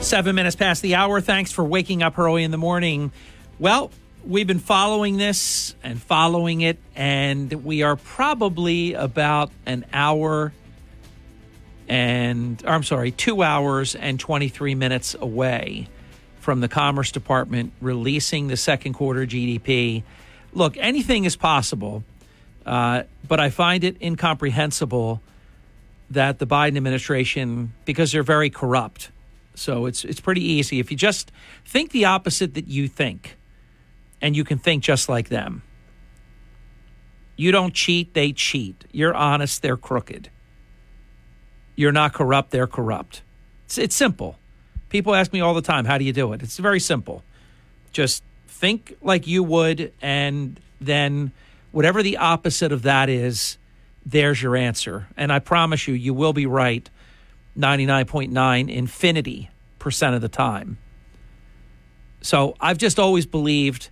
Seven minutes past the hour. Thanks for waking up early in the morning. Well, we've been following this and following it, and we are probably about an hour and, I'm sorry, two hours and 23 minutes away from the Commerce Department releasing the second quarter GDP. Look, anything is possible, uh, but I find it incomprehensible that the Biden administration, because they're very corrupt, so it's it's pretty easy if you just think the opposite that you think, and you can think just like them. You don't cheat, they cheat. You're honest, they're crooked. You're not corrupt, they're corrupt. It's, it's simple. People ask me all the time, how do you do it? It's very simple. Just think like you would, and then whatever the opposite of that is, there's your answer. And I promise you, you will be right 99.9 infinity percent of the time. So I've just always believed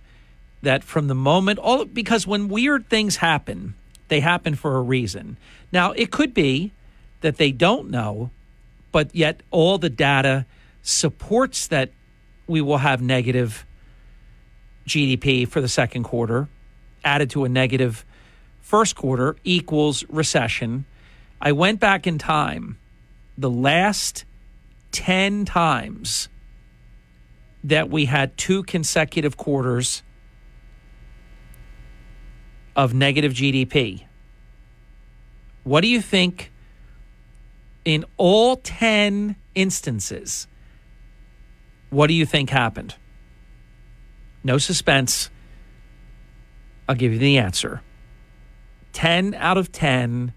that from the moment all because when weird things happen, they happen for a reason. Now, it could be that they don't know, but yet all the data supports that we will have negative GDP for the second quarter added to a negative first quarter equals recession. I went back in time the last 10 times that we had two consecutive quarters of negative GDP. What do you think in all 10 instances? What do you think happened? No suspense. I'll give you the answer. 10 out of 10,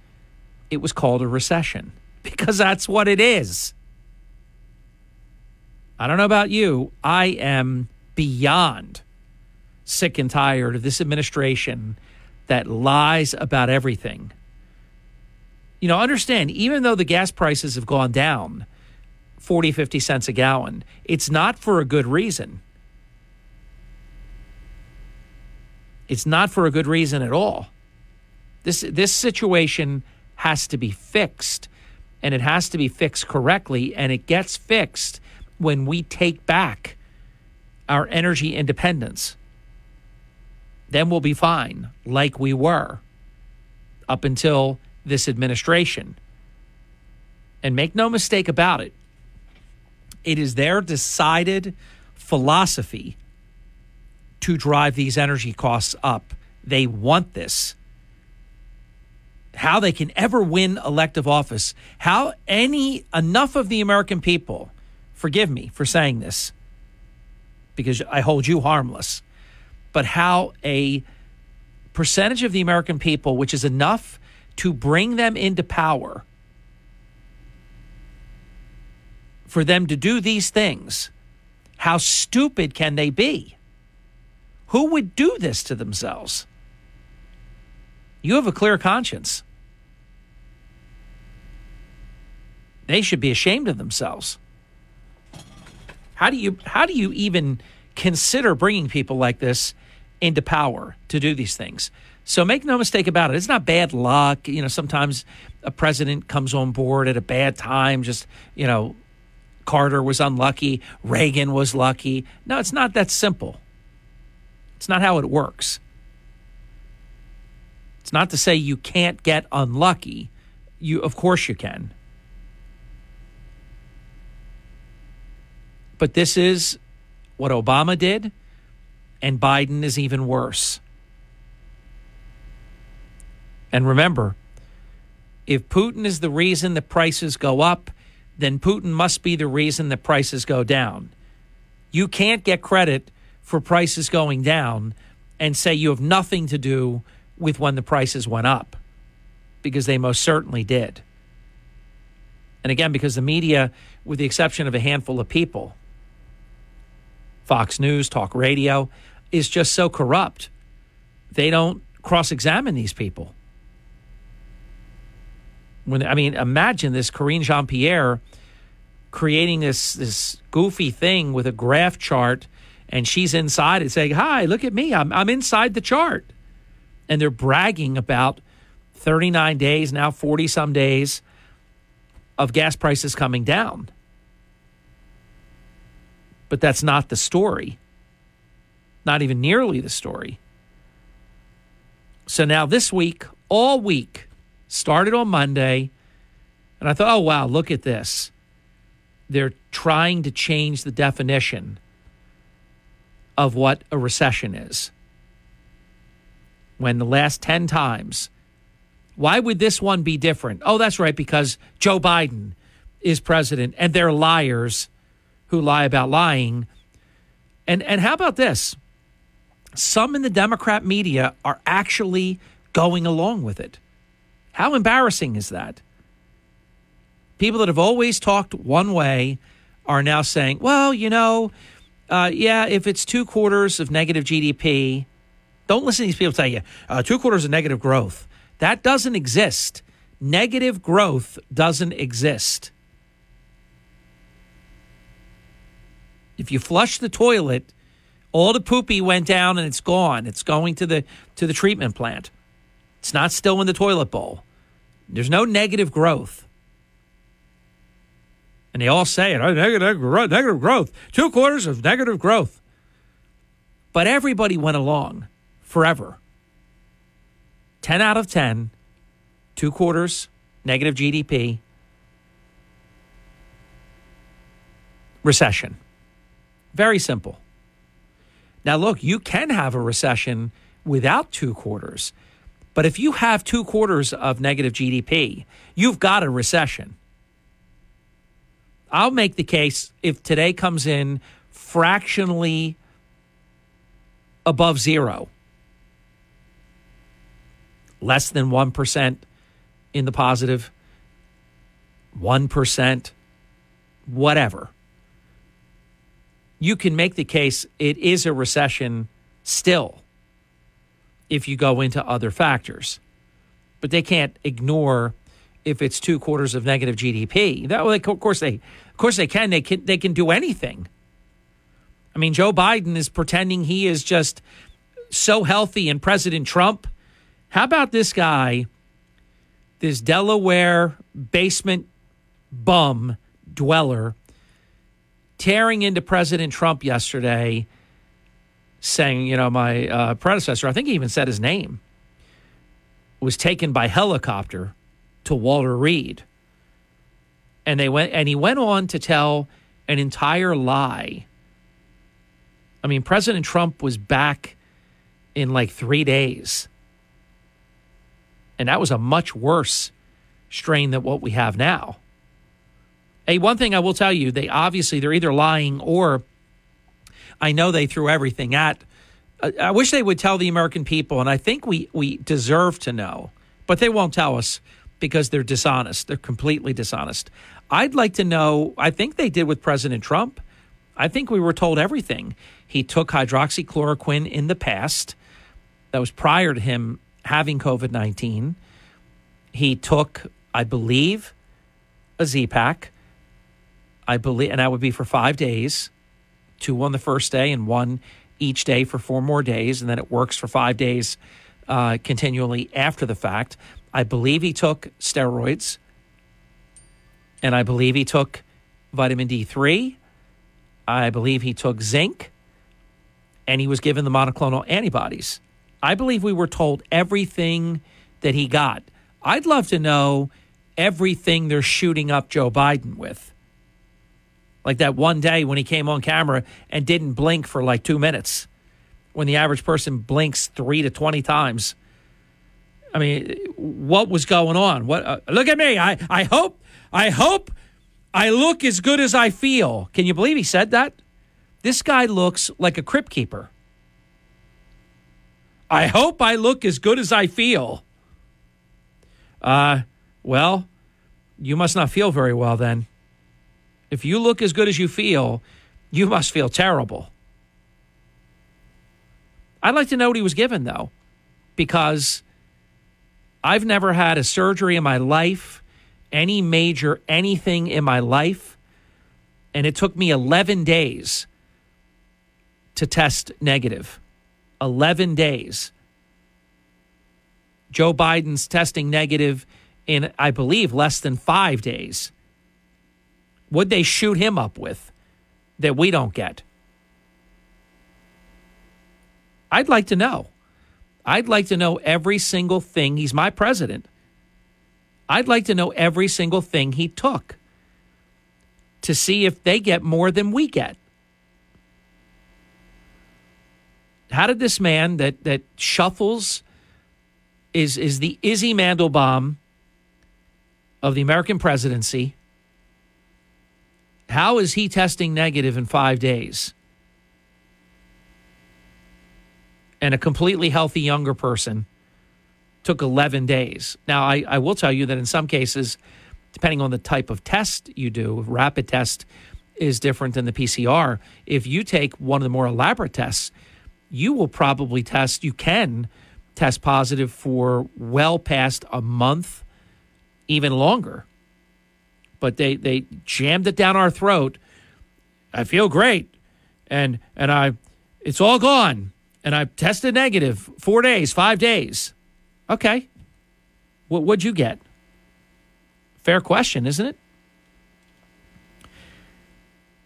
it was called a recession because that's what it is. I don't know about you. I am beyond sick and tired of this administration that lies about everything. You know, understand, even though the gas prices have gone down 40, 50 cents a gallon, it's not for a good reason. It's not for a good reason at all. This, this situation has to be fixed and it has to be fixed correctly. And it gets fixed when we take back our energy independence. Then we'll be fine, like we were up until this administration. And make no mistake about it, it is their decided philosophy to drive these energy costs up. They want this how they can ever win elective office, how any enough of the American people, forgive me for saying this, because I hold you harmless, but how a percentage of the American people, which is enough to bring them into power, for them to do these things, how stupid can they be? Who would do this to themselves? You have a clear conscience. They should be ashamed of themselves. How do you how do you even consider bringing people like this into power to do these things? So make no mistake about it. It's not bad luck. You know, sometimes a president comes on board at a bad time. Just you know, Carter was unlucky. Reagan was lucky. No, it's not that simple. It's not how it works. Not to say you can't get unlucky. You of course you can. But this is what Obama did and Biden is even worse. And remember, if Putin is the reason the prices go up, then Putin must be the reason the prices go down. You can't get credit for prices going down and say you have nothing to do with when the prices went up because they most certainly did. And again, because the media, with the exception of a handful of people, Fox News, talk radio, is just so corrupt. They don't cross examine these people. When I mean, imagine this Karine Jean Pierre creating this this goofy thing with a graph chart, and she's inside it saying, "Hi, look at me! I'm I'm inside the chart," and they're bragging about 39 days now, 40 some days of gas prices coming down. But that's not the story. Not even nearly the story. So now this week, all week, started on Monday, and I thought, oh, wow, look at this. They're trying to change the definition of what a recession is. When the last 10 times, why would this one be different? Oh, that's right, because Joe Biden is president and they're liars who lie about lying. And and how about this? Some in the Democrat media are actually going along with it. How embarrassing is that? People that have always talked one way are now saying, well, you know, uh, yeah, if it's two quarters of negative GDP, don't listen to these people tell you uh, two quarters of negative growth. That doesn't exist. Negative growth doesn't exist. If you flush the toilet, all the poopy went down and it's gone. It's going to the to the treatment plant. It's not still in the toilet bowl. There's no negative growth. And they all say it, oh, negative, negative growth, two quarters of negative growth. But everybody went along forever. 10 out of 10, two quarters, negative GDP, recession. Very simple. Now, look, you can have a recession without two quarters, but if you have two quarters of negative GDP, you've got a recession. I'll make the case if today comes in fractionally above zero, less than 1% in the positive, 1, whatever. You can make the case it is a recession still if you go into other factors. But they can't ignore if it's two quarters of negative GDP. That, well, of course they, of course they can. They can. They can do anything. I mean, Joe Biden is pretending he is just so healthy, and President Trump how about this guy, this Delaware basement bum dweller, tearing into President Trump yesterday, saying, you know, my uh, predecessor, I think he even said his name, was taken by helicopter to Walter Reed. And they went and he went on to tell an entire lie. I mean, President Trump was back in like three days and that was a much worse strain than what we have now. Hey, one thing I will tell you, they obviously they're either lying or I know they threw everything at. I wish they would tell the American people, and I think we we deserve to know, but they won't tell us because they're dishonest. They're completely dishonest. I'd like to know. I think they did with President Trump. I think we were told everything. He took hydroxychloroquine in the past. That was prior to him having COVID 19. He took, I believe, a Z Pack. I believe, and that would be for five days, two on the first day and one each day for four more days, and then it works for five days uh, continually after the fact. I believe he took steroids, and I believe he took vitamin D3. I believe he took zinc, and he was given the monoclonal antibodies. I believe we were told everything that he got. I'd love to know everything they're shooting up Joe Biden with. Like that one day when he came on camera and didn't blink for like two minutes, when the average person blinks three to 20 times. I mean, what was going on? What? Uh, look at me. I, I hope, I hope I look as good as I feel. Can you believe he said that? This guy looks like a crypt keeper. I hope I look as good as I feel. Uh, well, you must not feel very well then. If you look as good as you feel, you must feel terrible. I'd like to know what he was given, though, because I've never had a surgery in my life, any major anything in my life. And it took me 11 days to test negative. 11 days. Joe Biden's testing negative in, I believe, less than five days. Would they shoot him up with that we don't get? I'd like to know. I'd like to know every single thing. He's my president. I'd like to know every single thing he took to see if they get more than we get. How did this man that that shuffles is is the Izzy Mandelbaum of the American presidency? How is he testing negative in five days? And a completely healthy younger person took 11 days. Now, I, I will tell you that in some cases, depending on the type of test you do, rapid test is different than the PCR. If you take one of the more elaborate tests, you will probably test, you can test positive for well past a month, even longer. But they, they jammed it down our throat. I feel great. And and I it's all gone. And I tested negative four days, five days. Okay. What would you get? Fair question, isn't it?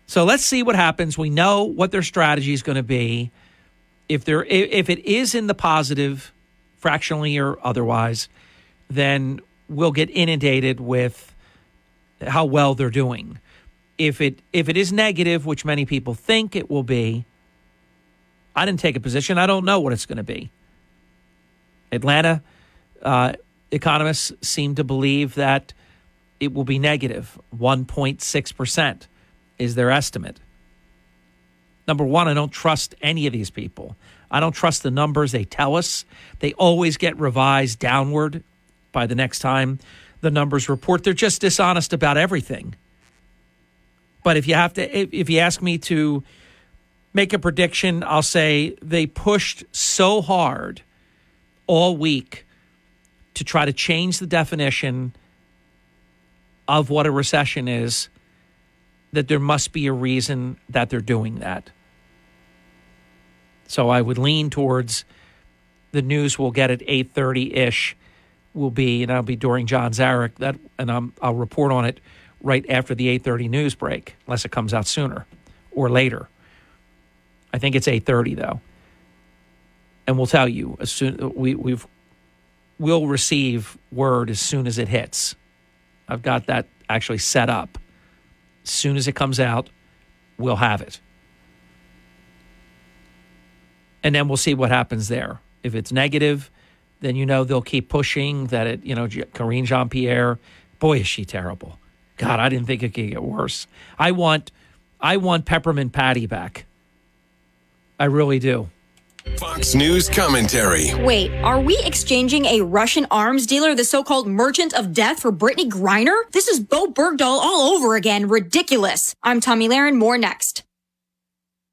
So let's see what happens. We know what their strategy is going to be. If there if it is in the positive, fractionally or otherwise, then we'll get inundated with how well they're doing. If it if it is negative, which many people think it will be, I didn't take a position. I don't know what it's going to be. Atlanta uh, economists seem to believe that it will be negative 1.6% is their estimate. Number one, I don't trust any of these people. I don't trust the numbers they tell us. They always get revised downward by the next time the numbers report. They're just dishonest about everything. But if you have to, if, you ask me to make a prediction, I'll say they pushed so hard all week to try to change the definition of what a recession is that there must be a reason that they're doing that. So I would lean towards the news we'll get at 8:30-ish will be and I'll be during John Zarek that and i I'll report on it right after the 8:30 news break unless it comes out sooner or later. I think it's 8:30 though. And we'll tell you as soon we we've we'll receive word as soon as it hits. I've got that actually set up. As soon as it comes out, we'll have it. And then we'll see what happens there. If it's negative, then you know they'll keep pushing that it, you know, Karine Jean Pierre, boy, is she terrible. God, I didn't think it could get worse. I want I want Peppermint Patty back. I really do. Fox News commentary. Wait, are we exchanging a Russian arms dealer, the so-called merchant of death, for Brittney Griner? This is Bowe Bergdahl all over again. Ridiculous. I'm Tomi Lahren. More next.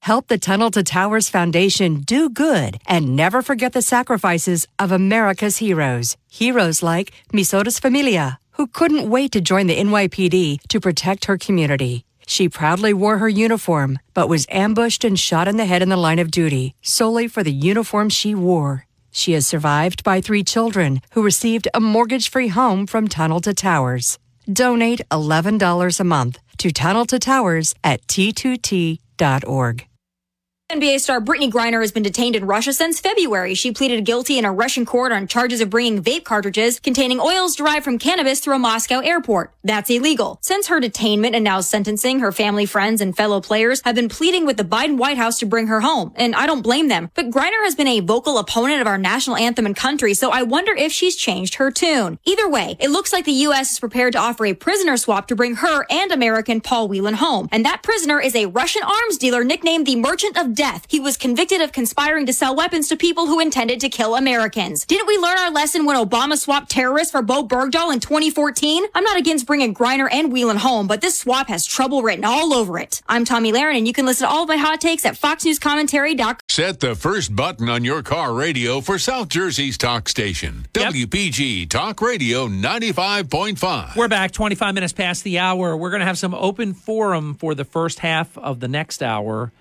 Help the Tunnel to Towers Foundation do good and never forget the sacrifices of America's heroes. Heroes like Miosotis Familia, who couldn't wait to join the NYPD to protect her community. She proudly wore her uniform, but was ambushed and shot in the head in the line of duty solely for the uniform she wore. She is survived by three children who received a mortgage free home from Tunnel to Towers. Donate $11 a month to Tunnel to Towers at t2t.org. NBA star Brittney Griner has been detained in Russia since February. She pleaded guilty in a Russian court on charges of bringing vape cartridges containing oils derived from cannabis through a Moscow airport. That's illegal. Since her detainment and now sentencing, her family, friends, and fellow players have been pleading with the Biden White House to bring her home. And I don't blame them. But Griner has been a vocal opponent of our national anthem and country, so I wonder if she's changed her tune. Either way, it looks like the U.S. is prepared to offer a prisoner swap to bring her and American Paul Whelan home. And that prisoner is a Russian arms dealer nicknamed the Merchant of Death death. He was convicted of conspiring to sell weapons to people who intended to kill Americans. Didn't we learn our lesson when Obama swapped terrorists for Bowe Bergdahl in 2014? I'm not against bringing Griner and Whelan home, but this swap has trouble written all over it. I'm Tomi Lahren, and you can listen to all of my hot takes at foxnewscommentary.com. Set the first button on your car radio for South Jersey's talk station, Yep. WPG Talk Radio 95.5. We're back 25 minutes past the hour. We're going to have some open forum for the first half of the next hour.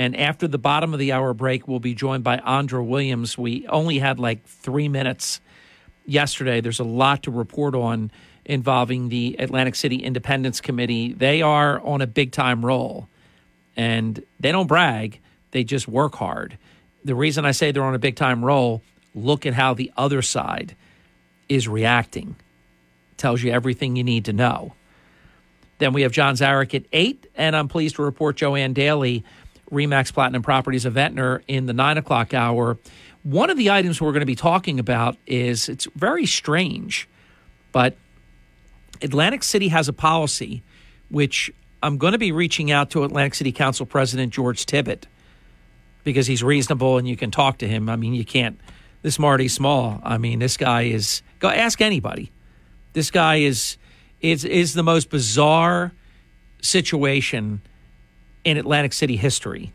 And after the bottom of the hour break, we'll be joined by Andra Williams. We only had like three minutes yesterday. There's a lot to report on involving the Atlantic City Independence Committee. They are on a big time roll and they don't brag, they just work hard. The reason I say they're on a big time roll, look at how the other side is reacting. Tells you everything you need to know. Then we have John Zarek at 8, and I'm pleased to report Joanne Daly, Remax Platinum Properties of Ventnor, in the 9 o'clock hour. One of the items we're going to be talking about is it's very strange, but Atlantic City has a policy which I'm going to be reaching out to Atlantic City Council President George Tibbitt because he's reasonable and you can talk to him. I mean, you can't. This Marty Small. I mean, this guy is. Go ask anybody. This guy is is is the most bizarre situation in Atlantic City history.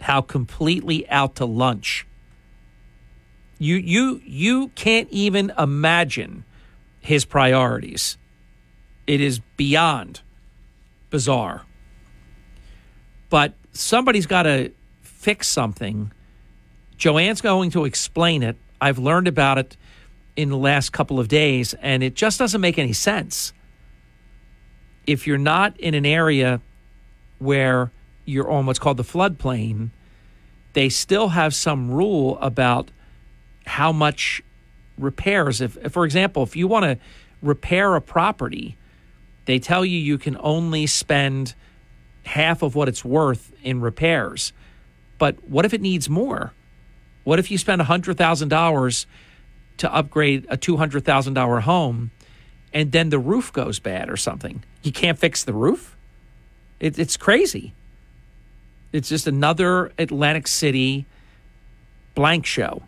How completely out to lunch. You you you can't even imagine his priorities. It is beyond bizarre. But somebody's got to fix something. Joanne's going to explain it. I've learned about it in the last couple of days, and it just doesn't make any sense. If you're not in an area where you're on what's called the floodplain, they still have some rule about how much repairs. If, if for example, if you want to repair a property, they tell you you can only spend half of what it's worth in repairs. But what if it needs more? What if you spend $100,000 to upgrade a $200,000 home and then the roof goes bad or something? You can't fix the roof? It, it's crazy. It's just another Atlantic City blank show.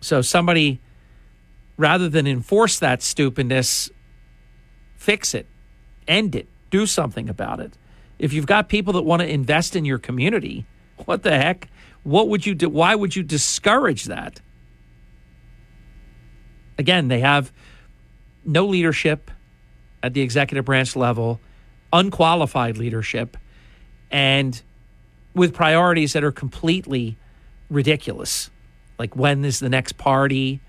So somebody, rather than enforce that stupidness, fix it, end it, do something about it. If you've got people that want to invest in your community, what the heck? What would you do? Why would you discourage that? Again, they have no leadership at the executive branch level, unqualified leadership, and with priorities that are completely ridiculous. Like, when is the next party?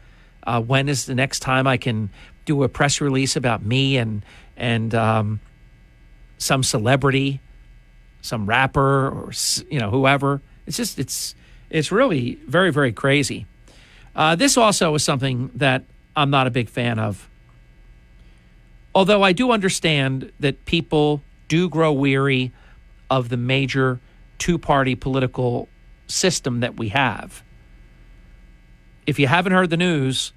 Uh, when is the next time I can do a press release about me and and um, some celebrity, some rapper or you know whoever? It's just it's it's really very very crazy. Uh, this also is something that I'm not a big fan of. Although I do understand that people do grow weary of the major two party political system that we have. If you haven't heard the news,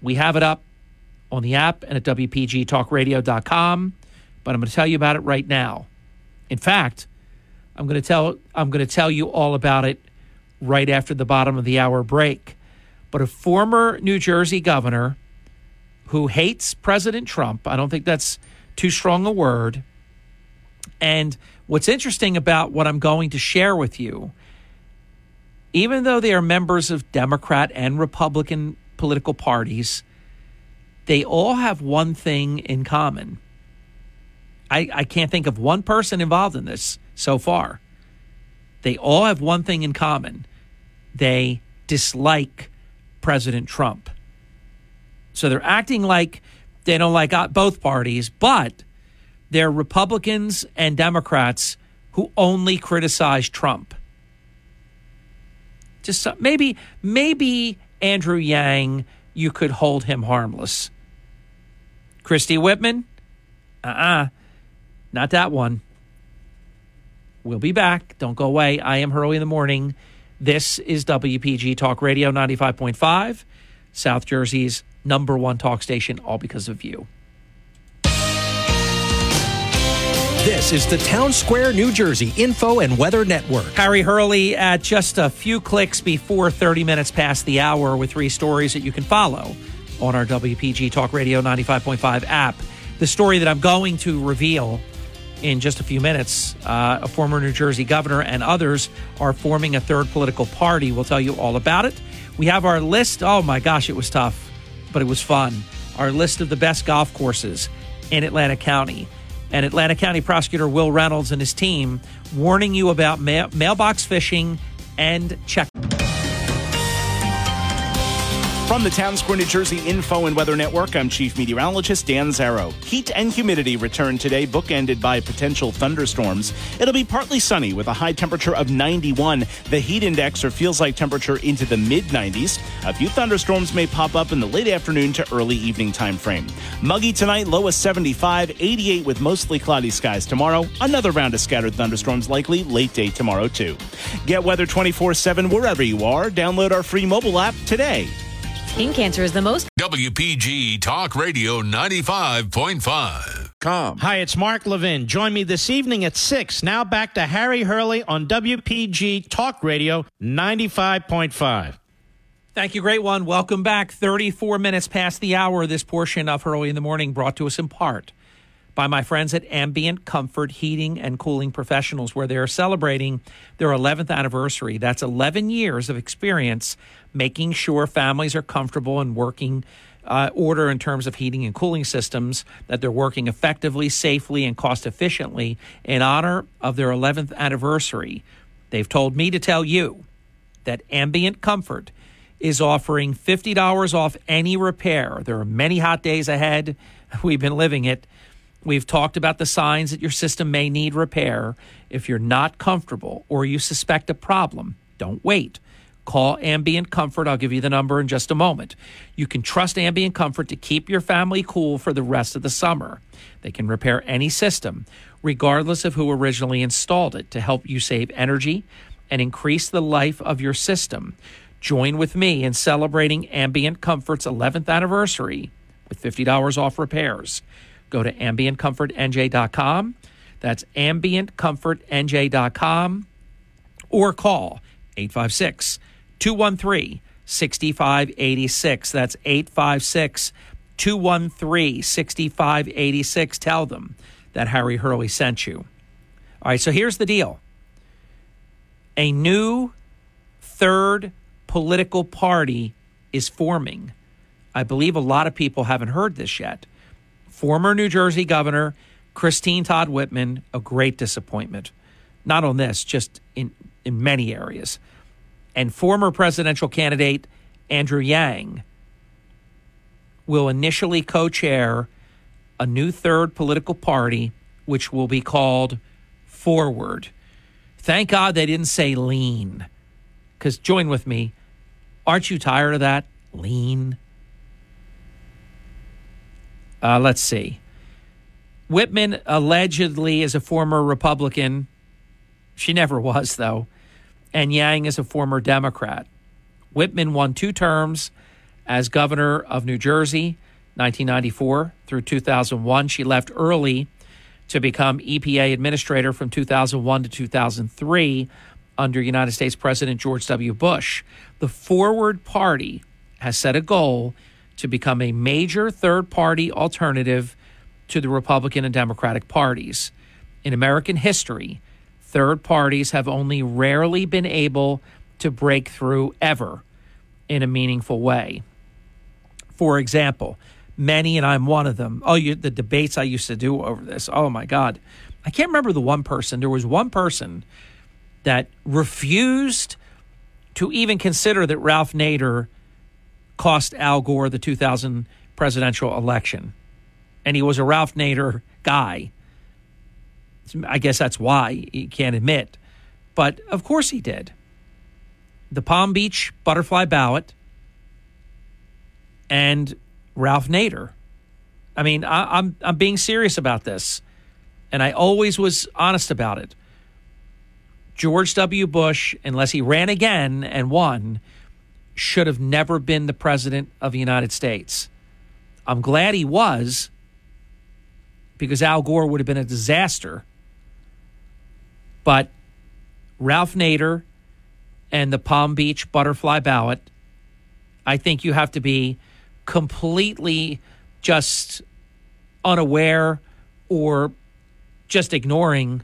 we have it up on the app and at WPGTalkRadio.com. But I'm going to tell you about it right now. In fact, I'm going to tell I'm going to tell you all about it right after the bottom of the hour break. But a former New Jersey governor who hates President Trump, I don't think that's too strong a word. And what's interesting about what I'm going to share with you, even though they are members of Democrat and Republican political parties, they all have one thing in common. I, I can't think of one person involved in this so far. They all have one thing in common they dislike President Trump. So they're acting like they don't like uh, both parties, but they're Republicans and Democrats who only criticize Trump. Just maybe, maybe Andrew Yang, you could hold him harmless. Christie Whitman, uh uh not that one. We'll be back. Don't go away. I am Hurley in the morning. This is WPG Talk Radio 95.5, South Jersey's number one talk station, all because of you. This is the Town Square, New Jersey Info and Weather Network. Harry Hurley at just a few clicks before 30 minutes past the hour with three stories that you can follow on our WPG Talk Radio 95.5 app. The story that I'm going to reveal in just a few minutes, uh, a former New Jersey governor and others are forming a third political party. We'll tell you all about it. We have our list. Oh my gosh, it was tough, but it was fun. Our list of the best golf courses in Atlantic County and Atlantic County Prosecutor Will Reynolds and his team warning you about mail- mailbox phishing and check. From the Town Square, New Jersey Info and Weather Network, I'm Chief Meteorologist Dan Zarrow. Heat and humidity return today, bookended by potential thunderstorms. It'll be partly sunny with a high temperature of 91. The heat index or feels like temperature into the mid 90s. A few thunderstorms may pop up in the late afternoon to early evening time frame. Muggy tonight, low of 75, 88 with mostly cloudy skies tomorrow. Another round of scattered thunderstorms likely late day tomorrow, too. Get weather 24 7 wherever you are. Download our free mobile app today. Skin cancer is the most. WPG Talk Radio 95.5. Com. Hi, it's Mark Levin. Join me this evening at 6. Now back to Harry Hurley on WPG Talk Radio 95.5. Thank you, great one. Welcome back. 34 minutes past the hour. This portion of Hurley in the Morning brought to us in part by my friends at Ambient Comfort Heating and Cooling Professionals, where they are celebrating their 11th anniversary. That's 11 years of experience making sure families are comfortable and working uh, order in terms of heating and cooling systems, that they're working effectively, safely, and cost efficiently in honor of their 11th anniversary. They've told me to tell you that Ambient Comfort is offering $50 off any repair. There are many hot days ahead. We've been living it. We've talked about the signs that your system may need repair. If you're not comfortable or you suspect a problem, don't wait. Call Ambient Comfort. I'll give you the number in just a moment. You can trust Ambient Comfort to keep your family cool for the rest of the summer. They can repair any system, regardless of who originally installed it, to help you save energy and increase the life of your system. Join with me in celebrating Ambient Comfort's 11th anniversary with $50 off repairs go to ambientcomfortnj.com. That's ambientcomfortnj.com or call 856 213 6586. That's 856 213 6586. Tell them that Harry Hurley sent you. All right, so here's the deal a new third political party is forming. I believe a lot of people haven't heard this yet former New Jersey Governor Christine Todd Whitman, a great disappointment. Not on this, just in, in many areas. And former presidential candidate Andrew Yang will initially co chair a new third political party, which will be called Forward. Thank God they didn't say lean. Because join with me. Aren't you tired of that? Lean. Uh, let's see. Whitman allegedly is a former Republican. She never was, though. And Yang is a former Democrat. Whitman won two terms as governor of New Jersey, 1994 through 2001. She left early to become EPA administrator from 2001 to 2003 under United States President George W. Bush. The Forward Party has set a goal to become a major third party alternative to the Republican and Democratic parties. In American history, third parties have only rarely been able to break through ever in a meaningful way. For example, many, and I'm one of them. Oh, you, the debates I used to do over this. Oh my God. I can't remember the one person. There was one person that refused to even consider that Ralph Nader cost Al Gore the 2000 presidential election. And he was a Ralph Nader guy. I guess that's why he can't admit. But of course he did. The Palm Beach butterfly ballot and Ralph Nader. I mean, I, I'm I'm being serious about this, and I always was honest about it. George W. Bush, unless he ran again and won, should have never been the president of the United States. I'm glad he was because Al Gore would have been a disaster But Ralph Nader and the Palm Beach butterfly ballot, I think you have to be completely just unaware or just ignoring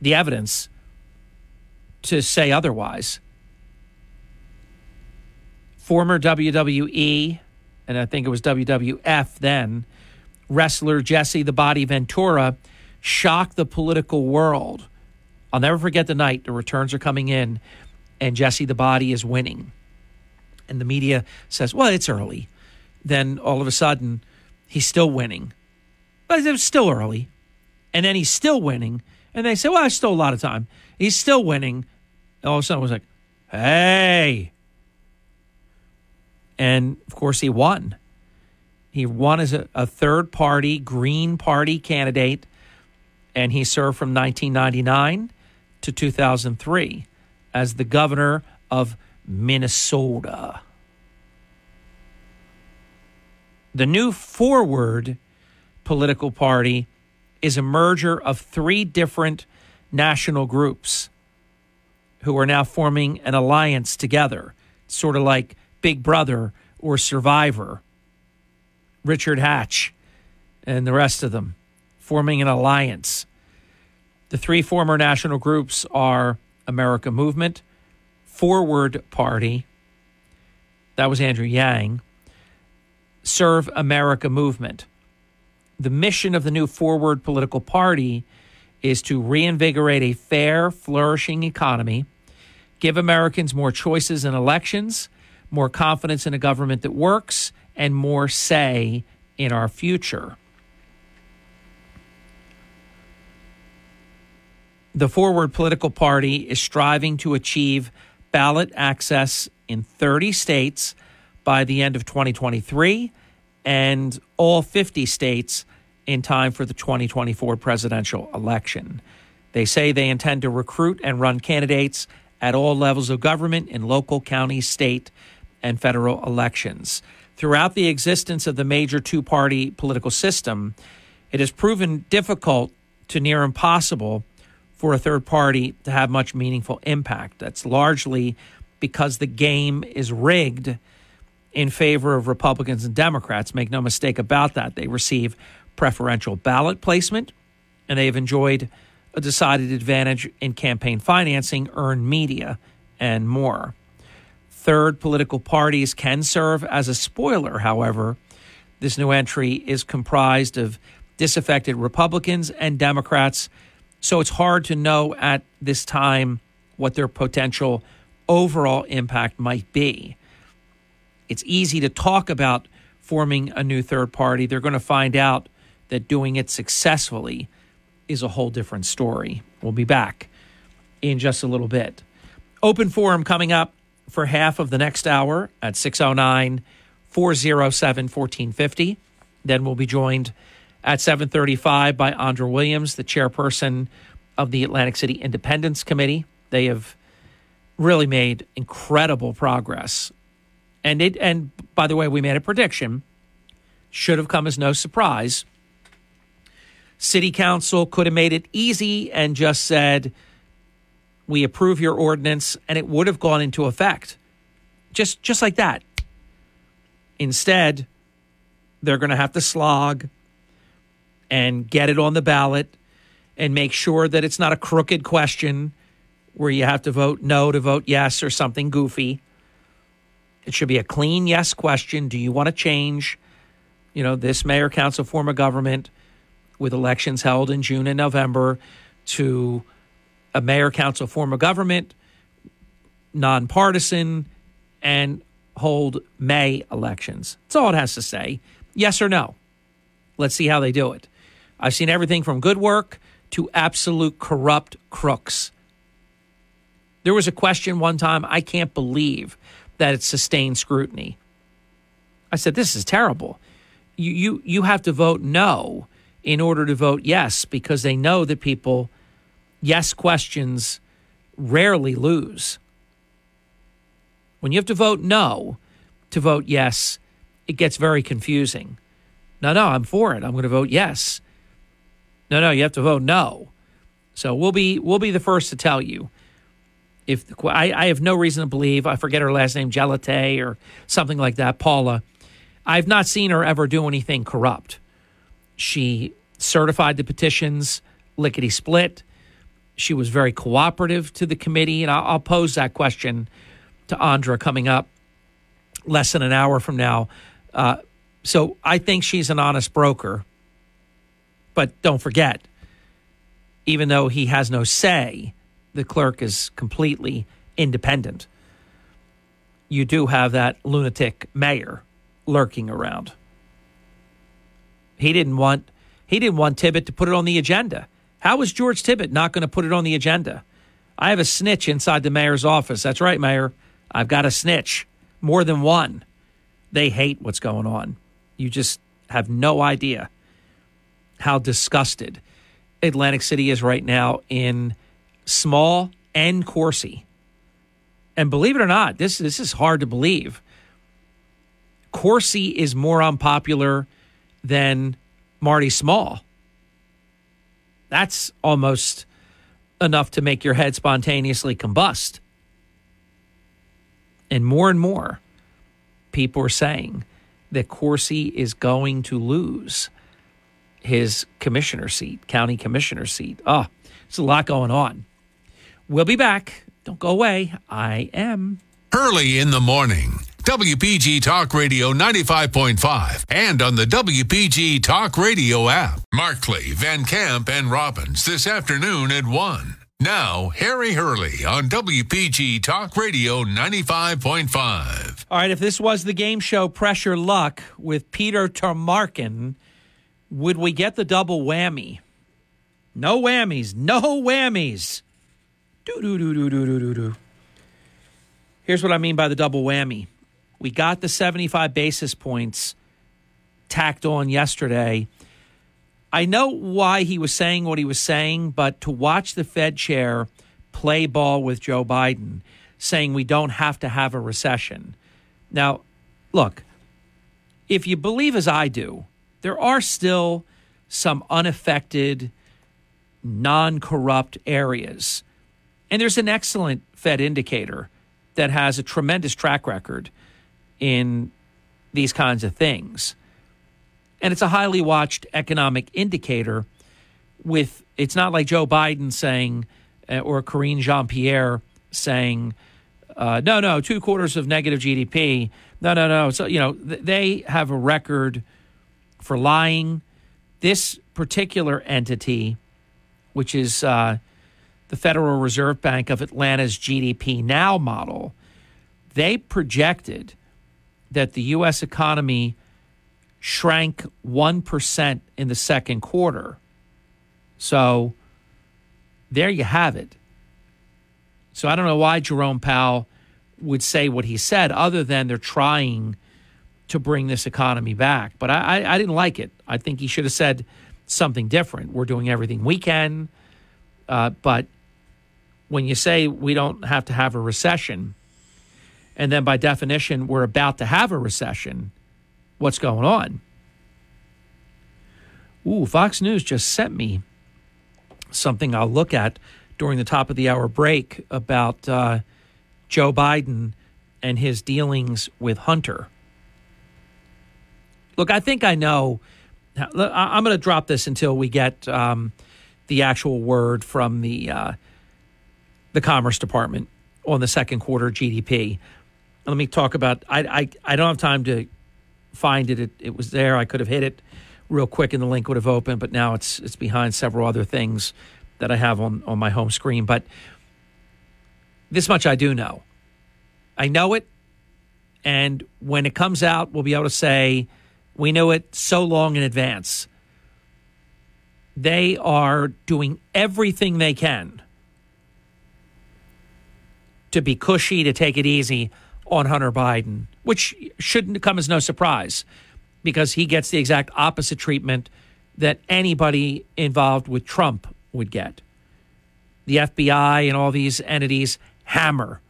the evidence to say otherwise. Former WWE, and I think it was WWF then, wrestler Jesse the Body Ventura shocked the political world. I'll never forget the night the returns are coming in and Jesse the Body is winning. And the media says, well, it's early. Then all of a sudden, he's still winning. But it was still early. And then he's still winning. And they say, well, it's still a lot of time. He's still winning. All of a sudden, it was like, hey. And of course, he won. He won as a, a third party Green Party candidate, and he served from 1999 to 2003 as the governor of Minnesota. The new Forward political party is a merger of three different national groups who are now forming an alliance together, sort of like Big Brother or Survivor. Richard Hatch and the rest of them forming an alliance. The three former national groups are America Movement, Forward Party, that was Andrew Yang, Serve America Movement. The mission of the new Forward political party is to reinvigorate a fair, flourishing economy, give Americans more choices in elections, more confidence in a government that works, and more say in our future. The Forward Political Party is striving to achieve ballot access in 30 states by the end of 2023 and all 50 states in time for the 2024 presidential election. They say they intend to recruit and run candidates at all levels of government in local, county, state, and federal elections. Throughout the existence of the major two party political system, it has proven difficult to near impossible for a third party to have much meaningful impact. That's largely because the game is rigged in favor of Republicans and Democrats. Make no mistake about that. They receive preferential ballot placement, and they've enjoyed a decided advantage in campaign financing, earned media, and more. Third, political parties can serve as a spoiler, however. This new entry is comprised of disaffected Republicans and Democrats so it's hard to know at this time what their potential overall impact might be. It's easy to talk about forming a new third party. They're going to find out that doing it successfully is a whole different story. We'll be back in just a little bit. Open forum coming up for half of the next hour at 609 407 1450. Then we'll be joined at 7:35 by Andra Williams, the chairperson of the Atlantic City Independence Committee. They have really made incredible progress. And it and by the way, we made a prediction should have come as no surprise. City Council could have made it easy and just said we approve your ordinance and it would have gone into effect. Just just like that. Instead, they're going to have to slog and get it on the ballot and make sure that it's not a crooked question where you have to vote no to vote yes or something goofy. It should be a clean yes question. Do you want to change, you know, this mayor council form of government with elections held in June and November to a mayor council form of government, nonpartisan, and hold May elections? That's all it has to say. Yes or no. Let's see how they do it. I've seen everything from good work to absolute corrupt crooks. There was a question one time, I can't believe that it sustained scrutiny. I said, This is terrible. You, you, you have to vote no in order to vote yes because they know that people, yes questions rarely lose. When you have to vote no to vote yes, it gets very confusing. No, no, I'm for it. I'm going to vote yes. No, no, you have to vote no. So we'll be we'll be the first to tell you if I, I have no reason to believe I forget her last name Gelate or something like that Paula. I've not seen her ever do anything corrupt. She certified the petitions lickety split. She was very cooperative to the committee, and I'll, I'll pose that question to Andra coming up less than an hour from now. Uh, so I think she's an honest broker. But don't forget, even though he has no say, the clerk is completely independent. You do have that lunatic mayor lurking around. He didn't want he didn't want Tibbitt to put it on the agenda. How was George Tibbitt not going to put it on the agenda? I have a snitch inside the mayor's office. That's right, Mayor. I've got a snitch. More than one. They hate what's going on. You just have no idea how disgusted Atlantic City is right now in small and Corsi. And believe it or not, this this is hard to believe. Corsi is more unpopular than Marty Small. That's almost enough to make your head spontaneously combust. And more and more people are saying that Corsi is going to lose his commissioner seat, county commissioner seat. Ah, oh, it's a lot going on. We'll be back. Don't go away. I am. Early in the morning. WPG Talk Radio 95.5 and on the WPG Talk Radio app. Markley, Van Camp, and Robbins this afternoon at 1. Now, Harry Hurley on WPG Talk Radio 95.5. All right, if this was the game show Press Your Luck with Peter Tomarken, would we get the double whammy? No whammies, no whammies. Do do do do do do do. Here's what I mean by the double whammy. We got the 75 basis points tacked on yesterday. I know why he was saying what he was saying, but to watch the Fed chair play ball with Joe Biden, saying we don't have to have a recession. Now, look, if you believe as I do, there are still some unaffected, non corrupt areas. And there's an excellent Fed indicator that has a tremendous track record in these kinds of things. And it's a highly watched economic indicator with it's not like Joe Biden saying uh, or Karine Jean-Pierre saying uh, no no two quarters of negative GDP no no no. So you know th- they have a record for lying. This particular entity which is uh, the Federal Reserve Bank of Atlanta's GDP now model they projected that the U.S. economy shrank 1% in the second quarter. So there you have it. So I don't know why Jerome Powell would say what he said, other than they're trying to bring this economy back. But I, I, I didn't like it. I think he should have said something different. We're doing everything we can. Uh, but when you say we don't have to have a recession, and then by definition, we're about to have a recession, what's going on? Ooh, Fox News just sent me something I'll look at during the top of the hour break about uh, Joe Biden and his dealings with Hunter. Look, I think I know. I'm going to drop this until we get um, the actual word from the uh, the Commerce Department on the second quarter GDP. Let me talk about. I I, I don't have time to find it. it. It was there. I could have hit it real quick, and the link would have opened. But now it's it's behind several other things that I have on on my home screen. But this much I do know. I know it, and when it comes out, we'll be able to say we knew it so long in advance. They are doing everything they can to be cushy, to take it easy on Hunter Biden, which shouldn't come as no surprise because he gets the exact opposite treatment that anybody involved with Trump would get. The FBI and all these entities hammer,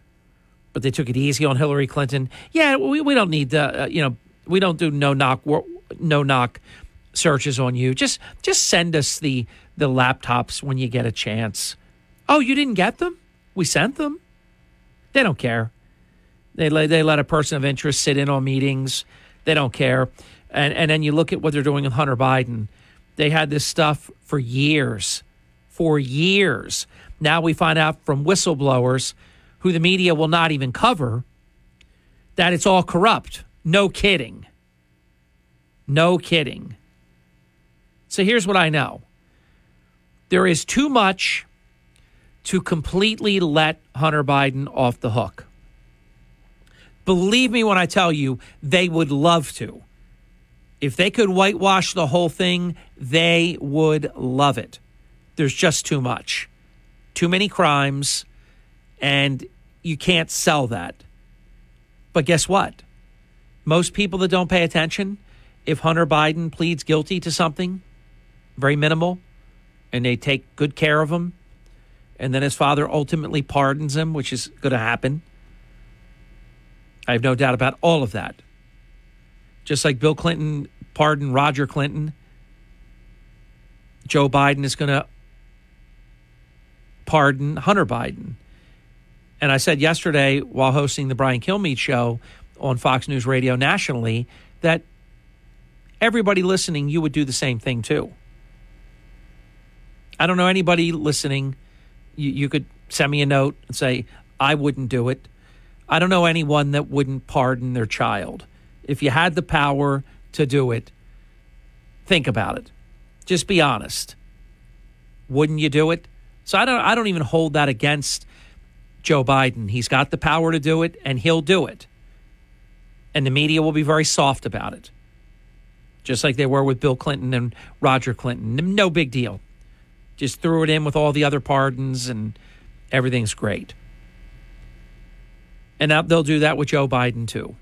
but they took it easy on Hillary Clinton. Yeah, we, we don't need the, uh, you know, we don't do no knock no knock searches on you. Just just send us the the laptops when you get a chance. Oh, you didn't get them? We sent them. They don't care. They let, they let a person of interest sit in on meetings. They don't care. And and then you look at what they're doing with Hunter Biden. They had this stuff for years, for years. Now we find out from whistleblowers, who the media will not even cover, that it's all corrupt. No kidding. No kidding. So here's what I know there is too much to completely let Hunter Biden off the hook. Believe me when I tell you, they would love to. If they could whitewash the whole thing, they would love it. There's just too much, too many crimes, and you can't sell that. But guess what? Most people that don't pay attention, if Hunter Biden pleads guilty to something very minimal and they take good care of him, and then his father ultimately pardons him, which is going to happen. I have no doubt about all of that. Just like Bill Clinton pardoned Roger Clinton, Joe Biden is going to pardon Hunter Biden. And I said yesterday while hosting the Brian Kilmeade show on Fox News Radio nationally that everybody listening, you would do the same thing too. I don't know anybody listening. You, you could send me a note and say, I wouldn't do it. I don't know anyone that wouldn't pardon their child. If you had the power to do it, think about it. Just be honest. Wouldn't you do it? So I don't I don't even hold that against Joe Biden. He's got the power to do it and he'll do it. And the media will be very soft about it. Just like they were with Bill Clinton and Roger Clinton. No big deal. Just threw it in with all the other pardons and everything's great. And they'll do that with Joe Biden too.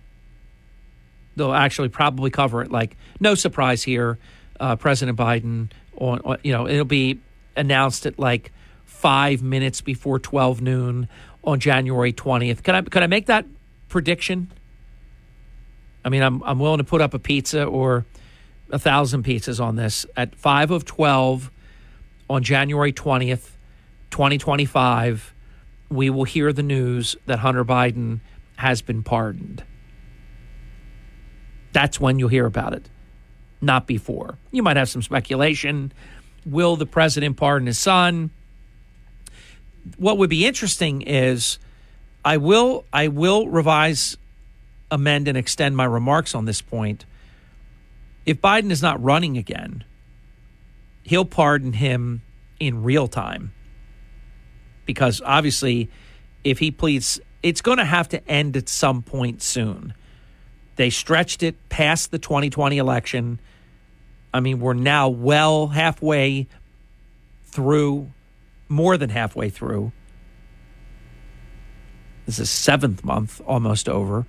They'll actually probably cover it like no surprise here, uh, President Biden. On, on you know it'll be announced at like five minutes before twelve noon on January twentieth. Can I can I make that prediction? I mean, I'm I'm willing to put up a pizza or a thousand pizzas on this at five of twelve on January twentieth, twenty twenty five we will hear the news that Hunter Biden has been pardoned. That's when you'll hear about it, not before. You might have some speculation. Will the president pardon his son? What would be interesting is I will I will revise, amend, and extend my remarks on this point. If Biden is not running again, he'll pardon him in real time because obviously, if he pleads, it's going to have to end at some point soon. They stretched it past the 2020 election. I mean, we're now well halfway through, more than halfway through. This is seventh month, almost over.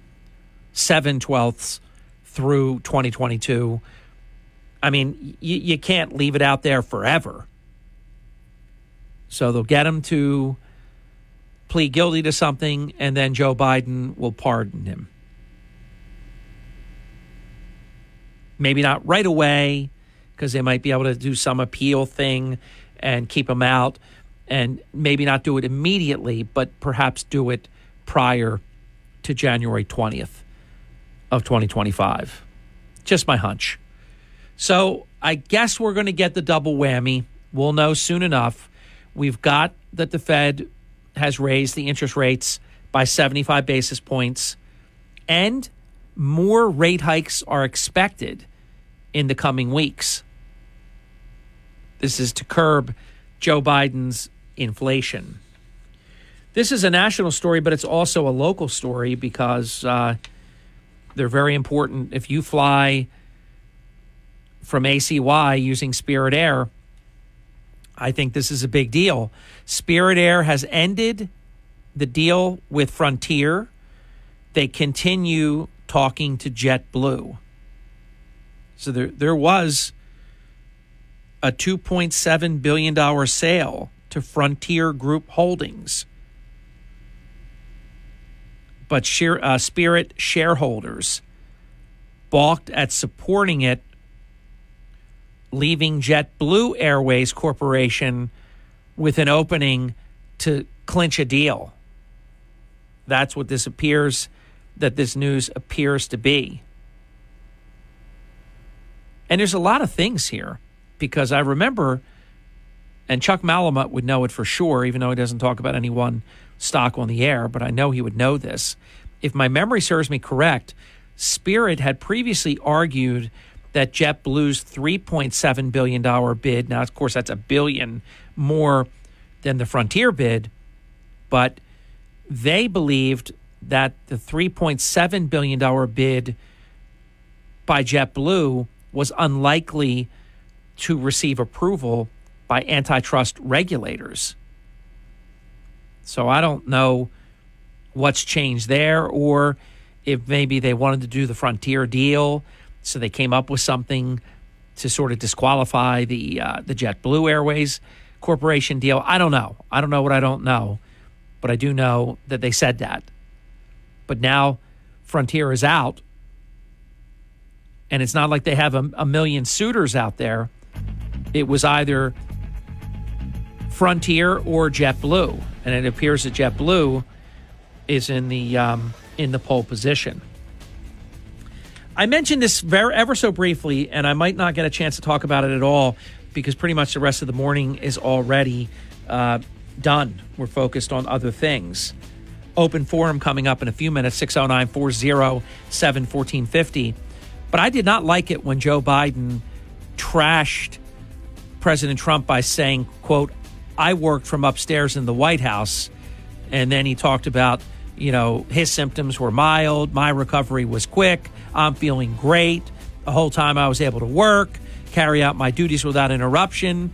Seven twelfths through 2022. I mean, you, you can't leave it out there forever. So they'll get him to plead guilty to something, and then Joe Biden will pardon him. Maybe not right away, because they might be able to do some appeal thing and keep him out, and maybe not do it immediately, but perhaps do it prior to January 20th of 2025. Just my hunch. So I guess we're going to get the double whammy. We'll know soon enough We've got that the Fed has raised the interest rates by 75 basis points, and more rate hikes are expected in the coming weeks. This is to curb Joe Biden's inflation. This is a national story, but it's also a local story because uh, they're very important. If you fly from ACY using Spirit Air, I think this is a big deal. Spirit Air has ended the deal with Frontier. They continue talking to JetBlue. So there, there was a $2.7 billion sale to Frontier Group Holdings. But uh, Spirit shareholders balked at supporting it leaving JetBlue Airways Corporation with an opening to clinch a deal. That's what this appears that this news appears to be. And there's a lot of things here because I remember, and Chuck Malamut would know it for sure, even though he doesn't talk about any one stock on the air, but I know he would know this. If my memory serves me correct, Spirit had previously argued that JetBlue's $3.7 billion bid, now, of course, that's a billion more than the Frontier bid, but they believed that the $3.7 billion bid by JetBlue was unlikely to receive approval by antitrust regulators. So I don't know what's changed there or if maybe they wanted to do the Frontier deal, so they came up with something to sort of disqualify the uh, the JetBlue Airways Corporation deal. I don't know. I don't know what I don't know, but I do know that they said that. But now Frontier is out, and it's not like they have a, a million suitors out there. It was either Frontier or JetBlue, and it appears that JetBlue is in the um, in the pole position. I mentioned this very ever so briefly, and I might not get a chance to talk about it at all because pretty much the rest of the morning is already uh, done. We're focused on other things. Open forum coming up in a few minutes 609 407 1450. But I did not like it when Joe Biden trashed President Trump by saying, quote, I worked from upstairs in the White House. And then he talked about, you know, his symptoms were mild, my recovery was quick, I'm feeling great. The whole time I was able to work, carry out my duties without interruption.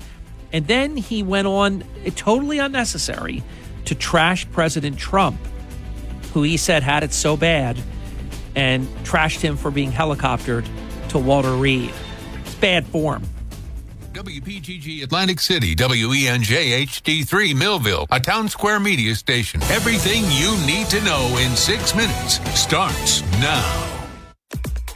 And then he went on, eh, totally unnecessary, to trash President Trump, who he said had it so bad, and trashed him for being helicoptered to Walter Reed. It's bad form. WPGG Atlantic City, WENJ HD3 Millville, a Townsquare Media station. Everything you need to know in six minutes starts now.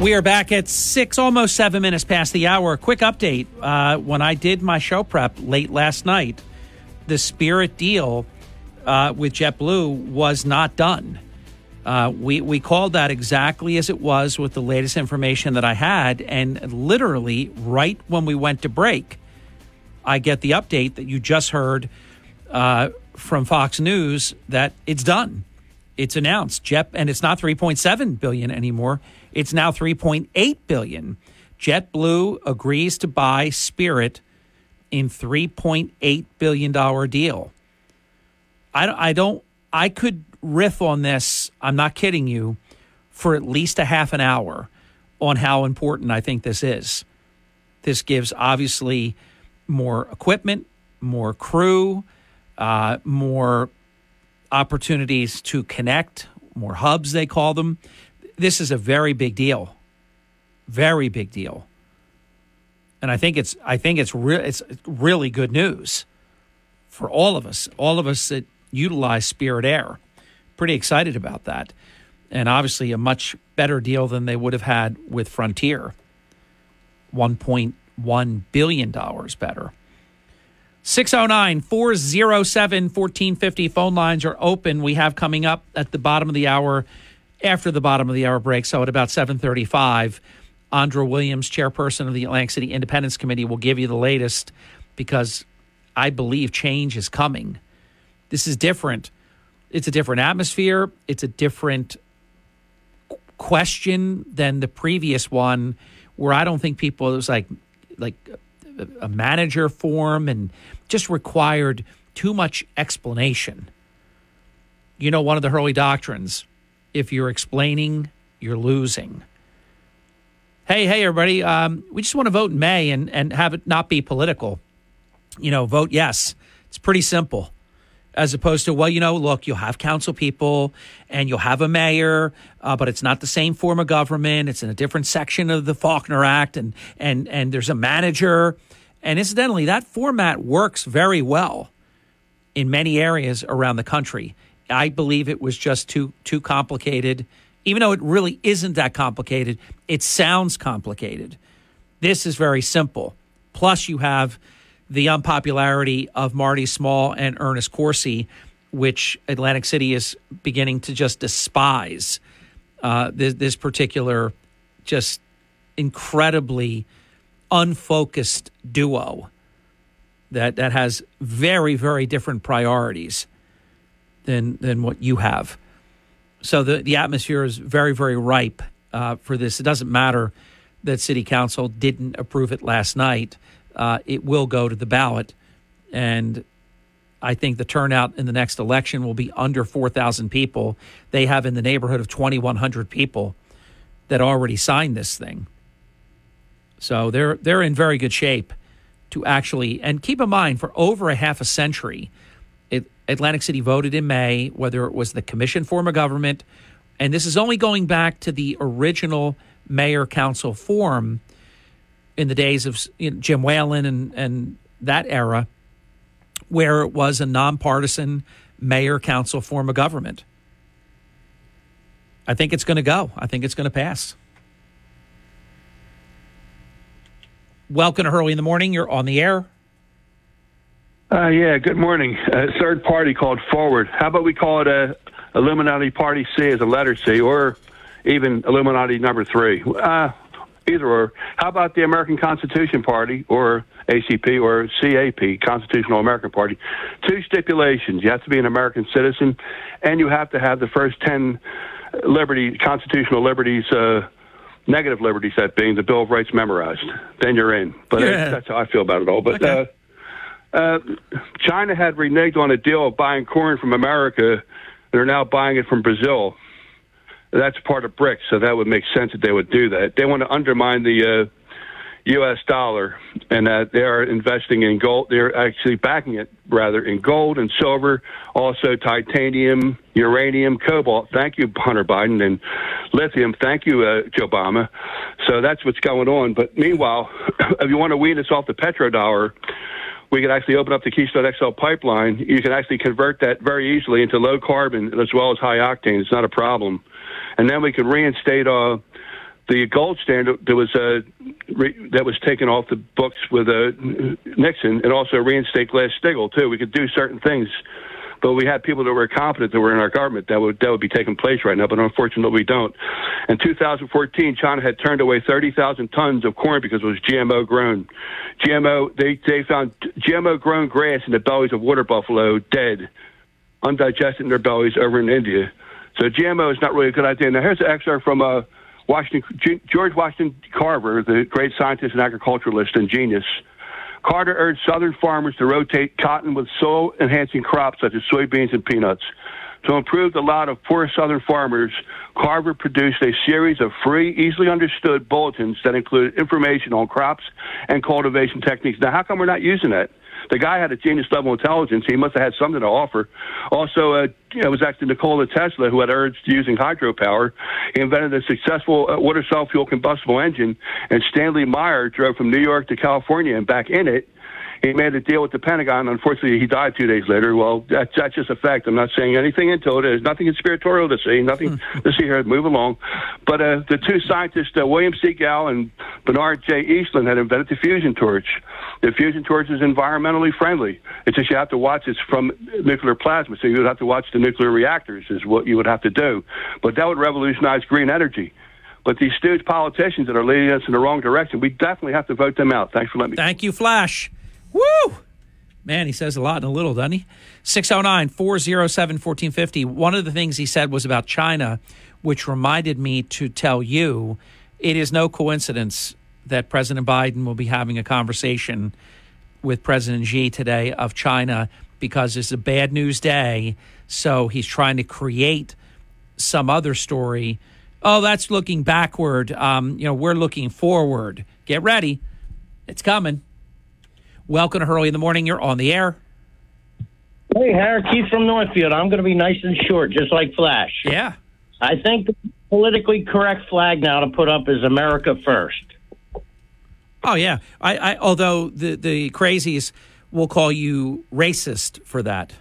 We are back at six, almost seven minutes past the hour. Quick update. Uh, when I did my show prep late last night, the Spirit deal uh, with JetBlue was not done. Uh, we, we called that exactly as it was with the latest information that I had. And literally, right when we went to break, I get the update that you just heard uh, from Fox News that it's done. It's announced. Jet, and it's not 3.7 billion anymore. It's now 3.8 billion. JetBlue agrees to buy Spirit in 3.8 billion dollar deal. I, I don't. I could riff on this. I'm not kidding you, for at least a half an hour on how important I think this is. This gives obviously more equipment, more crew, uh, more opportunities to connect, more hubs they call them this is a very big deal, very big deal, and I think it's I think it's re- it's really good news for all of us, all of us that utilize Spirit Air. Pretty excited about that, and obviously a much better deal than they would have had with Frontier. One point one billion dollars better. 609 407 1450 phone lines are open. We have coming up at the bottom of the hour after the bottom of the hour break. So at about 735, Andra Williams, chairperson of the Atlantic City Independence Committee, will give you the latest because I believe change is coming. This is different. It's a different atmosphere. It's a different question than the previous one where I don't think people it was like like a manager form and just required too much explanation. You know, one of the Hurley doctrines if you're explaining, you're losing. Hey, hey, everybody. Um, we just want to vote in May and, and have it not be political. you know, vote yes. It's pretty simple. As opposed to, well, you know, look, you'll have council people and you'll have a mayor, uh, but it's not the same form of government. It's in a different section of the Faulkner Act, and and and there's a manager. And incidentally, that format works very well in many areas around the country. I believe it was just too too complicated. Even though it really isn't that complicated, it sounds complicated. This is very simple. Plus, you have the unpopularity of Marty Small and Ernest Corsi, which Atlantic City is beginning to just despise. Uh, this, this particular, just incredibly unfocused duo that that has very very different priorities than than what you have. So the the atmosphere is very very ripe uh, for this. It doesn't matter that City Council didn't approve it last night. Uh, it will go to the ballot, and I think the turnout in the next election will be under four thousand people. They have in the neighborhood of twenty one hundred people that already signed this thing. So they're they're in very good shape to actually and keep in mind for over a half a century Atlantic City voted in May whether it was the commission form of government and this is only going back to the original mayor council form in the days of you know, Jim Whelan and and that era where it was a nonpartisan mayor council form of government. I think it's going to go. I think it's going to pass. Welcome to Hurley in the Morning. You're on the air. Uh, yeah, good morning. Uh, third party called Forward. How about we call it a Illuminati Party C as a letter C, or even Illuminati number three? Uh, either or. How about the American Constitution Party, or ACP, or CAP, Constitutional American Party? Two stipulations: you have to be an American citizen, and you have to have the first ten liberty constitutional liberties uh, negative liberties, that being the Bill of Rights memorized. Then you're in. But Yeah. that's how I feel about it all. But Okay. Uh, China had reneged on a deal of buying corn from America. They're now buying it from Brazil. That's part of BRICS, so that would make sense that they would do that. They want to undermine the uh, U.S. dollar, and that they are investing in gold. They're actually backing it rather in gold and silver, also titanium, uranium, cobalt. Thank you, Hunter Biden, and lithium. Thank you, uh, Joe Obama. So that's what's going on. But meanwhile, if you want to wean us off the petrodollar, we could actually open up the Keystone XL pipeline. You can actually convert that very easily into low carbon as well as high octane. It's not a problem. And then we could reinstate uh, the gold standard that was uh, re- that was taken off the books with uh, Nixon, and also reinstate Glass Steagall too. We could do certain things, but we had people that were competent that were in our government that would that would be taking place right now. But unfortunately, we don't. In 2014, China had turned away 30,000 tons of corn because it was GMO grown. GMO they they found GMO grown grass in the bellies of water buffalo dead, undigested in their bellies over in India. So GMO is not really a good idea. Now here's an excerpt from uh, Washington George Washington Carver, the great scientist and agriculturalist and genius. Carter urged Southern farmers to rotate cotton with soil enhancing crops such as soybeans and peanuts. To improve the lot of poor Southern farmers, Carver produced a series of free, easily understood bulletins that included information on crops and cultivation techniques. Now, how come we're not using that? The guy had a genius level intelligence. He must have had something to offer. Also, uh, you know, it was actually Nikola Tesla who had urged using hydropower. He invented a successful uh, water cell fuel combustible engine, and Stanley Meyer drove from New York to California and back in it. He made a deal with the Pentagon. Unfortunately, he died two days later. Well, that's, that's just a fact. I'm not saying anything into it. There's nothing conspiratorial to see, nothing to see here. Move along. But uh, the two scientists, uh, William C. Gall and Bernard J. Eastlund, had invented the fusion torch. The fusion torch is environmentally friendly. It's just you have to watch it's from nuclear plasma, so you would have to watch the nuclear reactors is what you would have to do. But that would revolutionize green energy. But these stooge politicians that are leading us in the wrong direction, we definitely have to vote them out. Thanks for letting me. Thank you, Flash. Woo! Man, he says a lot in a little, doesn't he? 609 407 1450. One of the things he said was about China, which reminded me to tell you it is no coincidence that President Biden will be having a conversation with President Xi today of China because it's a bad news day. So he's trying to create some other story. Oh, that's looking backward. Um, you know, we're looking forward. Get ready. It's coming. Welcome to Hurley in the Morning. You're on the air. Hey, Harry Keith from Northfield. I'm going to be nice and short, just like Flash. Yeah. I think the politically correct flag now to put up is America First. Oh yeah. I, I although the the crazies will call you racist for that.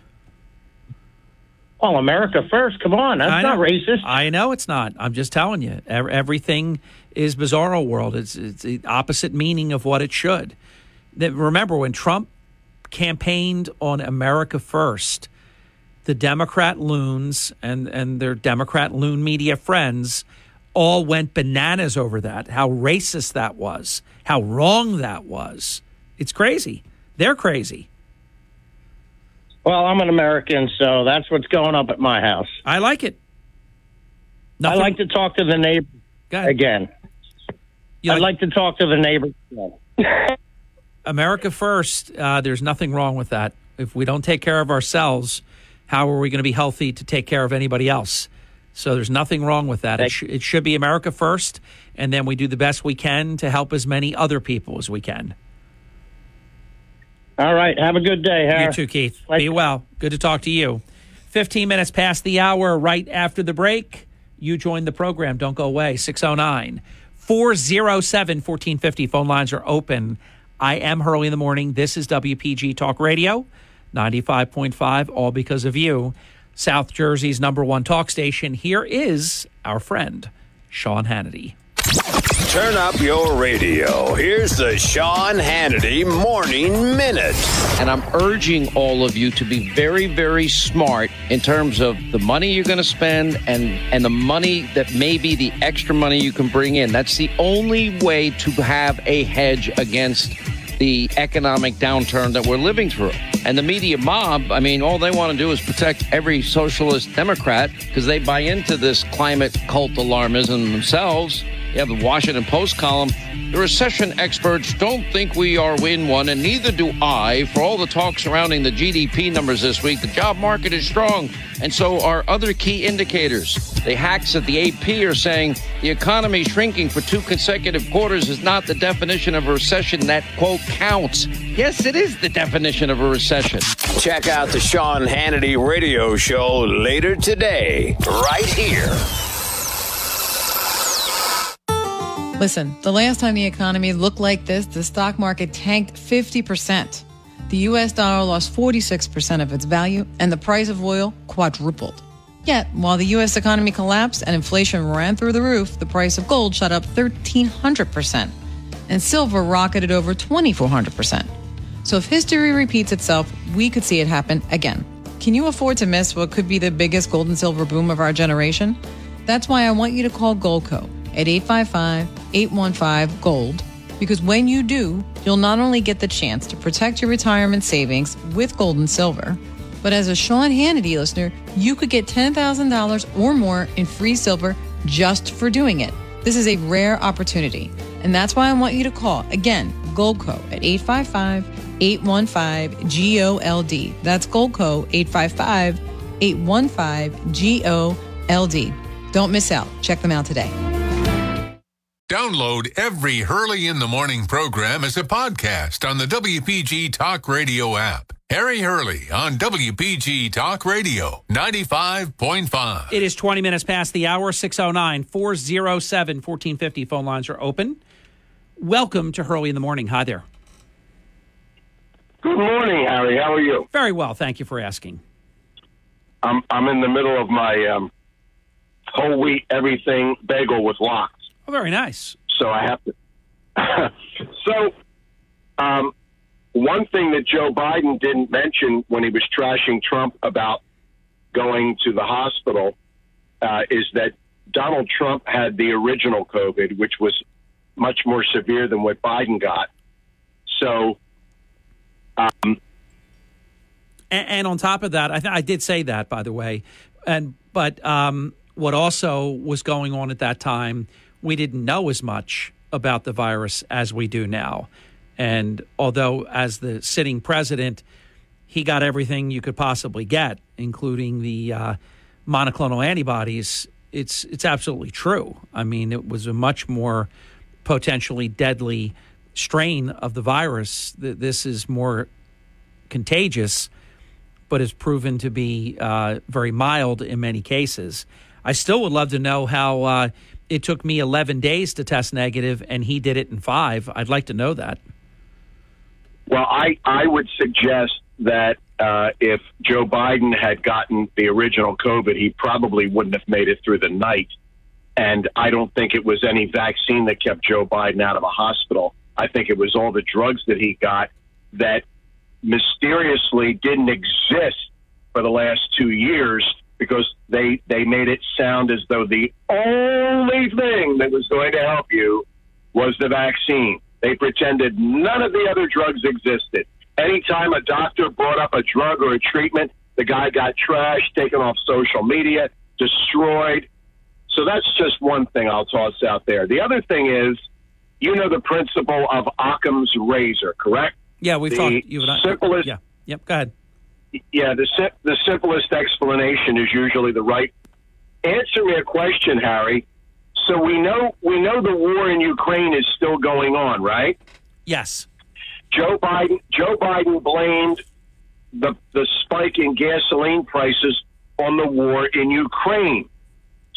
Oh, America First. Come on, that's not racist. I know it's not. I'm just telling you. Everything is bizarro world. It's it's the opposite meaning of what it should. Remember when Trump campaigned on America First, the Democrat loons and and their Democrat loon media friends all went bananas over that. How racist that was. How wrong that was. It's crazy. They're crazy. Well, I'm an American, so that's what's going up at my house. I like it. I like to talk to the neighbor again. I'd like to talk to the neighbor. again. America first. Uh, there's nothing wrong with that. If we don't take care of ourselves, how are we going to be healthy to take care of anybody else? So there's nothing wrong with that. It, sh- it should be America first, and then we do the best we can to help as many other people as we can. All right. Have a good day, Harry. You too, Keith. Be well. Good to talk to you. 15 minutes past the hour, right after the break. You join the program. Don't go away. 609 407 1450. Phone lines are open. I am Hurley in the morning. This is WPG Talk Radio, 95.5, all because of you. South Jersey's number one talk station. Here is our friend, Sean Hannity. Turn up your radio. Here's the Sean Hannity Morning Minute. And I'm urging all of you to be very, very smart in terms of the money you're going to spend and, and the money that may be the extra money you can bring in. That's the only way to have a hedge against the economic downturn that we're living through. And the media mob, I mean, all they want to do is protect every socialist Democrat because they buy into this climate cult alarmism themselves. You have the Washington Post column. The recession experts don't think we are in one, and neither do I. For all the talk surrounding the GDP numbers this week, the job market is strong, and so are other key indicators. The hacks at the AP are saying the economy shrinking for two consecutive quarters is not the definition of a recession that, quote, counts. Yes, it is the definition of a recession. Check out the Sean Hannity radio show later today, right here. Listen, the last time the economy looked like this, the stock market tanked 50%. The US dollar lost 46% of its value, and the price of oil quadrupled. Yet, while the US economy collapsed and inflation ran through the roof, the price of gold shot up 1,300%, and silver rocketed over 2,400%. So if history repeats itself, we could see it happen again. Can you afford to miss what could be the biggest gold and silver boom of our generation? That's why I want you to call Goldco at 855 815 Gold. Because when you do, you'll not only get the chance to protect your retirement savings with gold and silver, but as a Sean Hannity listener, you could get $10,000 or more in free silver just for doing it. This is a rare opportunity, and that's why I want you to call again Goldco at 855 815 GOLD. That's Goldco 855 815 GOLD. Don't miss out. Check them out today. Download every Hurley in the Morning program as a podcast on the WPG Talk Radio app. Harry Hurley on WPG Talk Radio 95.5. It is 20 minutes past the hour, 609 407 1450. Phone lines are open. Welcome to Hurley in the Morning. Hi there. Good morning, Harry. How are you? Very well. Thank you for asking. I'm I'm in the middle of my um, whole wheat everything bagel with lox. Oh, very nice. So I have to. so, um, one thing that Joe Biden didn't mention when he was trashing Trump about going to the hospital uh, is that Donald Trump had the original COVID, which was much more severe than what Biden got. So, um, And, and on top of that, I, th- I did say that, by the way. And but um, what also was going on at that time, we didn't know as much about the virus as we do now. And although, as the sitting president, he got everything you could possibly get, including the uh, monoclonal antibodies. It's it's absolutely true. I mean, it was a much more potentially deadly strain of the virus. This is more contagious, but is proven to be uh, very mild in many cases. I still would love to know how uh, it took me 11 days to test negative and he did it in five. I'd like to know that. Well, I, I would suggest that uh, if Joe Biden had gotten the original COVID, he probably wouldn't have made it through the night. And I don't think it was any vaccine that kept Joe Biden out of a hospital. I think it was all the drugs that he got that mysteriously didn't exist for the last two years because they they made it sound as though the only thing that was going to help you was the vaccine. They pretended none of the other drugs existed. Anytime a doctor brought up a drug or a treatment, the guy got trashed, taken off social media, destroyed. So that's just one thing I'll toss out there. The other thing is, you know the principle of Occam's razor, correct? Yeah, we've the talked. You and I, simplest. Yeah. Yep. Go ahead. Yeah, the the simplest explanation is usually the right. Answer me a question, Harry. So we know we know the war in Ukraine is still going on, right? Yes. Joe Biden Joe Biden blamed the the spike in gasoline prices on the war in Ukraine.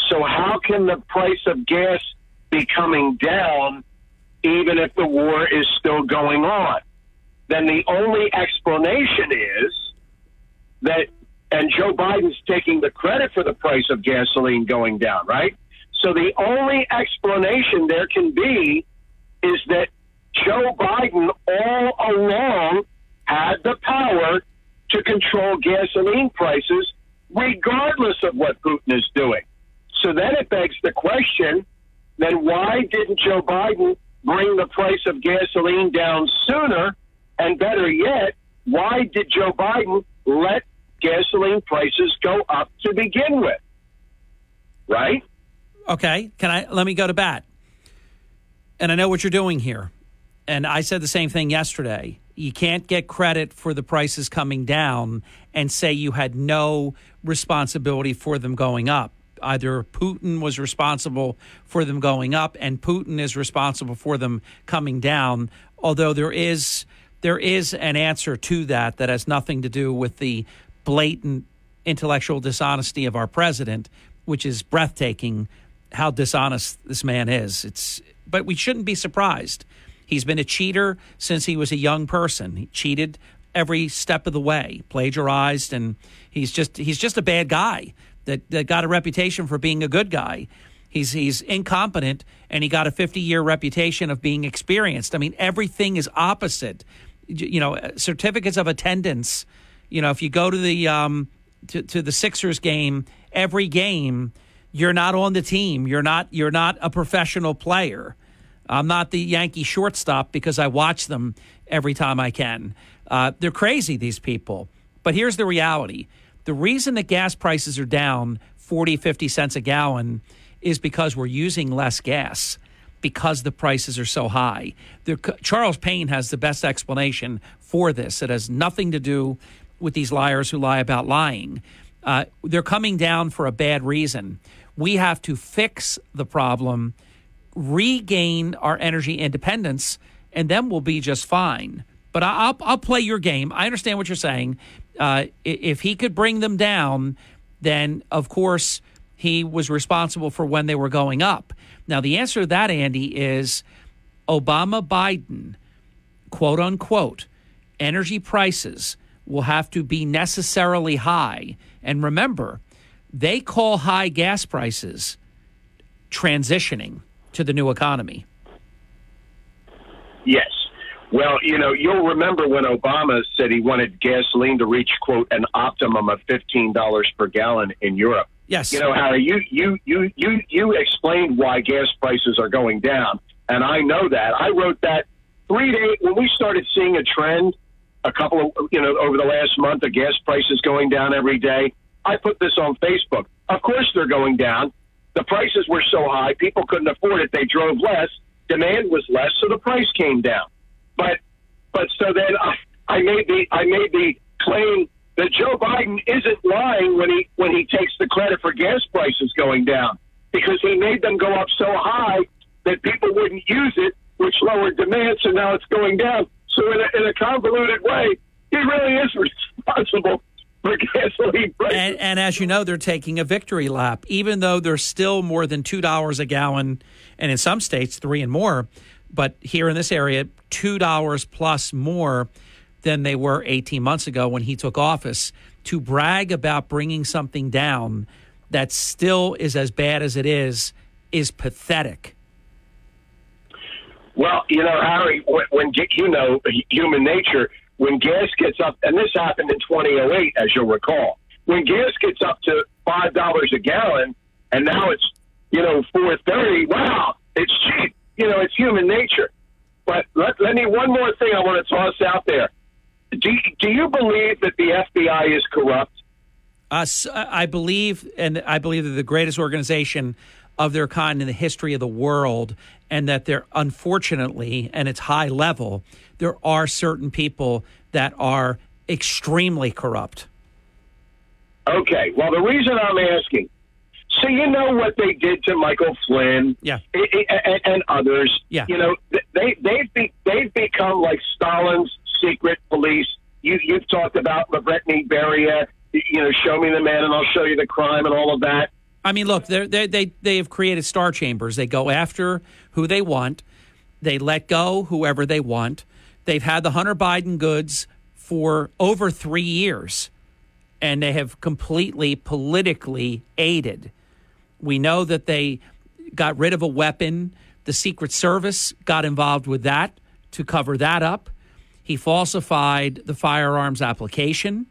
So how can the price of gas be coming down even if the war is still going on? Then the only explanation is that and Joe Biden's taking the credit for the price of gasoline going down, right? So the only explanation there can be is that Joe Biden all along had the power to control gasoline prices regardless of what Putin is doing. So then it begs the question then why didn't Joe Biden bring the price of gasoline down sooner? And better yet, why did Joe Biden let gasoline prices go up to begin with? Right? Okay. Can I let me go to bat? And I know what you're doing here. And I said the same thing yesterday. You can't get credit for the prices coming down and say you had no responsibility for them going up. Either Putin was responsible for them going up and Putin is responsible for them coming down, although there is there is an answer to that that has nothing to do with the blatant intellectual dishonesty of our president, which is breathtaking how dishonest this man is. It's but we shouldn't be surprised. He's been a cheater since he was a young person. He cheated every step of the way, plagiarized, and he's just he's just a bad guy that, that got a reputation for being a good guy. He's he's incompetent and he got a 50 year reputation of being experienced. I mean, everything is opposite. You know, certificates of attendance. You know, if you go to the um, to, to the Sixers game, every game, you're not on the team. You're not you're not a professional player. I'm not the Yankee shortstop because I watch them every time I can. Uh, they're crazy, these people. But here's the reality the reason that gas prices are down 40, 50 cents a gallon is because we're using less gas because the prices are so high. The, Charles Payne has the best explanation for this. It has nothing to do with these liars who lie about lying. Uh, they're coming down for a bad reason. We have to fix the problem regain our energy independence, and then we'll be just fine. But I'll, I'll play your game. I understand what you're saying. Uh, if he could bring them down, then of course he was responsible for when they were going up. Now, the answer to that, Andy, is Obama Biden, quote unquote, energy prices will have to be necessarily high. And remember, they call high gas prices transitioning to the new economy? Yes. Well, you know, you'll remember when Obama said he wanted gasoline to reach quote an optimum of fifteen dollars per gallon in Europe. Yes. You know, Harry, you you you you you explained why gas prices are going down, and I know that. I wrote that three days when we started seeing a trend, a couple of you know over the last month of gas prices going down every day. I put this on Facebook. Of course, they're going down the prices were so high, people couldn't afford it. They drove less. Demand was less, so the price came down. But but so then I, I made the I made the claim that Joe Biden isn't lying when he when he takes the credit for gas prices going down because he made them go up so high that people wouldn't use it, which lowered demand, so now it's going down. So in a, in a convoluted way, he really is responsible for gasoline prices. And, and as you know, they're taking a victory lap, even though they're still more than two dollars a gallon, and in some states three and more. But here in this area, two dollars plus more than they were 18 months ago when he took office. To brag about bringing something down that still is as bad as it is is pathetic. Well, you know, Harry, when, when you know human nature, when gas gets up, and this happened in 2008, as you'll recall, when gas gets up to five dollars a gallon, and now it's you know four thirty. Wow, it's cheap. You know, it's human nature. But let, let me one more thing I want to toss out there. Do do you believe that the FBI is corrupt? Uh, I believe, and I believe they're the greatest organization of their kind in the history of the world, and that there, unfortunately, and it's high level, there are certain people that are extremely corrupt. Okay. Well, the reason I'm asking, so you know what they did to Michael Flynn, yeah, and, and others, yeah. You know, they they've be, they've become like Stalin's secret police. You you've talked about Lavrentiy Beria you know, show me the man and I'll show you the crime and all of that. I mean, look, they they they have created star chambers. They go after who they want. They let go whoever they want. They've had the Hunter Biden goods for over three years, and they have completely politically aided. We know that they got rid of a weapon. The Secret Service got involved with that to cover that up. He falsified the firearms application.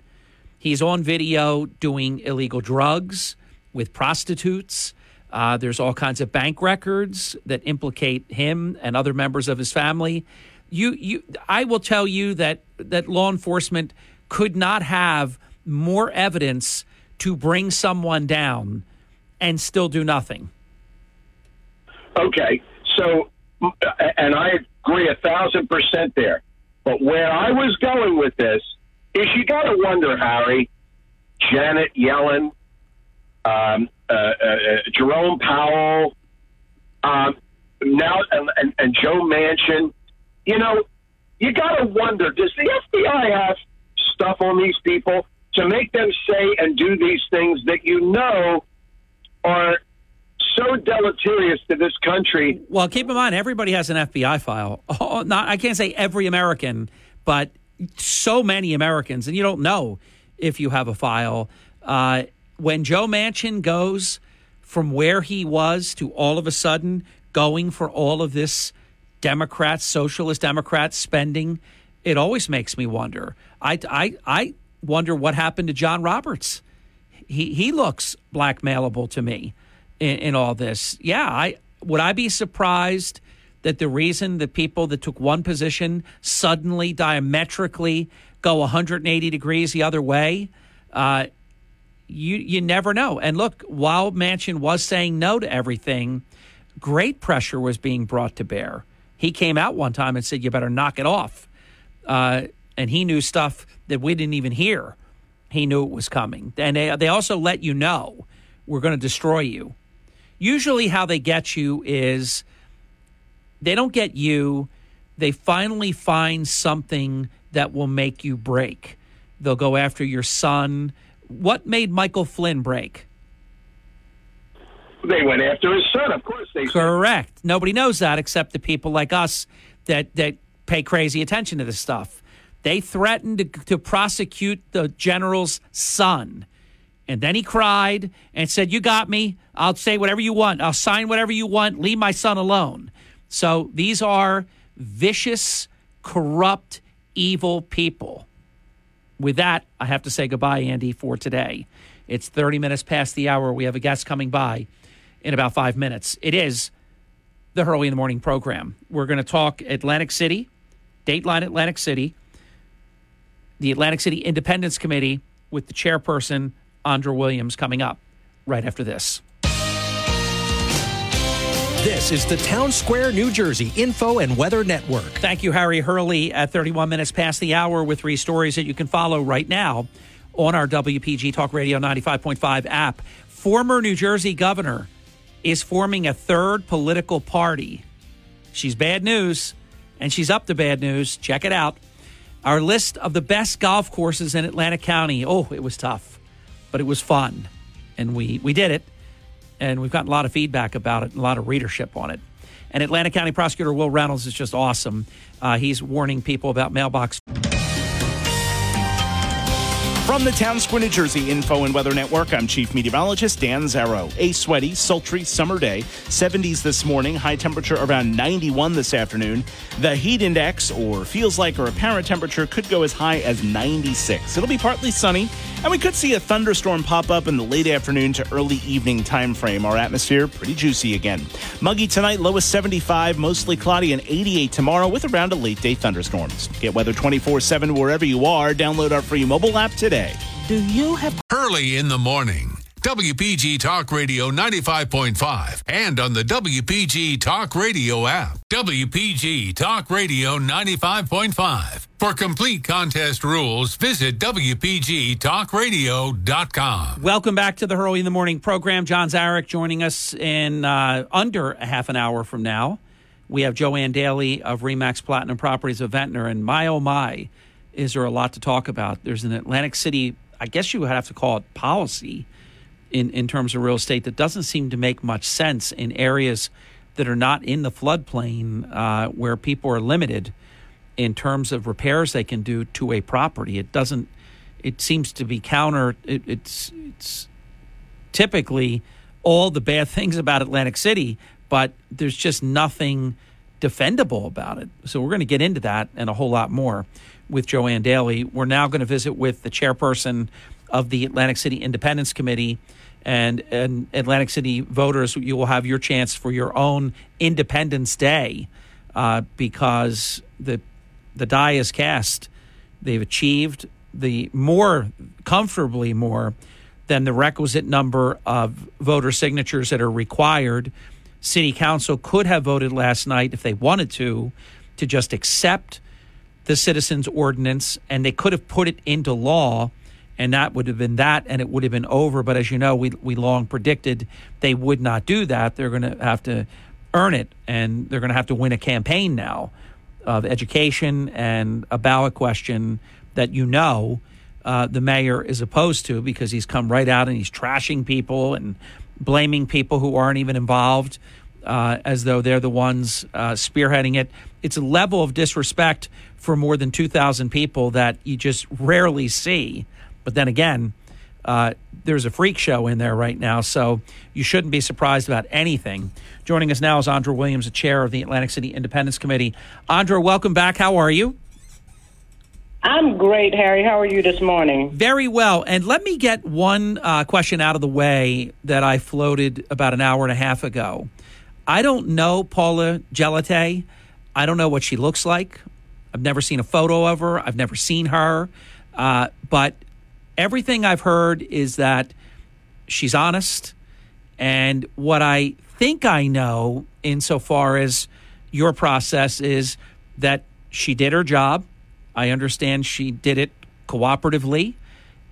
He's on video doing illegal drugs with prostitutes. Uh, there's all kinds of bank records that implicate him and other members of his family. You, you, I will tell you that that law enforcement could not have more evidence to bring someone down and still do nothing. Okay, so and I agree a thousand percent there. But where I was going with this is you got to wonder, Harry, Janet Yellen, um, uh, uh, uh, Jerome Powell, um, now and, and, and Joe Manchin. You know, you got to wonder: Does the FBI have stuff on these people to make them say and do these things that you know are so deleterious to this country? Well, keep in mind, everybody has an FBI file. Oh, not I can't say every American, but so many Americans, and you don't know if you have a file. Uh, when Joe Manchin goes from where he was to all of a sudden going for all of this Democrats, socialist Democrats spending, it always makes me wonder. I, I, I wonder what happened to John Roberts. He, he looks blackmailable to me in, in all this. Yeah, I would I be surprised that the reason the people that took one position suddenly diametrically go 180 degrees the other way, uh, you you never know. And look, while Manchin was saying no to everything, great pressure was being brought to bear. He came out one time and said, "You better knock it off," uh, and he knew stuff that we didn't even hear. He knew it was coming, and they they also let you know we're going to destroy you. Usually, how they get you is they don't get you. They finally find something that will make you break. They'll go after your son. What made Michael Flynn break? They went after his son, of course. They correct. Nobody knows that except the people like us that that pay crazy attention to this stuff. They threatened to, to prosecute the general's son. And then he cried and said, You got me. I'll say whatever you want. I'll sign whatever you want. Leave my son alone. So these are vicious, corrupt, evil people. With that, I have to say goodbye, Andy, for today. It's 30 minutes past the hour. We have a guest coming by in about five minutes. It is the Hurley in the Morning program. We're going to talk Atlantic City, Dateline Atlantic City, the Atlantic City Independence Committee with the chairperson, Andra Williams, coming up right after this. This is the Townsquare, New Jersey Info and Weather Network. Thank you, Harry Hurley, at 31 minutes past the hour with three stories that you can follow right now on our WPG Talk Radio 95.5 app. Former New Jersey governor is forming a third political party. She's bad news. and she's up to bad news. Check it out. Our list of the best golf courses in Atlantic County. Oh, it was tough, but it was fun, and we we did it, and we've gotten a lot of feedback about it, a lot of readership on it. And Atlantic County Prosecutor Will Reynolds is just awesome. Uh, he's warning people about mailbox. From the Townsquare, New Jersey Info and Weather Network, I'm Chief Meteorologist Dan Zarrow. A sweaty, sultry summer day. 70s this morning, high temperature around 91 this afternoon. The heat index, or feels like or apparent temperature, could go as high as 96. It'll be partly sunny, and we could see a thunderstorm pop up in the late afternoon to early evening time frame. Our atmosphere pretty juicy again. Muggy tonight, lowest 75, mostly cloudy, and 88 tomorrow with around a late day thunderstorms. Get weather 24 7 wherever you are. Download our free mobile app today. Do you have early in the morning? WPG Talk Radio 95.5 and on the WPG Talk Radio app. WPG Talk Radio 95.5. For complete contest rules, visit WPGTalkRadio.com. Welcome back to the Hurley in the Morning program. John Zarych joining us in uh, under a half an hour from now. We have Joanne Daly of Remax Platinum Properties of Ventnor, and my oh my, is there a lot to talk about. There's an Atlantic City, I guess you would have to call it policy in, in terms of real estate that doesn't seem to make much sense in areas that are not in the floodplain uh, where people are limited in terms of repairs they can do to a property. It doesn't. It seems to be counter. It, it's it's typically all the bad things about Atlantic City, but there's just nothing defendable about it. So we're going to get into that and a whole lot more with Joanne Daly. We're now going to visit with the chairperson of the Atlantic City Independence Committee. And, and Atlantic City voters, you will have your chance for your own Independence Day uh, because the the die is cast. They've achieved the more comfortably more than the requisite number of voter signatures that are required. City Council could have voted last night if they wanted to to just accept the citizens ordinance and they could have put it into law and that would have been that and it would have been over. But as you know we we long predicted they would not do that. They're going to have to earn it and they're going to have to win a campaign now of education and a ballot question that you know uh, the mayor is opposed to because he's come right out and he's trashing people and blaming people who aren't even involved uh, as though they're the ones uh, spearheading it. It's a level of disrespect for more than 2,000 people that you just rarely see. But then again, uh, there's a freak show in there right now, so you shouldn't be surprised about anything. Joining us now is Andra Williams, the chair of the Atlantic City Independence Committee. Andra, welcome back. How are you? I'm great, Harry. How are you this morning? Very well. And let me get one uh, question out of the way that I floated about an hour and a half ago. I don't know Paula Geletei. I don't know what she looks like. I've never seen a photo of her. I've never seen her. Uh, but everything I've heard is that she's honest. And what I think I know, insofar as your process, is that she did her job. I understand she did it cooperatively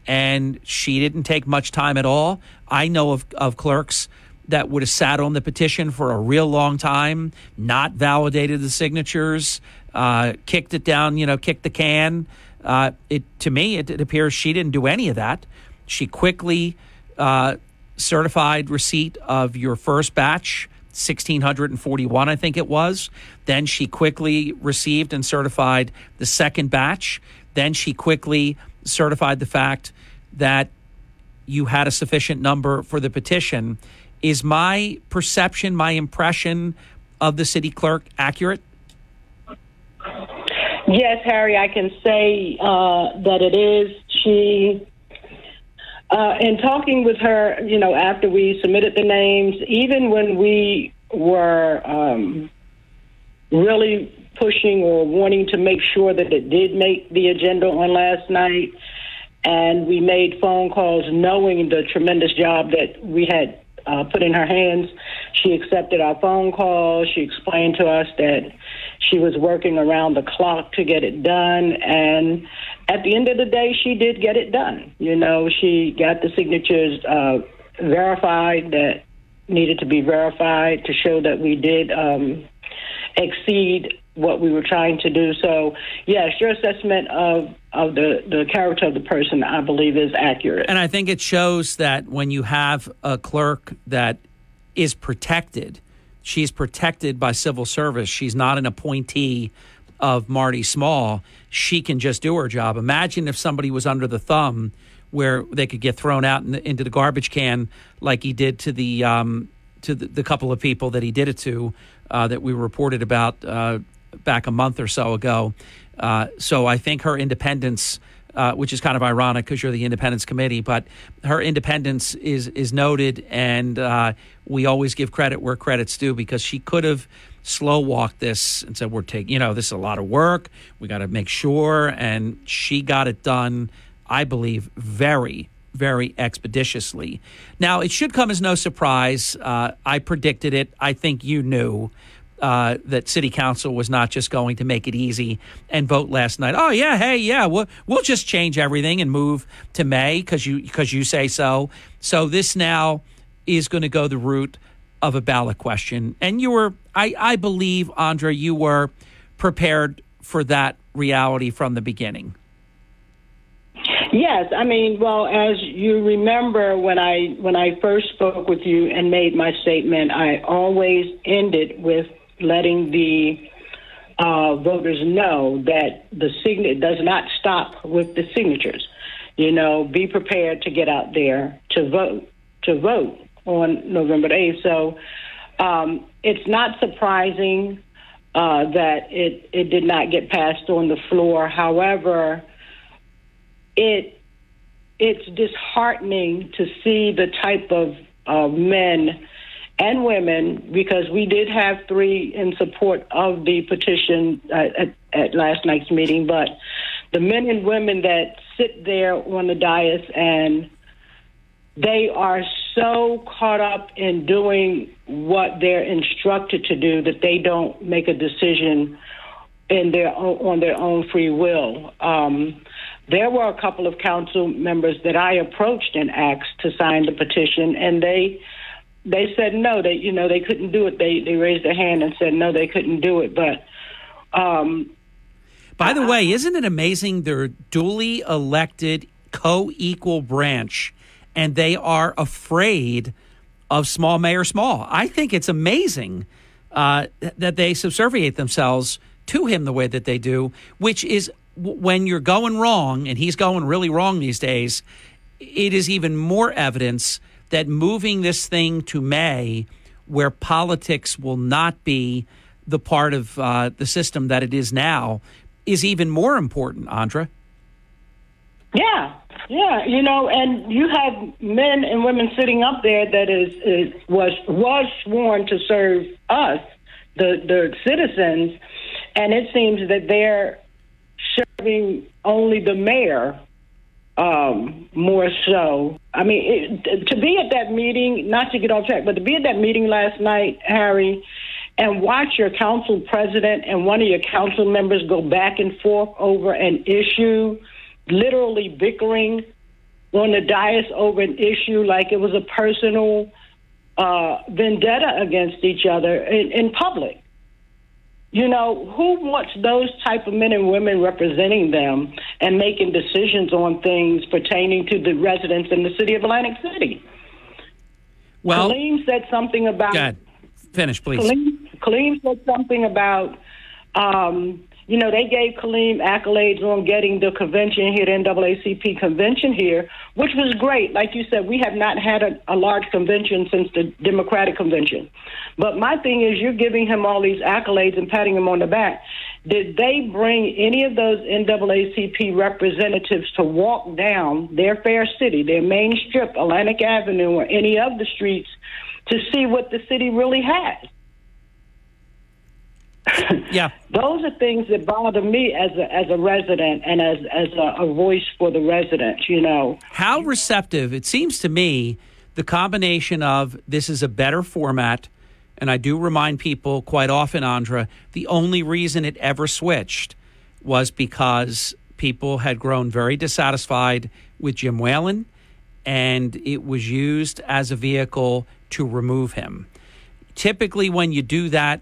and she didn't take much time at all. I know of, of clerks that would have sat on the petition for a real long time, not validated the signatures, uh, kicked it down, you know, kicked the can. Uh, it to me, it, it, appears she didn't do any of that. She quickly uh, certified receipt of your first batch, 1641, I think it was. Then she quickly received and certified the second batch. Then she quickly certified the fact that you had a sufficient number for the petition. Is my perception, my impression of the city clerk accurate? Yes, Harry, I can say uh, that it is. She, uh, in talking with her, you know, after we submitted the names, even when we were um, really pushing or wanting to make sure that it did make the agenda on last night, and we made phone calls knowing the tremendous job that we had uh, put in her hands. She accepted our phone call. She explained to us that she was working around the clock to get it done. And at the end of the day, she did get it done. You know, she got the signatures uh, verified that needed to be verified to show that we did um, exceed what we were trying to do. So, yes, your assessment of of the the character of the person, I believe, is accurate. And I think it shows that when you have a clerk that is protected, she's protected by civil service. She's not an appointee of Marty Small. She can just do her job. Imagine if somebody was under the thumb where they could get thrown out in the, into the garbage can like he did to the um, to the, the, couple of people that he did it to uh, that we reported about uh, back a month or so ago. Uh, so I think her independence. Uh, which is kind of ironic because you're the independence committee, but her independence is is noted, and uh, we always give credit where credit's due because she could have slow walked this and said, "We're taking, you know, this is a lot of work. We got to make sure," and she got it done I believe, very, very expeditiously. Now, it should come as no surprise. Uh, I predicted it. I think you knew. Uh, that city council was not just going to make it easy and vote last night. Oh yeah, hey yeah, we'll we'll just change everything and move to May because you because you say so. So this now is going to go the route of a ballot question, and you were I I believe Andre, you were prepared for that reality from the beginning. Yes, I mean, well, as you remember when I when I first spoke with you and made my statement, I always ended with letting the uh, voters know that the sign does not stop with the signatures. You know, be prepared to get out there to vote to vote on November 8th. So um, it's not surprising uh, that it it did not get passed on the floor. However it it's disheartening to see the type of uh, men and women because we did have three in support of the petition at, at last night's meeting, but the men and women that sit there on the dais and they are so caught up in doing what they're instructed to do that they don't make a decision in their own, on their own free will. Um, there were a couple of council members that I approached and asked to sign the petition, and they they said no. They you know they couldn't do it. They they raised their hand and said no, they couldn't do it. But um, by the way, isn't it amazing? They're duly elected co-equal branch, and they are afraid of small mayor small. I think it's amazing uh, that they subserviate themselves to him the way that they do, which is when you're going wrong, and he's going really wrong these days, it is even more evidence that moving this thing to May, where politics will not be the part of uh, the system that it is now, is even more important, Andra. Yeah, yeah, you know, and you have men and women sitting up there that is, is was was sworn to serve us, the the citizens, and it seems that they're serving only the mayor um, more so. I mean, it, to be at that meeting, not to get off track, but to be at that meeting last night, Harry, and watch your council president and one of your council members go back and forth over an issue, literally bickering on the dais over an issue like it was a personal uh, vendetta against each other in, in public. You know, who wants those type of men and women representing them and making decisions on things pertaining to the residents in the city of Atlantic City? Well, Kaleem said something about. God, finish, please. Kaleem, Kaleem said something about um, you know, they gave Kaleem accolades on getting the convention here, the NAACP convention here, which was great. Like you said, we have not had a, a large convention since the Democratic convention. But my thing is, you're giving him all these accolades and patting him on the back. Did they bring any of those NAACP representatives to walk down their fair city, their main strip, Atlantic Avenue, or any of the streets to see what the city really has? Yeah, those are things that bother me as a as a resident and as as a, a voice for the residents. You know how receptive it seems to me. The combination of this is a better format, and I do remind people quite often, Andra, the only reason it ever switched was because people had grown very dissatisfied with Jim Whelan, and it was used as a vehicle to remove him. Typically, when you do that,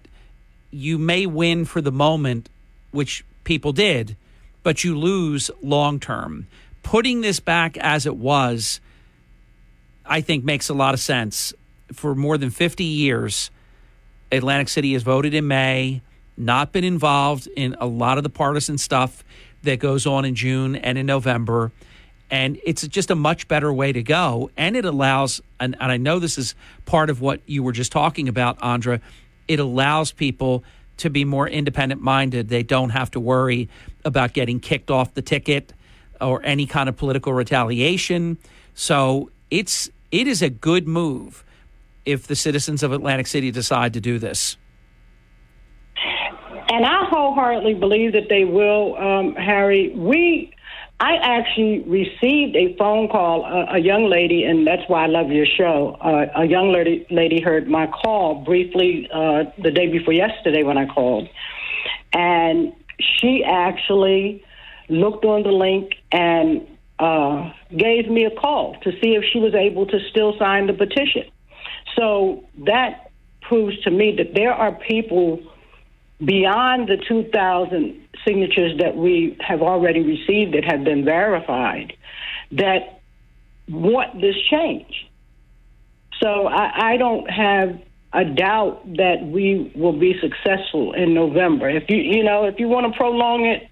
you may win for the moment, which people did, but you lose long term. Putting this back as it was, I think, makes a lot of sense. For more than 50 years, Atlantic City has voted in May, not been involved in a lot of the partisan stuff that goes on in June and in November. And it's just a much better way to go. And it allows, and, and I know this is part of what you were just talking about, Andra, it allows people to be more independent minded. They don't have to worry about getting kicked off the ticket or any kind of political retaliation. So it's it is a good move if the citizens of Atlantic City decide to do this. And I wholeheartedly believe that they will, um, Harry. We I actually received a phone call, uh, a young lady, and that's why I love your show. Uh, a young lady, lady heard my call briefly uh, the day before yesterday when I called. And she actually looked on the link and uh, gave me a call to see if she was able to still sign the petition. So that proves to me that there are people beyond the 2,000 signatures that we have already received that have been verified that want this change. So I, I don't have a doubt that we will be successful in November. If you you know if you want to prolong it,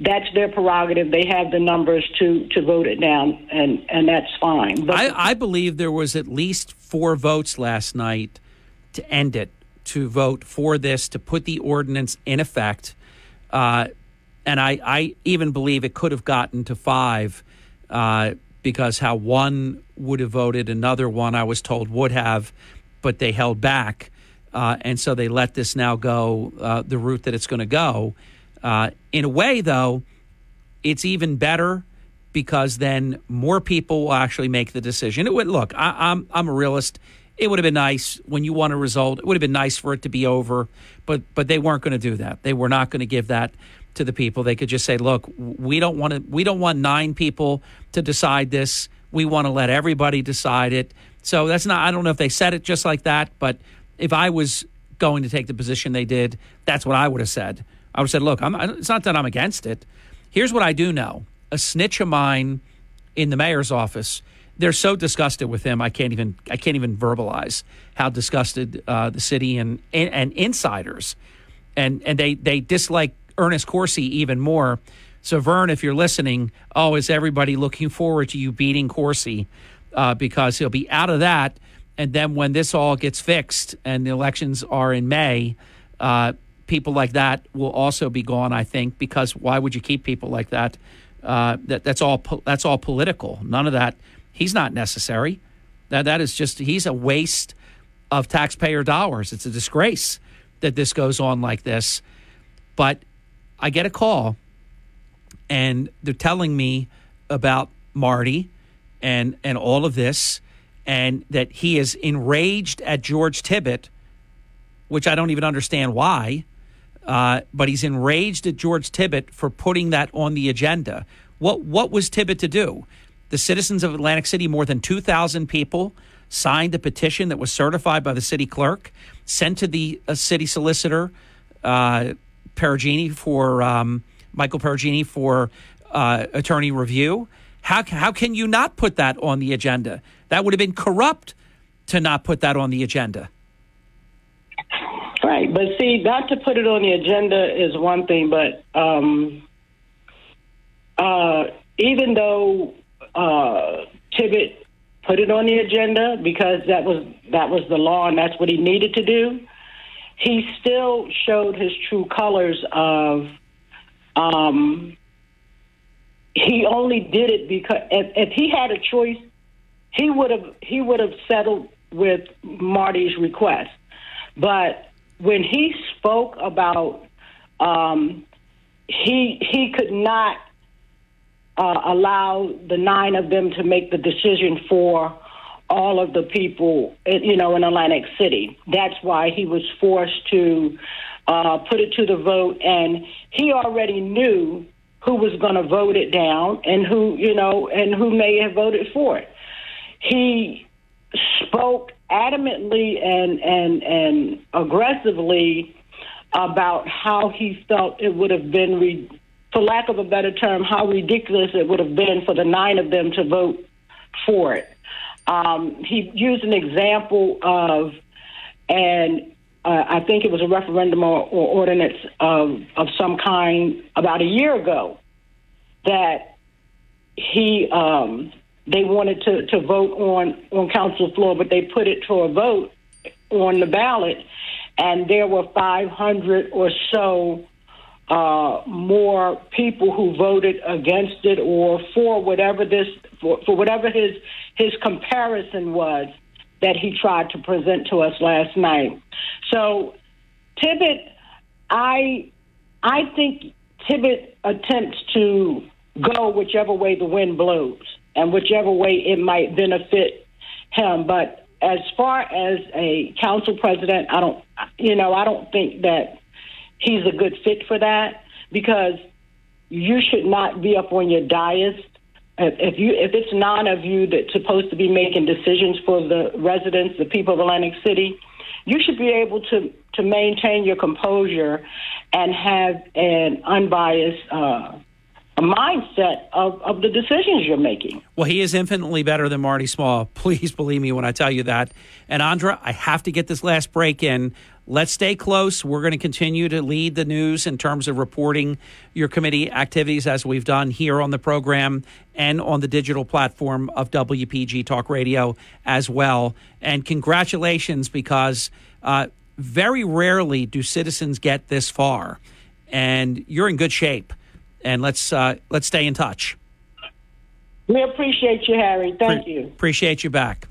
that's their prerogative. They have the numbers to to vote it down, and and that's fine. But I, I believe there was at least four votes last night to end it, to vote for this, to put the ordinance in effect. Uh, and I, I even believe it could have gotten to five uh, because how one would have voted, another one I was told would have, but they held back. Uh, and so they let this now go uh, the route that it's going to go. Uh, in a way, though, it's even better because then more people will actually make the decision. It would look. I, I'm I'm a realist it would have been nice when you want a result. It would have been nice for it to be over, but but they weren't going to do that. They were not going to give that to the people. They could just say, "Look, we don't want to. We don't want nine people to decide this. We want to let everybody decide it." So that's not. I don't know if they said it just like that, but if I was going to take the position they did, that's what I would have said. I would have said, "Look, I'm, it's not that I'm against it. Here's what I do know: a snitch of mine in the mayor's office." They're so disgusted with him. I can't even I can't even verbalize how disgusted uh, the city and, and, and insiders, and and they they dislike Ernest Coursey even more. So Vern, if you're listening, oh, is everybody looking forward to you beating Coursey uh, because he'll be out of that, and then when this all gets fixed and the elections are in May. Uh, people like that will also be gone, I think, because why would you keep people like that? Uh, that that's all that's all political. None of that He's not necessary. That that is just he's a waste of taxpayer dollars. It's a disgrace that this goes on like this. But I get a call and they're telling me about Marty and and all of this and that he is enraged at George Tibbitt, which I don't even understand why. Uh, but he's enraged at George Tibbitt for putting that on the agenda. What what was Tibbitt to do? The citizens of Atlantic City, more than 2,000 people, signed a petition that was certified by the city clerk, sent to the uh, city solicitor, uh, Perugini, for um, Michael Perugini for uh, attorney review. How, how can you not put that on the agenda? That would have been corrupt to not put that on the agenda. Right, but see, not to put it on the agenda is one thing, but um, uh, even though uh, Tibbitt put it on the agenda because that was that was the law and that's what he needed to do. He still showed his true colors of um, he only did it because if, if he had a choice, he would have he would have settled with Marty's request. But when he spoke about um, he he could not uh, allow the nine of them to make the decision for all of the people, you know, in Atlantic City. That's why he was forced to uh, put it to the vote, and he already knew who was going to vote it down and who, you know, and who may have voted for it. He spoke adamantly and and and aggressively about how he felt it would have been, re- for lack of a better term, how ridiculous it would have been for the nine of them to vote for it. Um, he used an example of, and uh, I think it was a referendum or, or ordinance of, of some kind about a year ago that he um, they wanted to, to vote on on council floor, but they put it to a vote on the ballot, and there were 500 or so uh, more people who voted against it or for whatever this for, for whatever his his comparison was that he tried to present to us last night. So Tibbitt, I I think Tibbitt attempts to go whichever way the wind blows and whichever way it might benefit him. But as far as a council president, I don't, you know, I don't think that he's a good fit for that because you should not be up on your dais. If you if it's none of you that's supposed to be making decisions for the residents, the people of Atlantic City, you should be able to to maintain your composure and have an unbiased uh, mindset of, of the decisions you're making. Well, he is infinitely better than Marty Small. Please believe me when I tell you that. And Andra, I have to get this last break in. Let's stay close. We're going to continue to lead the news in terms of reporting your committee activities as we've done here on the program and on the digital platform of WPG Talk Radio as well. And congratulations because uh, very rarely do citizens get this far. And you're in good shape and let's uh, let's stay in touch. We appreciate you, Harry. Thank Pre- you. Appreciate you back,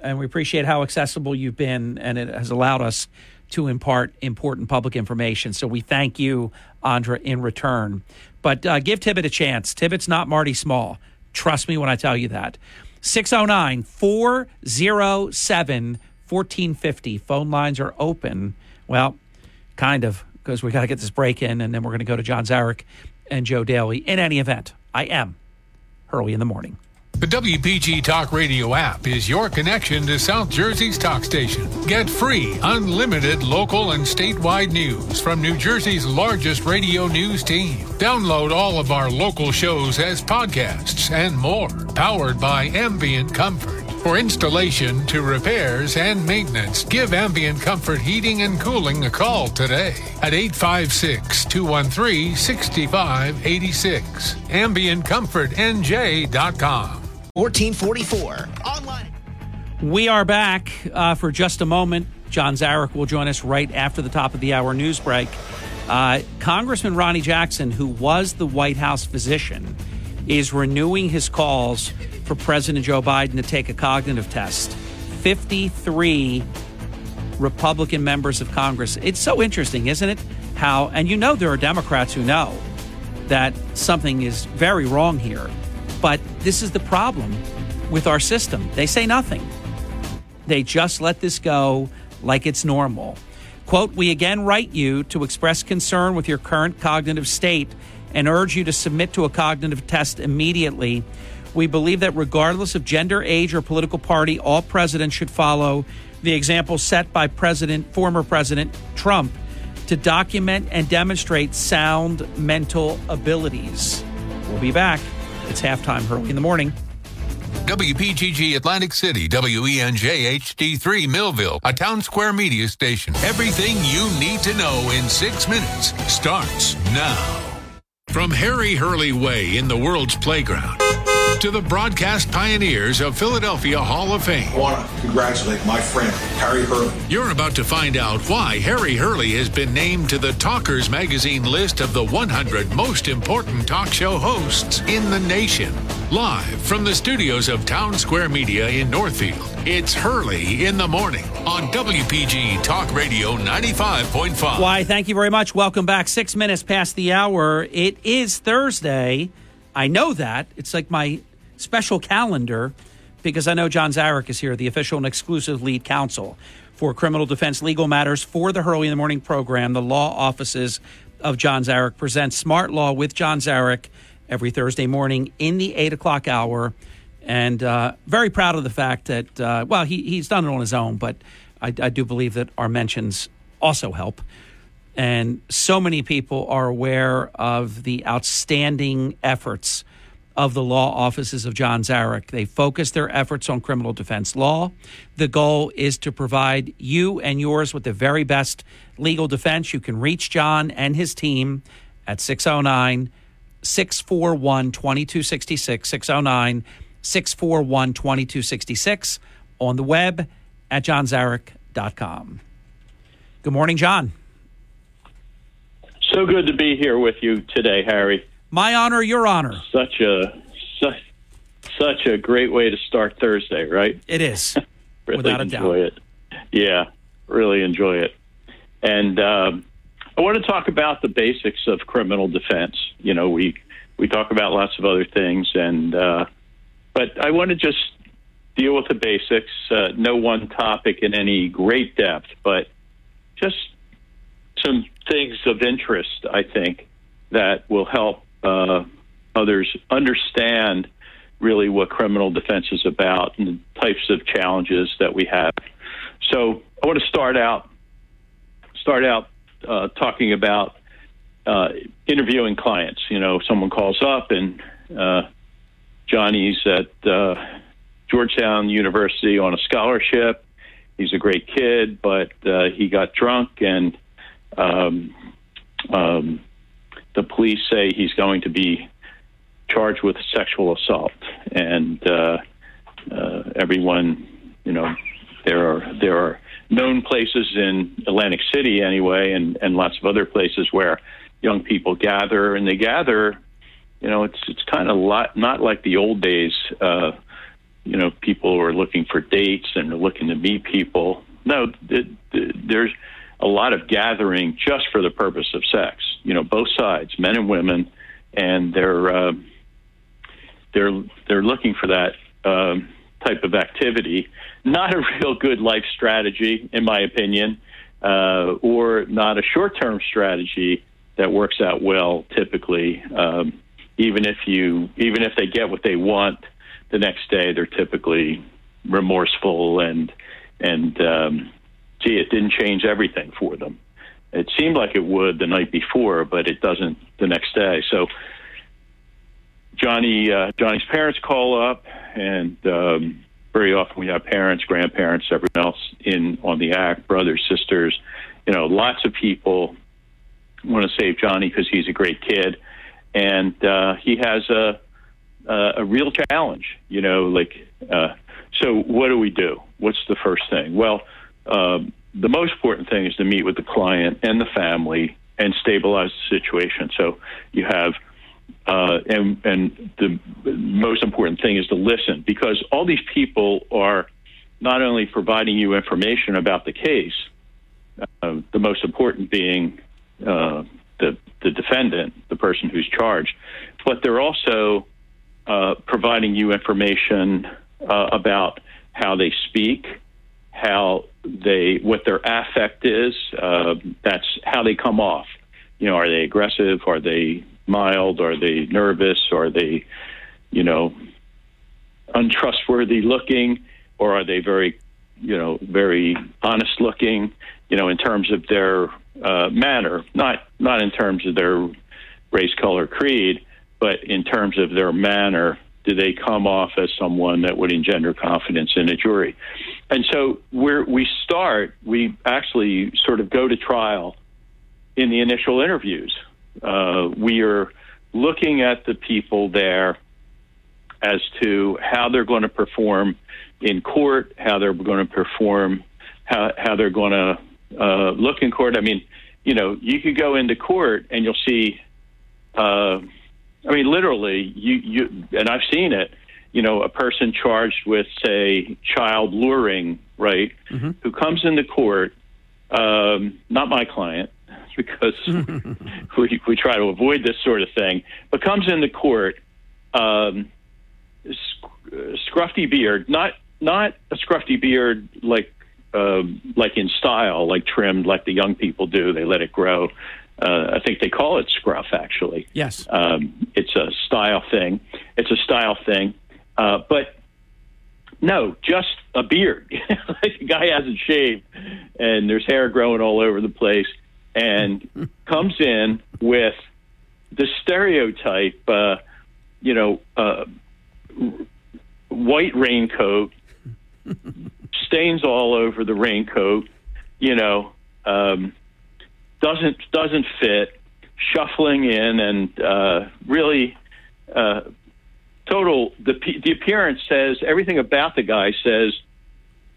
and we appreciate how accessible you've been, and it has allowed us to impart important public information. So we thank you, Andra, in return. But uh, give Tibbitt a chance. Tibbitt's not Marty Small. Trust me when I tell you that. 609 407 1450. Phone lines are open. Well, kind of, because we got to get this break in, and then we're going to go to John Zarych and Joe Daly. In any event, I am Hurley in the morning. The WPG Talk Radio app is your connection to South Jersey's talk station. Get free, unlimited local and statewide news from New Jersey's largest radio news team. Download all of our local shows as podcasts and more, powered by Ambient Comfort. For installation to repairs and maintenance, give Ambient Comfort Heating and Cooling a call today at 856 213 6586. AmbientComfortNJ.com. 1444. Online. We are back uh, for just a moment. John Zarych will join us right after the top of the hour news break. Uh, Congressman Ronny Jackson, who was the White House physician, is renewing his calls for President Joe Biden to take a cognitive test. 53 Republican members of Congress. It's so interesting, isn't it? How, and you know, there are Democrats who know that something is very wrong here. But this is the problem with our system. They say nothing, they just let this go like it's normal. Quote, we again write you to express concern with your current cognitive state and urge you to submit to a cognitive test immediately. We believe that regardless of gender, age, or political party, all presidents should follow the example set by President, former President Trump to document and demonstrate sound mental abilities. We'll be back. It's halftime early in the morning. WPGG Atlantic City, WENJ HD3 Millville, a Townsquare Media station. Everything you need to know in six minutes starts now. From Harry Hurley Way in the world's playground to the broadcast pioneers of Philadelphia Hall of Fame. I want to congratulate my friend, Harry Hurley. You're about to find out why Harry Hurley has been named to the Talkers Magazine list of the 100 most important talk show hosts in the nation. Live from the studios of Townsquare Media in Northfield, it's Hurley in the Morning on WPG Talk Radio 95.5. Why, thank you very much. Welcome back. Six minutes past the hour. It is Thursday. I know that. It's like my special calendar because I know John Zarych is here, the official and exclusive lead counsel for criminal defense legal matters for the Hurley in the Morning program. The law offices of John Zarych presents Smart Law with John Zarych every Thursday morning in the 8 o'clock hour. And uh, very proud of the fact that, uh, well, he, he's done it on his own, but I, I do believe that our mentions also help. And so many people are aware of the outstanding efforts of the law offices of John Zarych. They focus their efforts on criminal defense law. The goal is to provide you and yours with the very best legal defense. You can reach John and his team at 609 641 2266. 609 641 2266 on the web at johnzarych.com. Good morning, John. So good to be here with you today, Harry. My honor, your honor. Such a such, such a great way to start Thursday, right? It is. really without a enjoy doubt. it. Yeah, really enjoy it. And um, I want to talk about the basics of criminal defense. You know, we we talk about lots of other things, and uh, but I want to just deal with the basics. Uh, no one topic in any great depth, but just some things of interest. I think that will help uh, others understand really what criminal defense is about and the types of challenges that we have. So I want to start out start out uh, talking about uh, interviewing clients. You know, someone calls up and uh, Johnny's at uh, Georgetown University on a scholarship. He's a great kid, but uh, he got drunk and um, um, the police say he's going to be charged with sexual assault, and uh, uh, everyone, you know, there are there are known places in Atlantic City anyway, and and lots of other places where young people gather, and they gather. You know, it's it's kind of lot, not like the old days. Uh, you know, people are looking for dates and looking to meet people. No, it, it, there's a lot of gathering just for the purpose of sex. You know, both sides, men and women, and they're uh, they're they're looking for that um, type of activity. Not a real good life strategy, in my opinion, uh, or not a short-term strategy that works out well. Typically, um, even if you even if they get what they want, the next day they're typically remorseful and and um, gee, it didn't change everything for them. It seemed like it would the night before, but it doesn't the next day. So Johnny uh, Johnny's parents call up, and um, very often we have parents, grandparents, everyone else in on the act, brothers, sisters, you know, lots of people want to save Johnny because he's a great kid, and uh, he has a, a a real challenge. You know, like uh, so. What do we do? What's the first thing? Well, um, the most important thing is to meet with the client and the family and stabilize the situation. So you have uh, and and the most important thing is to listen because all these people are not only providing you information about the case, uh, the most important being uh, the the defendant, the person who's charged, but they're also uh, providing you information uh, about how they speak, how they what their affect is. Uh, that's how they come off. You know, are they aggressive? Are they mild? Are they nervous? Are they, you know, untrustworthy looking? Or are they very, you know, very honest looking? You know, in terms of their uh, manner, not not in terms of their race, color, creed, but in terms of their manner. Do they come off as someone that would engender confidence in a jury? And so, where we start, we actually sort of go to trial in the initial interviews. Uh, we are looking at the people there as to how they're going to perform in court, how they're going to perform, how, how they're going to uh, look in court. I mean, you know, you could go into court and you'll see, uh, I mean, literally, you, you, and I've seen it, you know, a person charged with, say, child luring, right, Mm-hmm. who comes into court, um, not my client, because we, we try to avoid this sort of thing, but comes into court, um, scruffy beard, not not a scruffy beard like um, like in style, like trimmed like the young people do. They let it grow. Uh, I think they call it scruff. Actually, Yes. um, it's a style thing. It's a style thing, uh, but no, just a beard. like the guy hasn't shaved, and there's hair growing all over the place. and comes in with the stereotype, uh, you know, uh, white raincoat, stains all over the raincoat, you know, um, doesn't doesn't fit, shuffling in, and uh, really uh, total. The the appearance says everything about the guy says,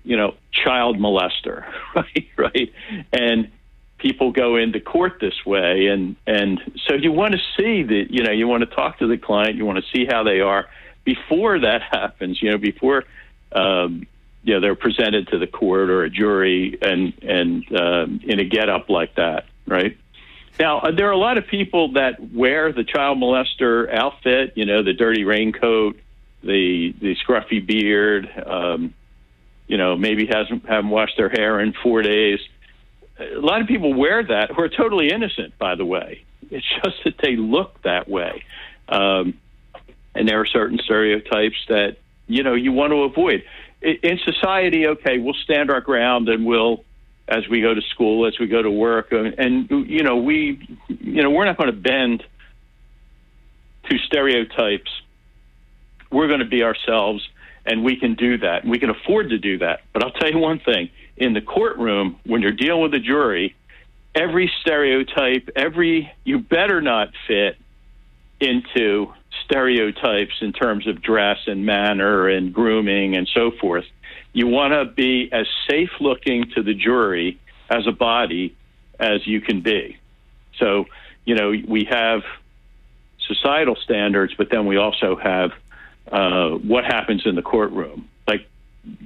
you know, child molester, right, right, and people go into court this way and and so you want to see that you know you want to talk to the client you want to see how they are before that happens you know before um you know they're presented to the court or a jury and and um, in a get up like that right now uh, there are a lot of people that wear the child molester outfit you know the dirty raincoat the the scruffy beard um you know maybe hasn't haven't washed their hair in 4 days a lot of people wear that who are totally innocent, by the way. It's just that they look that way. Um, and there are certain stereotypes that, you know, you want to avoid. In society, okay, we'll stand our ground and we'll, as we go to school, as we go to work, and, and you know, we, you know, we're not going to bend to stereotypes. We're going to be ourselves, and we can do that. We can afford to do that. But I'll tell you one thing in the courtroom when you're dealing with a jury, every stereotype, every you better not fit into stereotypes in terms of dress and manner and grooming and so forth. You want to be as safe looking to the jury as a body as you can be. So, you know, we have societal standards, but then we also have uh, what happens in the courtroom. Like,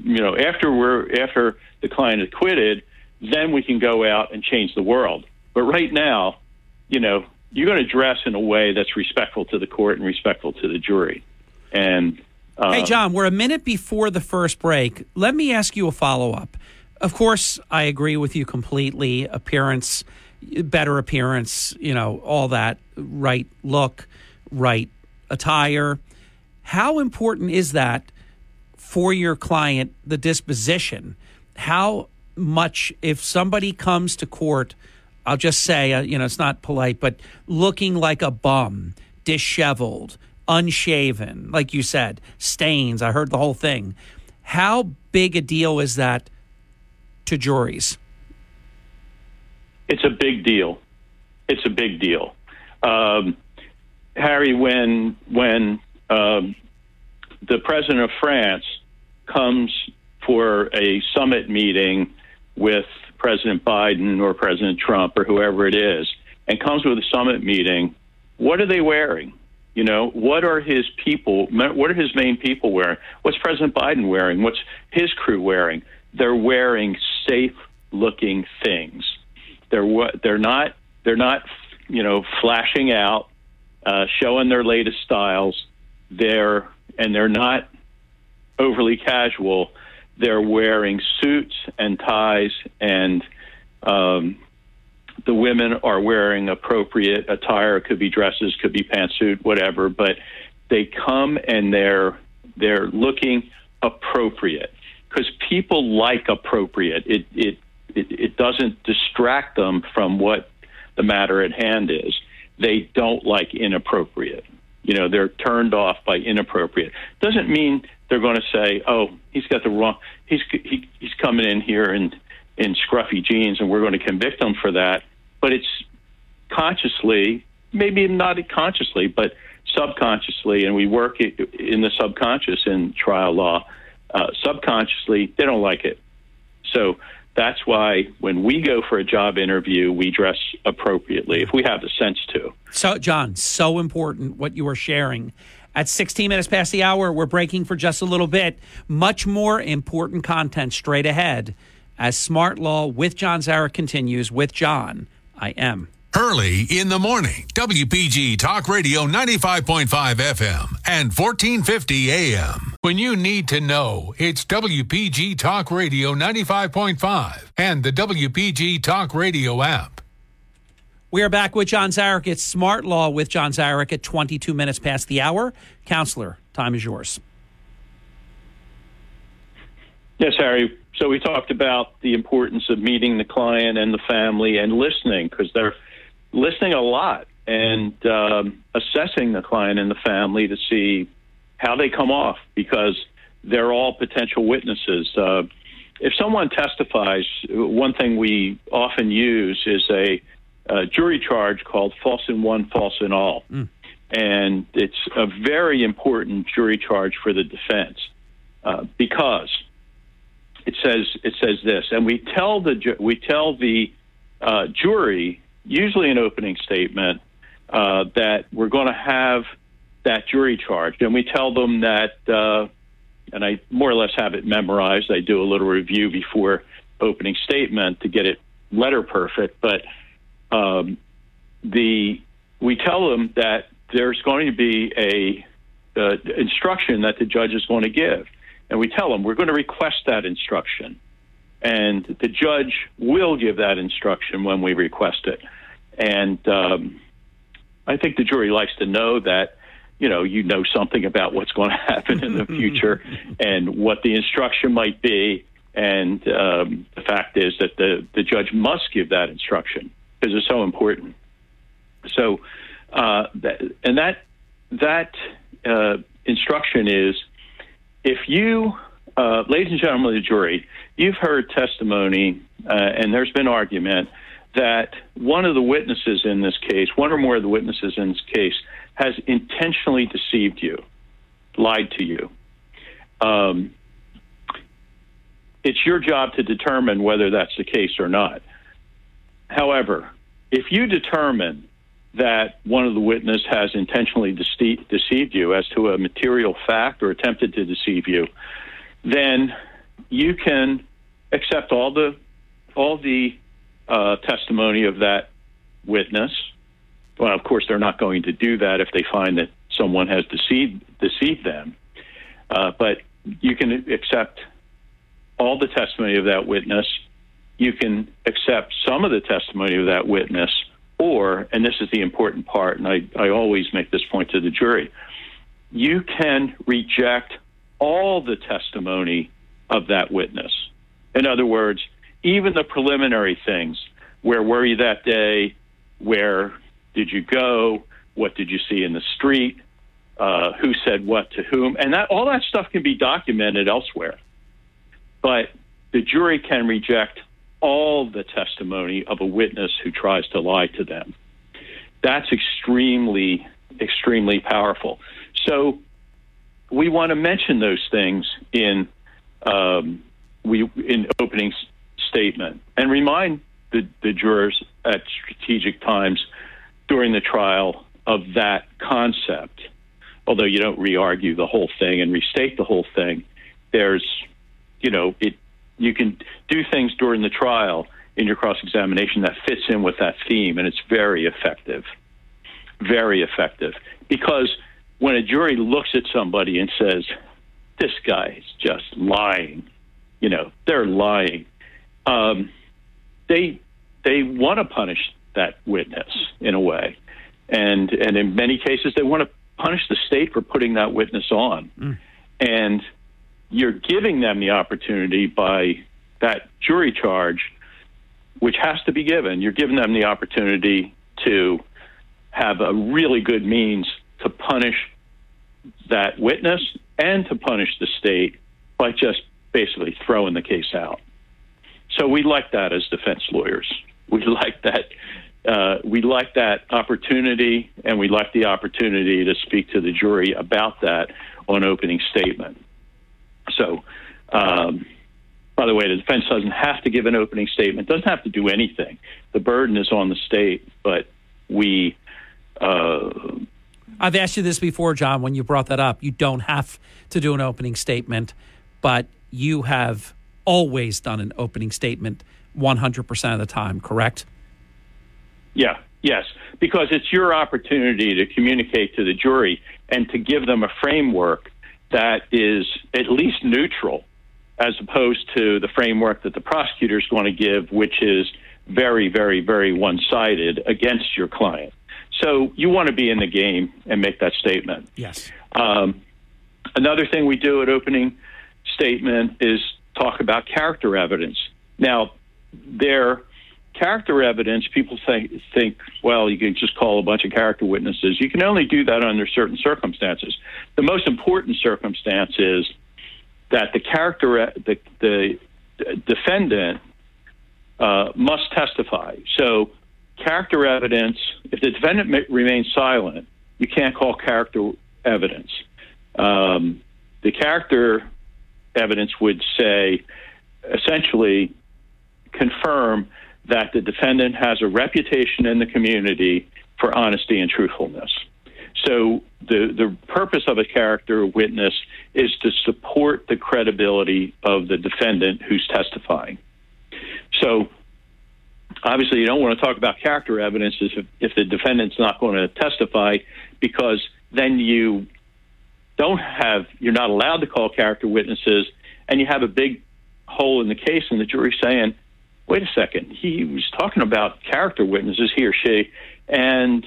you know, after we're after the client is acquitted, then we can go out and change the world. But right now, you know, you're going to dress in a way that's respectful to the court and respectful to the jury. And hey, John, we're a minute before the first break. Let me ask you a follow up. Of course, I agree with you completely. Appearance, better appearance, you know, all that, right look, right attire. How important is that for your client, the disposition? how much if somebody comes to court i'll just say uh, you know it's not polite but looking like a bum disheveled unshaven like you said stains i heard the whole thing. How big a deal is that to juries? It's a big deal. It's a big deal. Um, harry when when um, the president of france comes for a summit meeting with President Biden or President Trump or whoever it is and comes with a summit meeting, what are they wearing? You know, what are his people, what are his main people wearing? What's President Biden wearing? What's his crew wearing? They're wearing safe looking things. They're they're not they're not you know flashing out, uh, showing their latest styles. They're and they're not overly casual they're wearing suits and ties, and um, the women are wearing appropriate attire. It could be dresses, could be pantsuit, whatever. But they come and they're they're looking appropriate because people like appropriate. It, it it it doesn't distract them from what the matter at hand is. They don't like inappropriate. You know, they're turned off by inappropriate. Doesn't mean they're going to say, "Oh, he's got the wrong. He's he, he's coming in here in in scruffy jeans, and we're going to convict him for that." But it's consciously, maybe not consciously, but subconsciously, and we work in the subconscious in trial law. Uh, subconsciously, they don't like it. So that's why when we go for a job interview, we dress appropriately if we have the sense to. So, John, so important what you are sharing. At 16 minutes past the hour, we're breaking for just a little bit. Much more important content straight ahead as Smart Law with John Zarych continues with John. I am. Early in the morning, WPG Talk Radio 95.5 FM and 1450 AM. When you need to know, it's WPG Talk Radio 95.5 and the WPG Talk Radio app. We are back with John Zarych. It's Smart Law with John Zarych at 22 minutes past the hour. Counselor, time is yours. Yes, Harry. So we talked about the importance of meeting the client and the family and listening because they're listening a lot and um, assessing the client and the family to see how they come off because they're all potential witnesses. Uh, if someone testifies, one thing we often use is a, a jury charge called false in one, false in all. Mm. And it's a very important jury charge for the defense uh, because it says it says this, and we tell the we tell the uh, jury usually an opening statement uh, that we're going to have that jury charge, and we tell them that, uh, and I more or less have it memorized. I do a little review before opening statement to get it letter perfect, but um, the we tell them that there's going to be a uh, instruction that the judge is going to give, and we tell them we're going to request that instruction, and the judge will give that instruction when we request it, and um, I think the jury likes to know that you know you know something about what's going to happen in the future and what the instruction might be. And um, the fact is that the the judge must give that instruction because it's so important. So uh, that, and that that uh, instruction is if you uh, ladies and gentlemen of the jury you've heard testimony uh, and there's been argument that one of the witnesses in this case, one or more of the witnesses in this case, has intentionally deceived you, lied to you. Um, it's your job to determine whether that's the case or not. However, if you determine that one of the witnesses has intentionally dece- deceived you as to a material fact or attempted to deceive you, then you can accept all the all the uh, testimony of that witness. Well, of course, they're not going to do that if they find that someone has deceived deceived them. Uh, but you can accept all the testimony of that witness. You can accept some of the testimony of that witness, or, and this is the important part, and I, I always make this point to the jury, you can reject all the testimony of that witness. In other words, even the preliminary things where were you that day? Where did you go? What did you see in the street? Uh, who said what to whom? And that all that stuff can be documented elsewhere. But the jury can reject all the testimony of a witness who tries to lie to them. That's extremely, extremely powerful. So we want to mention those things in um, we in opening statement and remind the, the jurors at strategic times during the trial of that concept. Although you don't re-argue the whole thing and restate the whole thing, there's, you know, it. You can do things during the trial in your cross-examination that fits in with that theme, and it's very effective. Very effective because when a jury looks at somebody and says, "This guy is just lying," you know, they're lying um, they they want to punish that witness in a way, and and in many cases they want to punish the state for putting that witness on, mm. and you're giving them the opportunity by that jury charge, which has to be given. You're giving them the opportunity to have a really good means to punish that witness and to punish the state by just basically throwing the case out. So we like that as defense lawyers. We like that. Uh, we like that opportunity, and we like the opportunity to speak to the jury about that on opening statement. So, um, by the way, the defense doesn't have to give an opening statement, doesn't have to do anything. The burden is on the state, but we. Uh, I've asked you this before, John, when you brought that up. You don't have to do an opening statement, but you have always done an opening statement 100% of the time, correct? Yeah, yes, because it's your opportunity to communicate to the jury and to give them a framework that is at least neutral as opposed to the framework that the prosecutor is going to give, which is very, very, very one sided against your client. So you want to be in the game and make that statement. Yes. Um, another thing we do at opening statement is talk about character evidence. Now, their character evidence, people think, think, well, you can just call a bunch of character witnesses. You can only do that under certain circumstances. The most important circumstance is that the character, the, the defendant uh, must testify. So, character evidence, if the defendant remains silent, you can't call character evidence. Um, the character evidence would say, essentially, confirm that the defendant has a reputation in the community for honesty and truthfulness. So the the purpose of a character witness is to support the credibility of the defendant who's testifying. So obviously you don't want to talk about character evidence if, if the defendant's not going to testify because then you don't have you're not allowed to call character witnesses and you have a big hole in the case and the jury saying wait a second he was talking about character witnesses he or she and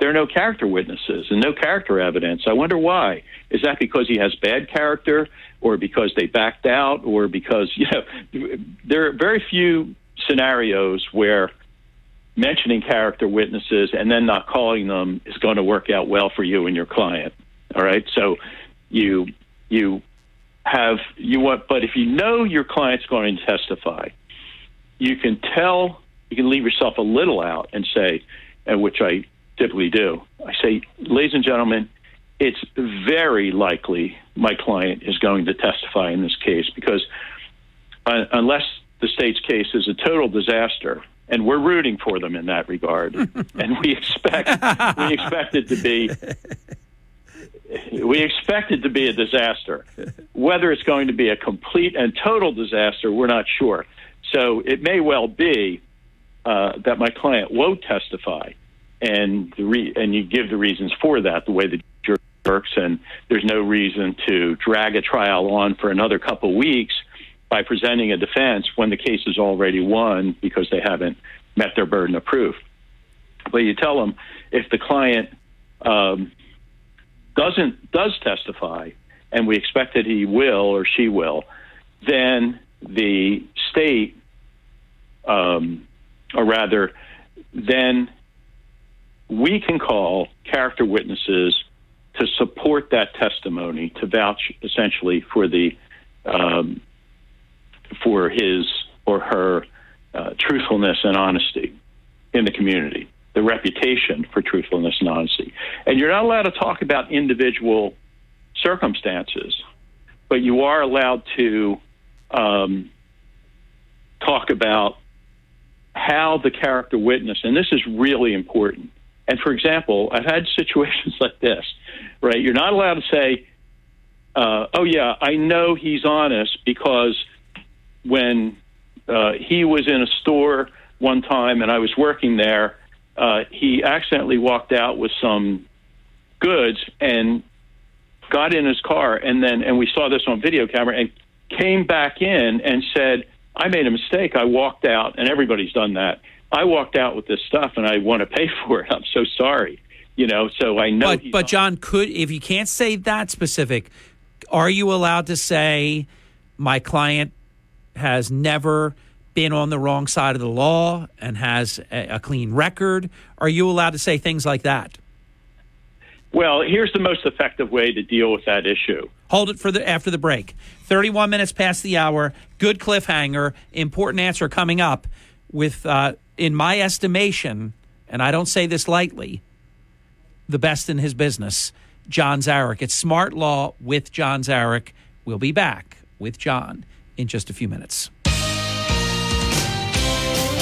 there are no character witnesses and no character evidence i wonder why is that because he has bad character or because they backed out or because you know there are very few scenarios where mentioning character witnesses and then not calling them is going to work out well for you and your client all right. So you you have you want, but if you know your client's going to testify, you can tell you can leave yourself a little out and say, and which I typically do. I say, ladies and gentlemen, it's very likely my client is going to testify in this case because uh, unless the state's case is a total disaster, and we're rooting for them in that regard, and we expect we expect it to be we expect it to be a disaster. Whether it's going to be a complete and total disaster, we're not sure. So it may well be uh, that my client won't testify, and re- and you give the reasons for that, the way the jury works, and there's no reason to drag a trial on for another couple weeks by presenting a defense when the case is already won because they haven't met their burden of proof. But you tell them if the client um, doesn't does testify, and we expect that he will or she will, then the state, um, or rather, then we can call character witnesses to support that testimony to vouch essentially for the um, for his or her uh, truthfulness and honesty in the community the reputation for truthfulness and honesty. And you're not allowed to talk about individual circumstances, but you are allowed to um, talk about how the character witness, and this is really important. And for example, I've had situations like this, right? You're not allowed to say, uh, oh, yeah, I know he's honest because when uh, he was in a store one time and I was working there, uh, he accidentally walked out with some goods and got in his car, and then and we saw this on video camera, and came back in and said, "I made a mistake. I walked out, and everybody's done that. I walked out with this stuff, and I want to pay for it. I'm so sorry." You know, so I know. But, but John, could if you can't say that specific, are you allowed to say my client has never been on the wrong side of the law and has a, a clean record? Are you allowed to say things like that? Well, here's the most effective way to deal with that issue. Hold it for the after the break. 31 minutes past the hour. Good cliffhanger. Important answer coming up with, uh, in my estimation, and I don't say this lightly, the best in his business, John Zarych. It's Smart Law with John Zarych. We'll be back with John in just a few minutes.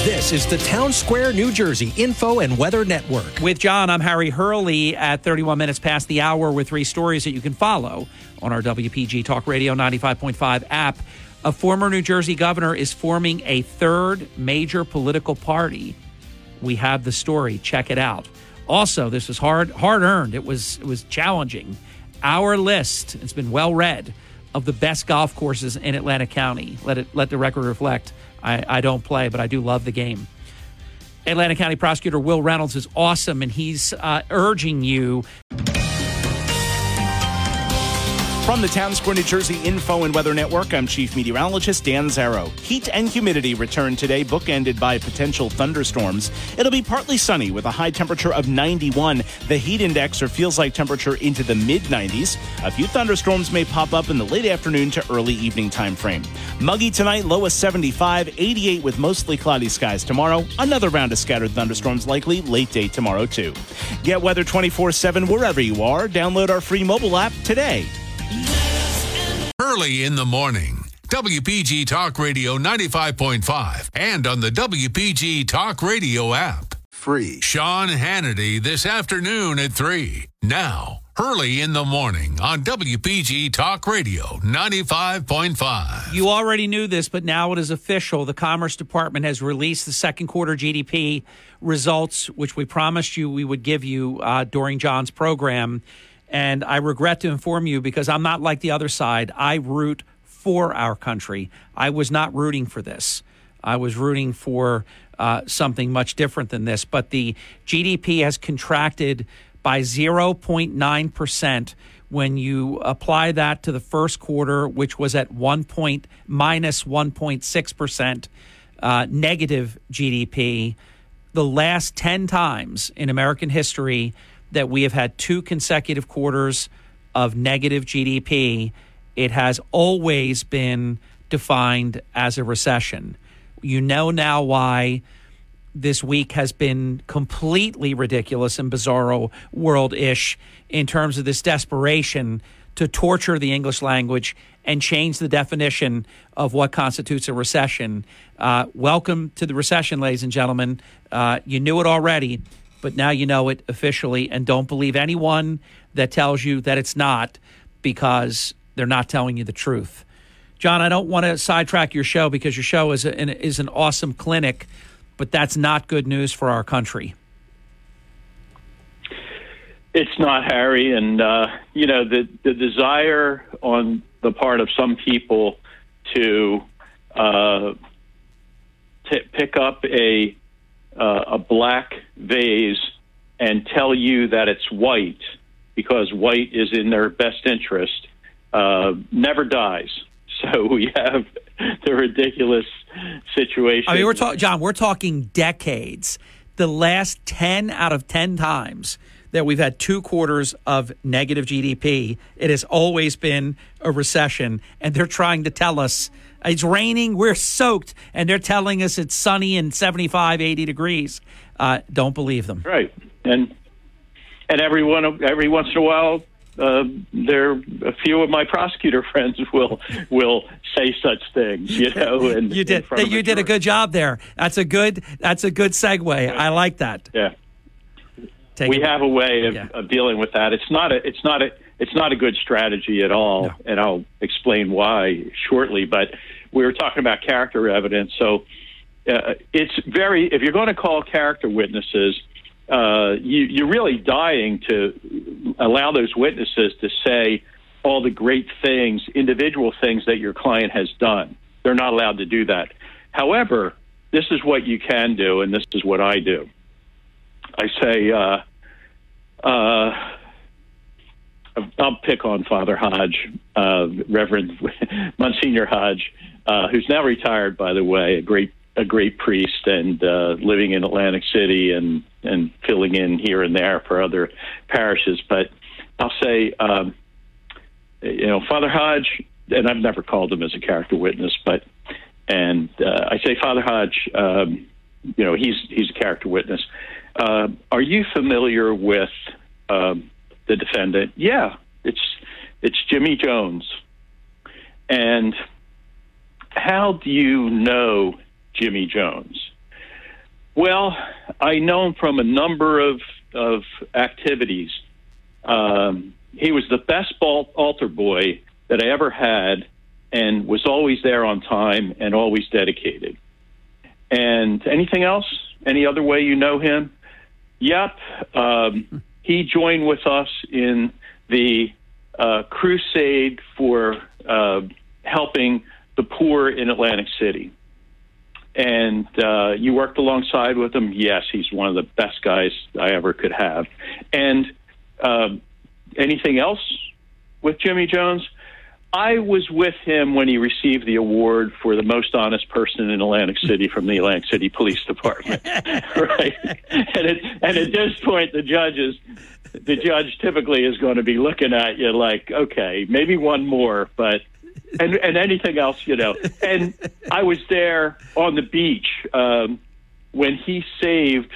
This is the Townsquare, New Jersey Info and Weather Network. With John, I'm Harry Hurley at 31 minutes past the hour with three stories that you can follow on our WPG Talk Radio 95.5 app. A former New Jersey governor is forming a third major political party. We have the story. Check it out. Also, this was hard hard earned. It was it was challenging. Our list, it's been well read, of the best golf courses in Atlantic County. Let it let the record reflect. I, I don't play, but I do love the game. Atlantic County Prosecutor Will Reynolds is awesome, and he's uh, urging you From the Townsquare, New Jersey Info and Weather Network, I'm Chief Meteorologist Dan Zarrow. Heat and humidity return today, bookended by potential thunderstorms. It'll be partly sunny with a high temperature of 91. The heat index or feels like temperature into the mid 90s. A few thunderstorms may pop up in the late afternoon to early evening time frame. Muggy tonight, low of 75, 88 with mostly cloudy skies tomorrow. Another round of scattered thunderstorms likely late day tomorrow, too. Get weather 24 7 wherever you are. Download our free mobile app today. Early in the morning. WPG Talk Radio 95.5 and on the WPG Talk Radio app. Free. Sean Hannity this afternoon at 3. Now, early in the morning on WPG Talk Radio 95.5. You already knew this, but now it is official. The Commerce Department has released the second quarter GDP results, which we promised you we would give you uh, during John's program. And I regret to inform you because I'm not like the other side. I root for our country. I was not rooting for this. I was rooting for uh, something much different than this. But the GDP has contracted by 0.9% when you apply that to the first quarter, which was at 1 point, minus 1.6% uh, negative GDP. The last 10 times in American history, that we have had two consecutive quarters of negative GDP, it has always been defined as a recession. You know now why this week has been completely ridiculous and bizarro world ish in terms of this desperation to torture the English language and change the definition of what constitutes a recession. Uh, welcome to the recession, ladies and gentlemen. Uh, you knew it already but now you know it officially. And don't believe anyone that tells you that it's not because they're not telling you the truth. John, I don't want to sidetrack your show because your show is, an, is an awesome clinic, but that's not good news for our country. It's not, Harry. And, uh, you know, the, the desire on the part of some people to uh, t- pick up a uh, a black vase and tell you that it's white because white is in their best interest uh, never dies. So we have the ridiculous situation. I mean, we're talking, John. We're talking decades. The last ten out of ten times that we've had two quarters of negative GDP, it has always been a recession, and they're trying to tell us it's raining, we're soaked, and they're telling us it's sunny and 75, 80 degrees. Uh, don't believe them. Right. And and every one every once in a while uh, there a few of my prosecutor friends will will say such things, you know. And you did you a did a good job there. That's a good that's a good segue. Yeah. I like that. Yeah. Take we have a way of, yeah. of, dealing with that. It's not a it's not a it's not a good strategy at all, no. and I'll explain why shortly. But we were talking about character evidence, so uh, it's very. If you're going to call character witnesses, uh, you, you're really dying to allow those witnesses to say all the great things, individual things that your client has done. They're not allowed to do that. However, this is what you can do, and this is what I do. I say, uh, uh, I'll pick on Father Hodge, uh, Reverend Monsignor Hodge, uh, who's now retired, by the way, a great a great priest and uh, living in Atlantic City and and filling in here and there for other parishes. But I'll say, um, you know, Father Hodge, and I've never called him as a character witness, but and uh, I say, Father Hodge, um, you know, he's he's a character witness. Uh, are you familiar with um, the defendant? Yeah, it's it's Jimmy Jones. And how do you know Jimmy Jones? Well, I know him from a number of of activities. Um, he was the best ball, altar boy that I ever had, and was always there on time and always dedicated. And anything else? Any other way you know him? Yep. Um, he joined with us in the uh, crusade for uh, helping the poor in Atlantic City. And uh, you worked alongside with him. Yes, he's one of the best guys I ever could have. And um, anything else? with Jimmy Jones. I was with him when he received the award for the most honest person in Atlantic City from the Atlantic City Police Department, right? And, it, and at this point, the judges, the judge typically is going to be looking at you like, okay, maybe one more, but and and anything else, you know. And I was there on the beach um, when he saved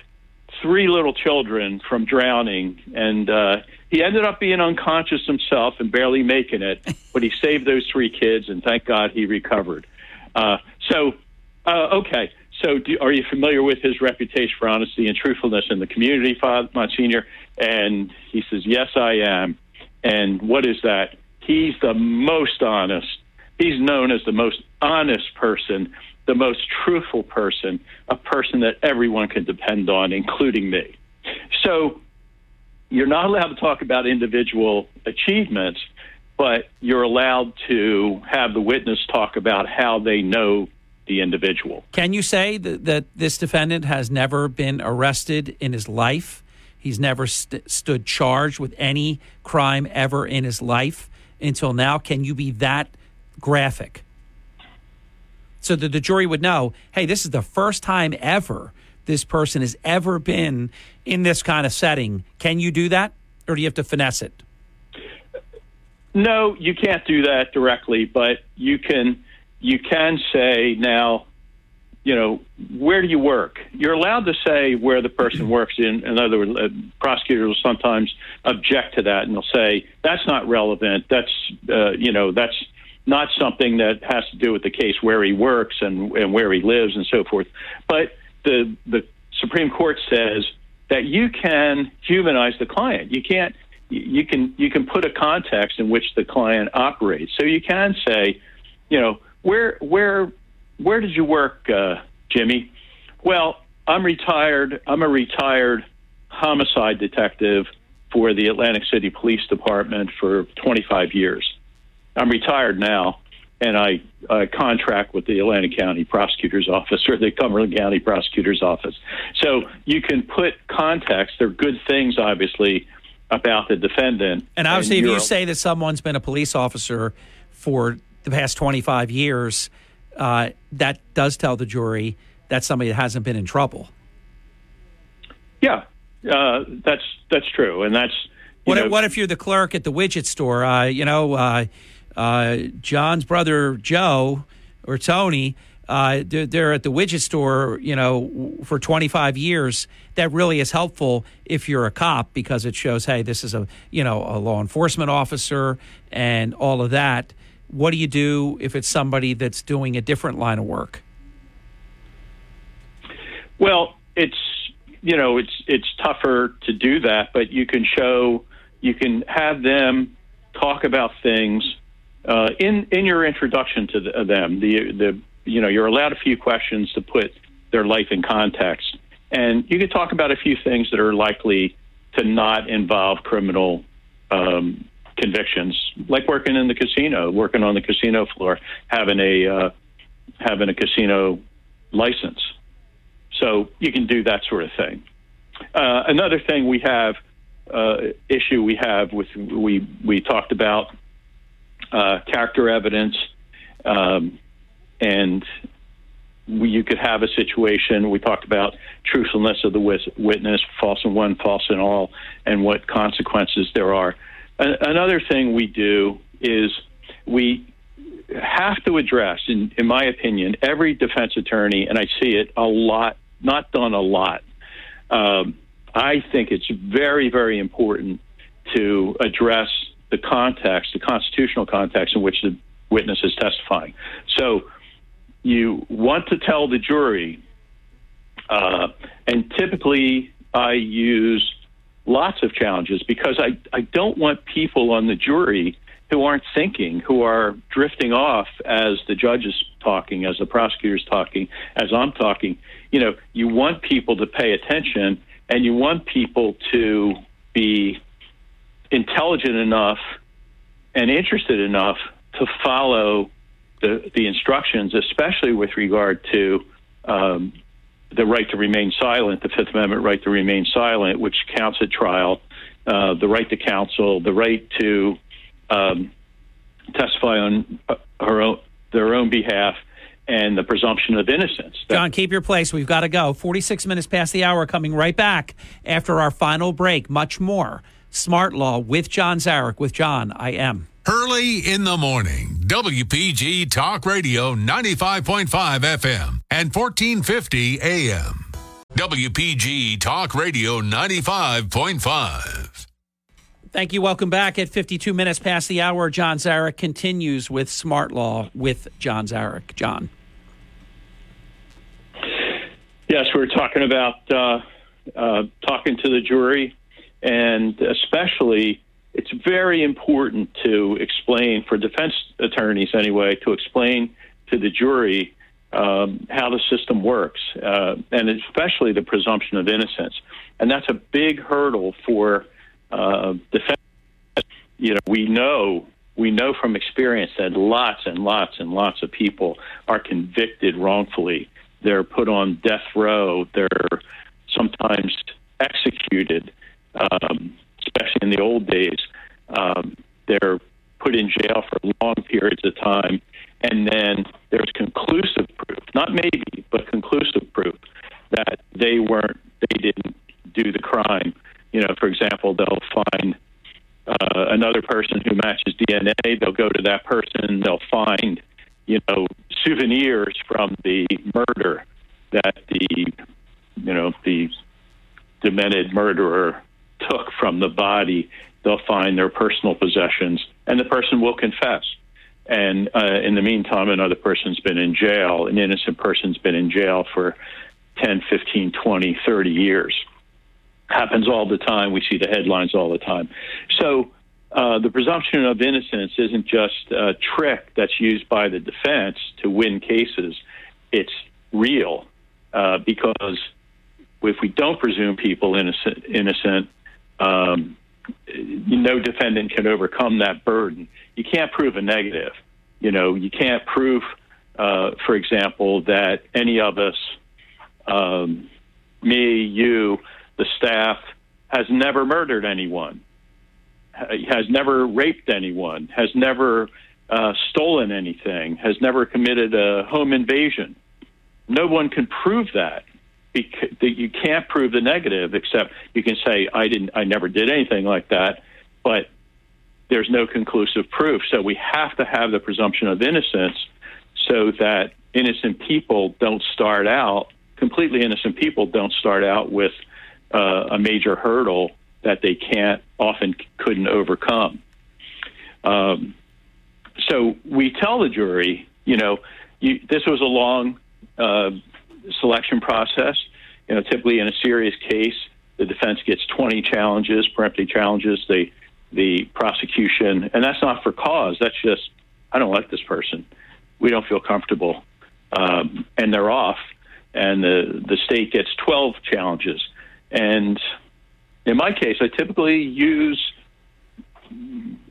three little children from drowning, and uh, he ended up being unconscious himself and barely making it, but he saved those three kids, and thank God he recovered. Uh, so, uh, okay. So, do, are you familiar with his reputation for honesty and truthfulness in the community, Father Monsignor? And he says, Yes, I am. And what is that? He's the most honest. He's known as the most honest person, the most truthful person, a person that everyone can depend on, including me. So, you're not allowed to talk about individual achievements, but you're allowed to have the witness talk about how they know the individual. Can you say that, that this defendant has never been arrested in his life? He's never st- stood charged with any crime ever in his life until now. Can you be that graphic? So that the jury would know hey, this is the first time ever this person has ever been in this kind of setting. Can you do that, or do you have to finesse it? No, you can't do that directly, but you can you can say now, you know, where do you work? You're allowed to say where the person works. In, in other words, uh, prosecutors will sometimes object to that, and they'll say that's not relevant. That's uh, you know that's not something that has to do with the case where he works and, and where he lives and so forth. But the the Supreme Court says that you can humanize the client. You can't. You can you can put a context in which the client operates. So you can say, you know, where where where did you work, uh, Jimmy? Well, I'm retired. I'm a retired homicide detective for the Atlantic City Police Department for 25 years. I'm retired now, and I uh, contract with the Atlantic County Prosecutor's Office or the Cumberland County Prosecutor's Office. So you can put context. They're good things, obviously, about the defendant. And obviously, and if you say that someone's been a police officer for the past 25 years, uh, that does tell the jury that's somebody that hasn't been in trouble. Yeah, uh, that's that's true, and that's what. Know, if, what if you're the clerk at the widget store? Uh, you know, uh, John's brother Joe or Tony. Uh, they're, they're, at the widget store, you know, for 25 years. That really is helpful if you're a cop because it shows, hey, this is a, you know, a law enforcement officer and all of that. What do you do if it's somebody that's doing a different line of work? Well, it's you know it's it's tougher to do that, but you can show you can have them talk about things uh, in in your introduction to the, them. The the you know you're allowed a few questions to put their life in context, and you can talk about a few things that are likely to not involve criminal um, convictions, like working in the casino, working on the casino floor, having a uh, having a casino license. So you can do that sort of thing. Uh, another thing we have uh, issue we have with we we talked about uh, character evidence, um, and we, you could have a situation. We talked about truthfulness of the witness, false in one, false in all, and what consequences there are. Another thing we do is we have to address, in, in my opinion, every defense attorney, and I see it a lot, not done a lot. Um, I think it's very, very important to address the context, the constitutional context in which the witness is testifying. So you want to tell the jury, uh, and typically I use lots of challenges because I, I don't want people on the jury who aren't thinking, who are drifting off as the judge is talking, as the prosecutor's talking, as I'm talking. You know, you want people to pay attention and you want people to be intelligent enough and interested enough to follow the, the instructions, especially with regard to um, the right to remain silent, the Fifth Amendment right to remain silent, which counts at trial, uh, the right to counsel, the right to um, testify on uh, her own, their own behalf and the presumption of innocence. John, keep your place. We've got to go. 46 minutes past the hour, coming right back after our final break. Much more. Smart Law with John Zarych. With John, I am. Early in the morning, WPG Talk Radio 95.5 FM and 1450 AM. WPG Talk Radio 95.5. Thank you. Welcome back at 52 minutes past the hour. John Zarych continues with Smart Law with John Zarych. John. Yes, we're talking about uh, uh, talking to the jury, and especially it's very important to explain for defense attorneys anyway to explain to the jury um, how the system works, uh, and especially the presumption of innocence. And that's a big hurdle for uh, defense. You know, we know we know from experience that lots and lots and lots of people are convicted wrongfully. They're put on death row. They're sometimes executed. Um, especially in the old days. Um, they're put in jail for long periods of time, and then there's conclusive proof, not maybe, but conclusive proof that they weren't, they didn't do the crime. You know, for example, they'll find uh, another person who matches DNA. They'll go to that person. They'll find, you know, souvenirs from the murder that the, you know, the demented murderer took from the body, they'll find their personal possessions, and the person will confess. And uh, in the meantime, another person's been in jail, an innocent person's been in jail for 10, 15, 20, 30 years. Happens all the time. We see the headlines all the time. So uh, the presumption of innocence isn't just a trick that's used by the defense to win cases, it's real uh, because if we don't presume people innocent, innocent um, no defendant can overcome that burden. You can't prove a negative. You know, you can't prove, uh, for example, that any of us, um, me, you, the staff, has never murdered anyone, has never raped anyone, has never uh, stolen anything, has never committed a home invasion. No one can prove that that you can't prove the negative except you can say I didn't I never did anything like that but there's no conclusive proof. So we have to have the presumption of innocence so that innocent people don't start out completely innocent people don't start out with uh, a major hurdle that they can't often couldn't overcome. Um, so we tell the jury you know you, this was a long uh, selection process. You know, typically in a serious case, the defense gets 20 challenges, peremptory challenges. The the prosecution, and that's not for cause. That's just I don't like this person. We don't feel comfortable, um, and they're off. And the the state gets 12 challenges. And in my case, I typically use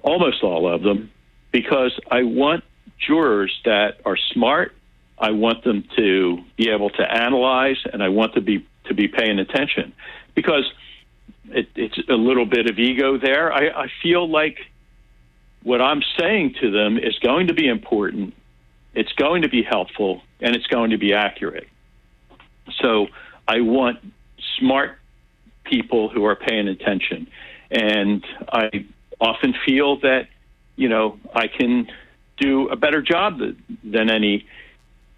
almost all of them because I want jurors that are smart I want them to be able to analyze, and I want to be to be paying attention because it, it's a little bit of ego there. I, I feel like what I'm saying to them is going to be important, it's going to be helpful, and it's going to be accurate. So I want smart people who are paying attention, and I often feel that you know I can do a better job than any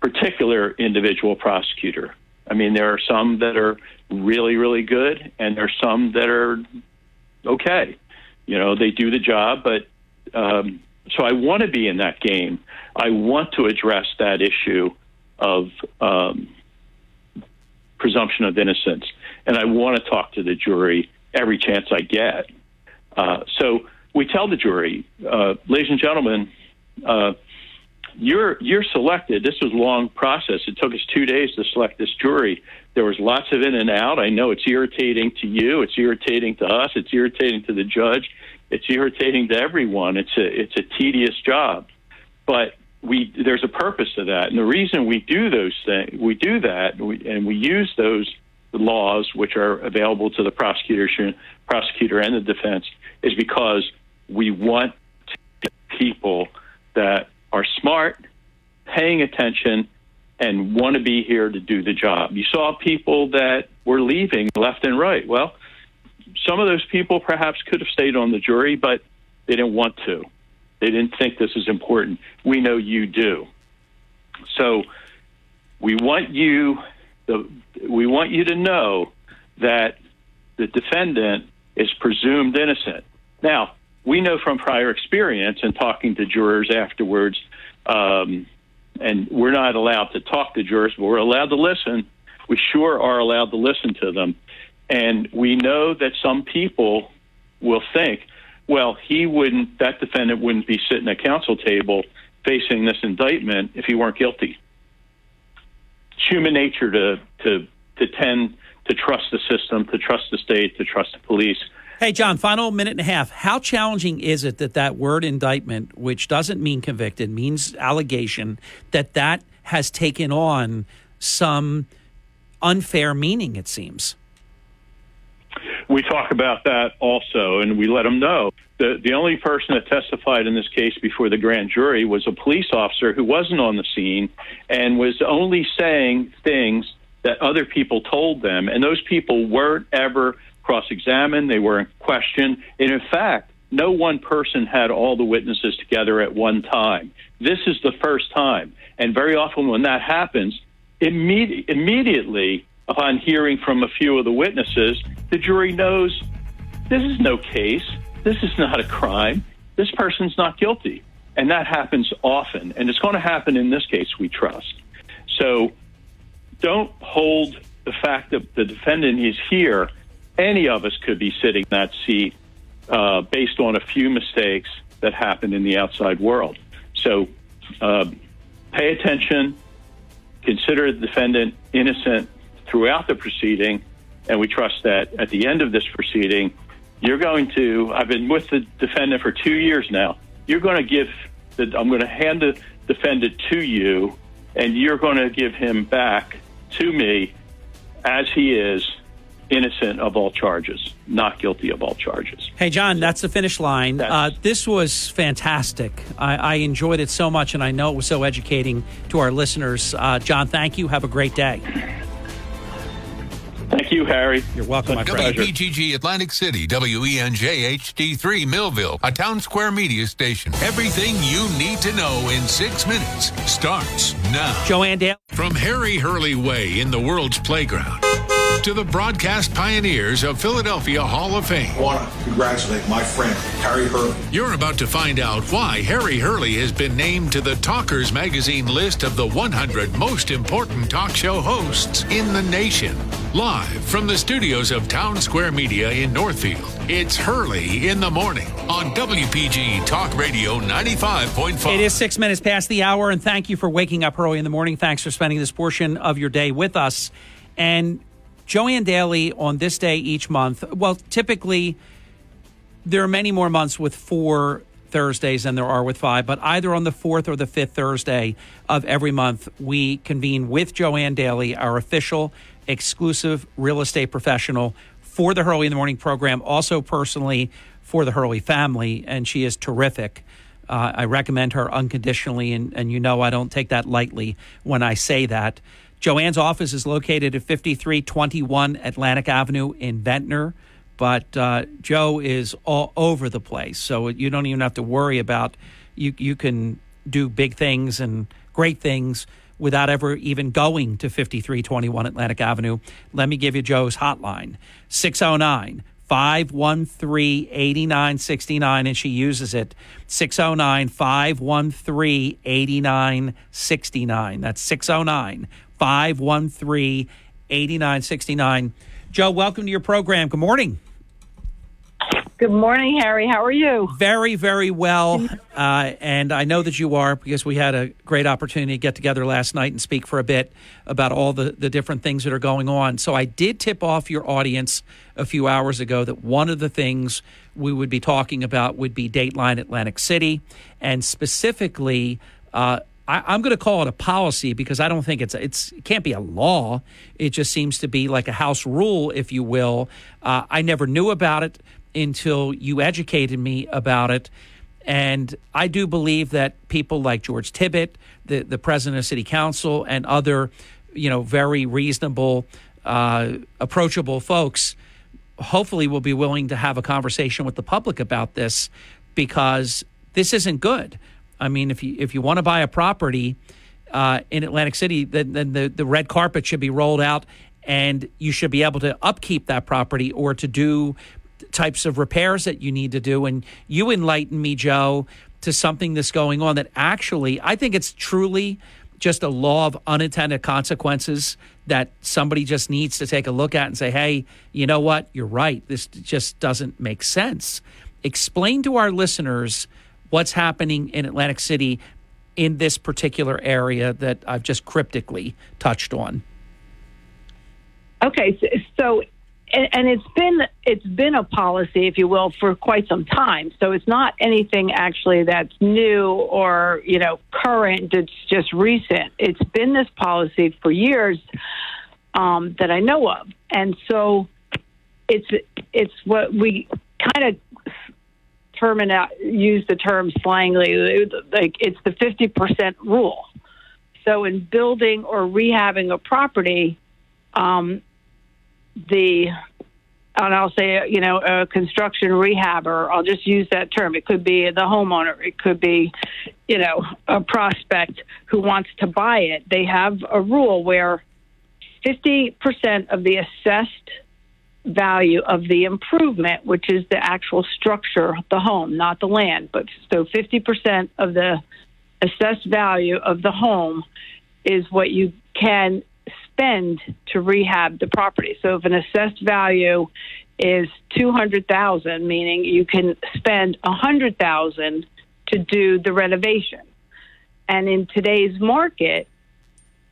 particular individual prosecutor. I mean, there are some that are really, really good, and there are some that are okay. You know, they do the job, but um, so I want to be in that game. I want to address that issue of um, presumption of innocence, and I want to talk to the jury every chance I get. Uh, so we tell the jury, uh, ladies and gentlemen, uh, you're you're selected. This was a long process. It took us two days to select this jury. There was lots of in and out. I know it's irritating to you. It's irritating to us. It's irritating to the judge. It's irritating to everyone. It's a it's a tedious job, but we there's a purpose to that, and the reason we do those things, we do that, and we, and we use those laws which are available to the prosecutor, prosecutor and the defense, is because we want people that are smart, paying attention, and want to be here to do the job. You saw people that were leaving left and right. Well, some of those people perhaps could have stayed on the jury, but they didn't want to. They didn't think this is important. We know you do. So we want you the, we want you to know that the defendant is presumed innocent. Now, we know from prior experience and talking to jurors afterwards, um, and we're not allowed to talk to jurors, but we're allowed to listen. We sure are allowed to listen to them. And we know that some people will think, well, he wouldn't, that defendant wouldn't be sitting at counsel table facing this indictment if he weren't guilty. It's human nature to, to, to tend to trust the system, to trust the state, to trust the police. Hey, John, final minute and a half. How challenging is it that that word indictment, which doesn't mean convicted, means allegation, that that has taken on some unfair meaning, it seems? We talk about that also, and we let them know. The, the only person that testified in this case before the grand jury was a police officer who wasn't on the scene and was only saying things that other people told them, and those people weren't ever cross examined, they weren't questioned. And in fact, no one person had all the witnesses together at one time. This is the first time. And very often when that happens, imme- immediately upon hearing from a few of the witnesses, the jury knows this is no case. This is not a crime. This person's not guilty. And that happens often. And it's going to happen in this case, we trust. So don't hold the fact that the defendant is here. Any of us could be sitting in that seat uh, based on a few mistakes that happened in the outside world. So uh, pay attention, consider the defendant innocent throughout the proceeding, and we trust that at the end of this proceeding, you're going to. I've been with the defendant for two years now. You're going to give. The, I'm going to hand the defendant to you, and you're going to give him back to me as he is innocent of all charges, not guilty of all charges. Hey, John, that's the finish line. Uh, this was fantastic. I, I, enjoyed it so much, and I know it was so educating to our listeners. Uh, John, thank you. Have a great day. Thank you, Harry. You're welcome, my pleasure. WPGG Atlantic City, WENJ HD3 Millville, a Townsquare Media station. Everything you need to know in six minutes starts now. Joanne Daly. From Harry Hurley Way in the world's playground to the broadcast pioneers of Philadelphia Hall of Fame. I want to congratulate my friend, Harry Hurley. You're about to find out why Harry Hurley has been named to the Talkers Magazine list of the 100 most important talk show hosts in the nation. Live from the studios of Townsquare Media in Northfield, it's Hurley in the Morning on WPG Talk Radio 95.5. It is six minutes past the hour, and thank you for waking up early in the morning. Thanks for spending this portion of your day with us. And Joanne Daly on this day each month. Well, typically there are many more months with four Thursdays than there are with five, but either on the fourth or the fifth Thursday of every month, we convene with Joanne Daly, our official exclusive real estate professional for the Hurley in the Morning program, also personally for the Hurley family, and she is terrific. Uh, I recommend her unconditionally, and, and you know I don't take that lightly when I say that. Joanne's office is located at 5321 Atlantic Avenue in Ventnor, but uh, Joe is all over the place. So you don't even have to worry about you. You can do big things and great things without ever even going to 5321 Atlantic Avenue. Let me give you Joe's hotline 609 513 8969, and she uses it 609 513 8969. That's 609 513 8969. Joe, welcome to your program. Good morning. Good morning, Harry. How are you? Very, very well. Uh, and I know that you are because we had a great opportunity to get together last night and speak for a bit about all the, the different things that are going on. So I did tip off your audience a few hours ago that one of the things we would be talking about would be Dateline Atlantic City and specifically uh, I, am going to call it a policy because I don't think it's it's it can't be a law. It just seems to be like a house rule, if you will. Uh, I never knew about it until you educated me about it, And I do believe that people like George Tibbitt, the, the president of City Council, and other, you know, very reasonable, uh, approachable folks, hopefully will be willing to have a conversation with the public about this because this isn't good. I mean, if you if you want to buy a property uh, in Atlantic City, then, then the, the red carpet should be rolled out and you should be able to upkeep that property or to do types of repairs that you need to do. And you enlighten me, Joe, to something that's going on that actually I think it's truly just a law of unintended consequences that somebody just needs to take a look at and say, hey, you know what? You're right. This just doesn't make sense. Explain to our listeners what's happening in Atlantic City in this particular area that I've just cryptically touched on. Okay, so and, it's been it's been a policy, if you will, for quite some time. So it's not anything actually that's new or you know current. It's just recent. It's been this policy for years um, that I know of, and so it's it's what we kind of and use the term slangly, like it's the fifty percent rule. So in building or rehabbing a property. Um, the and I'll say, you know, a construction rehabber. I'll just use that term. It could be the homeowner. It could be, you know, a prospect who wants to buy it. They have a rule where 50% of the assessed value of the improvement, which is the actual structure, the home, not the land, but so 50% of the assessed value of the home is what you can spend to rehab the property. So if an assessed value is 200,000 meaning you can spend 100,000 to do the renovation. And in today's market,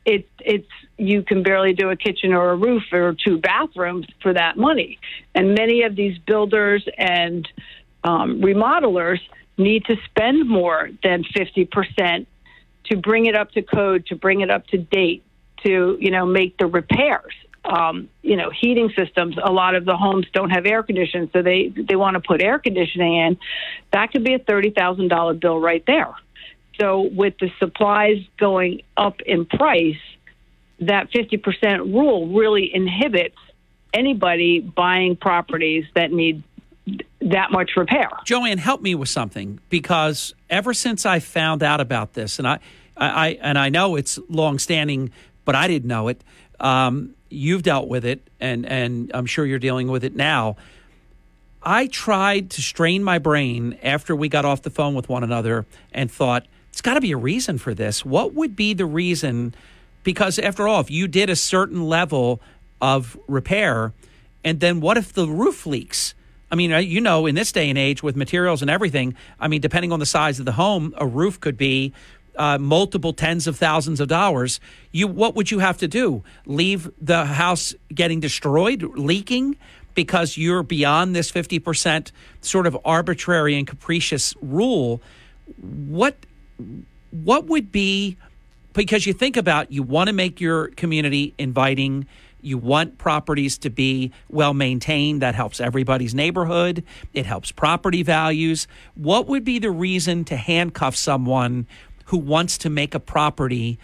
it's it's you can barely do a kitchen or a roof or two bathrooms for that money. And many of these builders and um, remodelers need to spend more than 50% to bring it up to code, to bring it up to date, to you know make the repairs. Um, you know, heating systems. A lot of the homes don't have air conditioning, so they they want to put air conditioning in. That could be a thirty thousand dollar bill right there. So with the supplies going up in price, that fifty percent rule really inhibits anybody buying properties that need that much repair. Joanne, help me with something because ever since I found out about this, and I, I, and I know it's longstanding but I didn't know it. Um, you've dealt with it, and and I'm sure you're dealing with it now. I tried to strain my brain after we got off the phone with one another and thought it's got to be a reason for this. What would be the reason? Because after all, if you did a certain level of repair, and then what if the roof leaks? I mean, uh, you know, in this day and age with materials and everything, I mean, depending on the size of the home, a roof could be uh, multiple tens of thousands of dollars, you what would you have to do? Leave the house getting destroyed, leaking? Because you're beyond this 50% sort of arbitrary and capricious rule. What what would be because you think about you want to make your community inviting you want properties to be well maintained that helps everybody's neighborhood it helps property values what would be the reason to handcuff someone who wants to make a property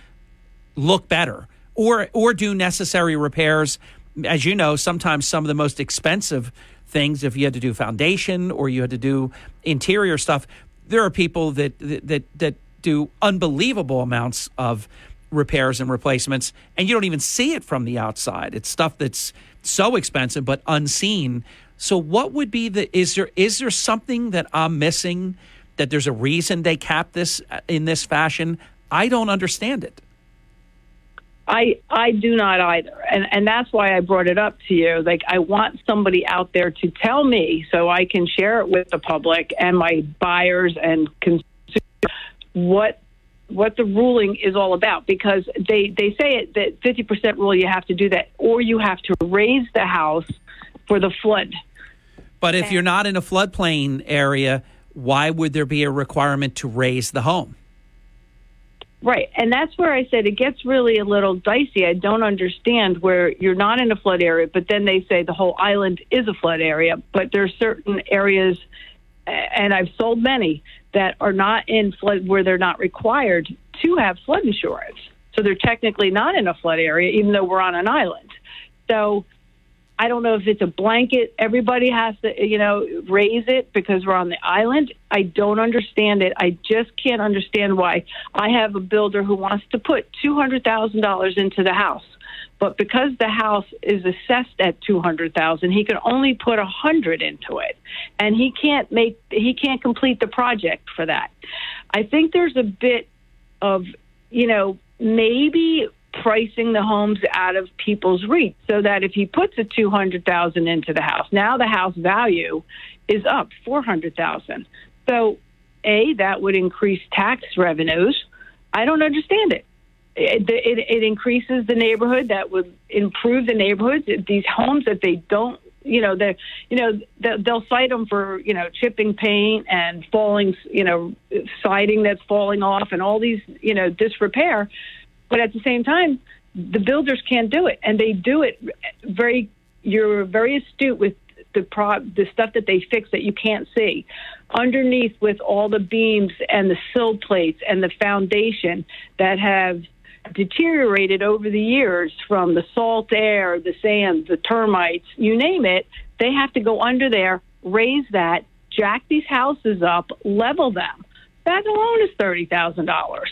look better or or do necessary repairs. As you know, sometimes some of the most expensive things, if you had to do foundation or you had to do interior stuff, there are people that that that do unbelievable amounts of repairs and replacements, and you don't even see it from the outside. It's stuff that's so expensive but unseen. So, what would be the? Is there is there something that I'm missing? that there's a reason they cap this uh, in this fashion. I don't understand it. I I do not either, and and that's why I brought it up to you. Like I want somebody out there to tell me so I can share it with the public and my buyers and consumers what what the ruling is all about because they they say it that 50% rule you have to do that or you have to raise the house for the flood. But if and, you're not in a floodplain area, why would there be a requirement to raise the home? Right. And that's where I said it gets really a little dicey. I don't understand where you're not in a flood area, but then they say the whole island is a flood area. But there are certain areas, and I've sold many, that are not in flood where they're not required to have flood insurance. So they're technically not in a flood area, even though we're on an island. So I don't know if it's a blanket. Everybody has to, you know, raise it because we're on the island. I don't understand it. I just can't understand why. I have a builder who wants to put two hundred thousand dollars into the house, but because the house is assessed at two hundred thousand, he can only put a hundred into it, and he can't make he can't complete the project for that. I think there's a bit of, you know, maybe pricing the homes out of people's reach so that if he puts a 200,000 into the house, now the house value is up 400,000. So A, that would increase tax revenues. I don't understand it. It, it. it increases the neighborhood. That would improve the neighborhoods. These homes that they don't you know they you know they'll cite them for you know chipping paint and falling you know siding that's falling off and all these you know disrepair but at the same time the builders can't do it and they do it very you're very astute with the pro the stuff that they fix that you can't see underneath with all the beams and the sill plates and the foundation that have deteriorated over the years from the salt air, the sand, the termites, you name it. They have to go under there, raise that, jack these houses up, level them. That alone is thirty thousand dollars.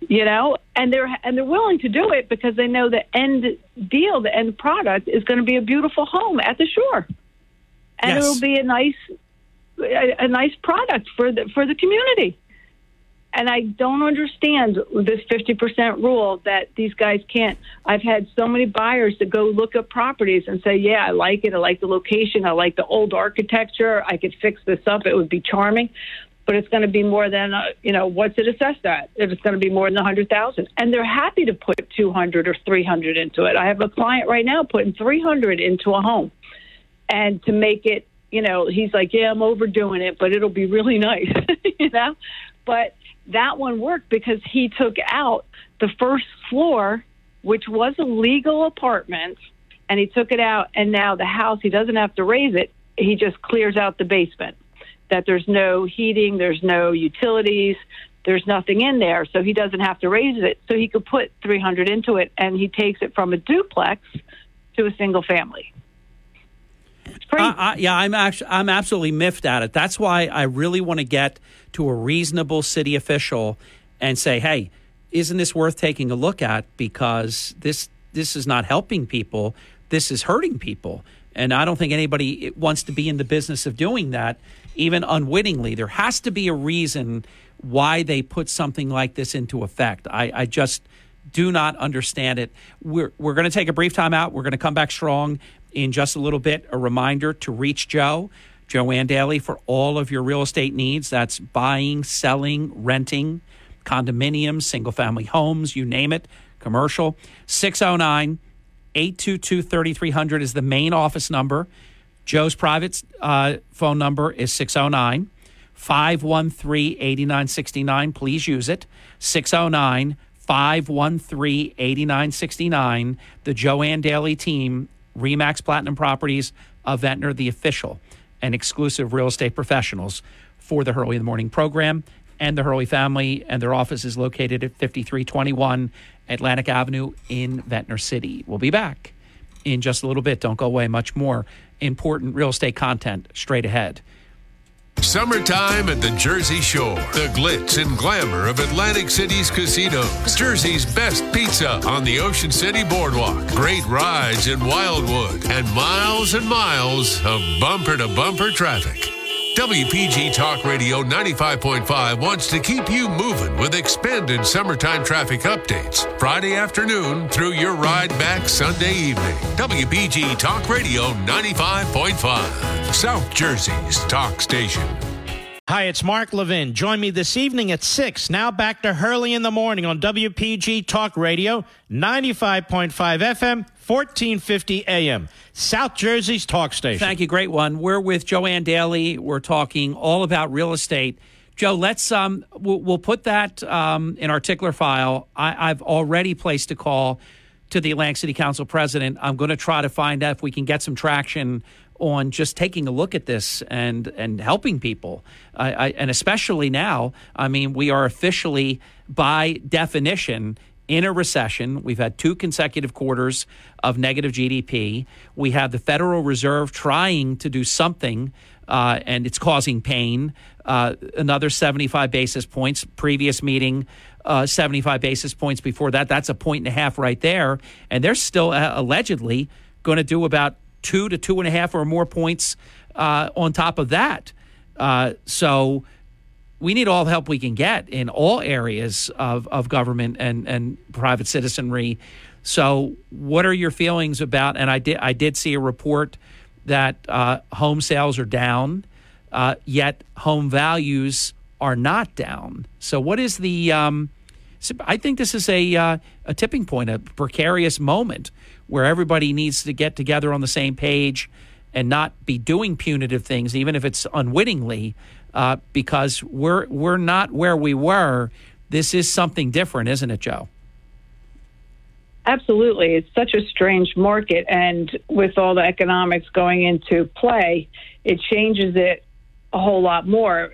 You know, and they're and they're willing to do it because they know the end deal, the end product is going to be a beautiful home at the shore, and yes. it'll be a nice a, a nice product for the for the community and I don't understand this 50% rule that these guys can't. I've had so many buyers that go look at properties and say, Yeah, I like it. I like the location. I like the old architecture. I could fix this up. It would be charming. But it's going to be more than, uh, you know, what's it assessed at? If it's going to be more than 100000 And they're happy to put 200 or 300 into it. I have a client right now putting 300 into a home. And to make it, you know, he's like, Yeah, I'm overdoing it, but it'll be really nice, you know? But that one worked because he took out the first floor, which was a legal apartment, and he took it out. And now the house, he doesn't have to raise it. He just clears out the basement. That there's no heating, there's no utilities, there's nothing in there, so he doesn't have to raise it. So he could put 300 into it, and he takes it from a duplex to a single family. Uh, uh, yeah, I'm actually I'm absolutely miffed at it. That's why I really want to get to a reasonable city official and say, "Hey, isn't this worth taking a look at? Because this this is not helping people. This is hurting people." And I don't think anybody wants to be in the business of doing that, even unwittingly. There has to be a reason why they put something like this into effect. I, I just do not understand it. We're, we're going to take a brief time out. We're going to come back strong in just a little bit. A reminder to reach Joe, Joanne Daly, for all of your real estate needs. That's buying, selling, renting, condominiums, single family homes, you name it, commercial. 609 822 3300 is the main office number. Joe's private uh, phone number is 609 513 8969. Please use it. 609 513 8969. The Joanne Daly team Remax Platinum Properties of Ventnor, the official and exclusive real estate professionals for the Hurley in the Morning program and the Hurley family. And their office is located at 5321 Atlantic Avenue in Ventnor City. We'll be back in just a little bit. Don't go away. Much more important real estate content straight ahead. Summertime at the Jersey Shore. The glitz and glamour of Atlantic City's casinos. Jersey's best pizza on the Ocean City Boardwalk. Great rides in Wildwood. And miles and miles of bumper to bumper traffic. WPG Talk Radio 95.5 wants to keep you moving with expanded summertime traffic updates Friday afternoon through your ride back Sunday evening. WPG Talk Radio 95.5, South Jersey's talk station. Hi, it's Mark Levin. Join me this evening at 6. Now back to Hurley in the morning on WPG Talk Radio, 95.5 FM, 1450 AM. South Jersey's talk station. Thank you. Great one. We're with Joanne Daly. We're talking all about real estate. Joe, let's um, we'll, we'll put that um, in our tickler file. I, I've already placed a call to the Atlantic City Council president. I'm going to try to find out if we can get some traction on just taking a look at this and and helping people. I, I, and especially now, I mean, we are officially by definition in a recession. We've had two consecutive quarters of negative GDP. We have the Federal Reserve trying to do something, uh, and it's causing pain. Uh, another 75 basis points. Previous meeting, uh, 75 basis points before that. That's a point and a half right there. And they're still uh, allegedly going to do about two to two and a half or more points uh, on top of that. Uh, so we need all the help we can get in all areas of, of government and, and private citizenry. So, what are your feelings about? And I did I did see a report that uh, home sales are down, uh, yet home values are not down. So, what is the? Um, I think this is a uh, a tipping point, a precarious moment where everybody needs to get together on the same page and not be doing punitive things, even if it's unwittingly, uh, because we're we're not where we were. This is something different, isn't it, Joe? Absolutely. It's such a strange market. And with all the economics going into play, it changes it a whole lot more.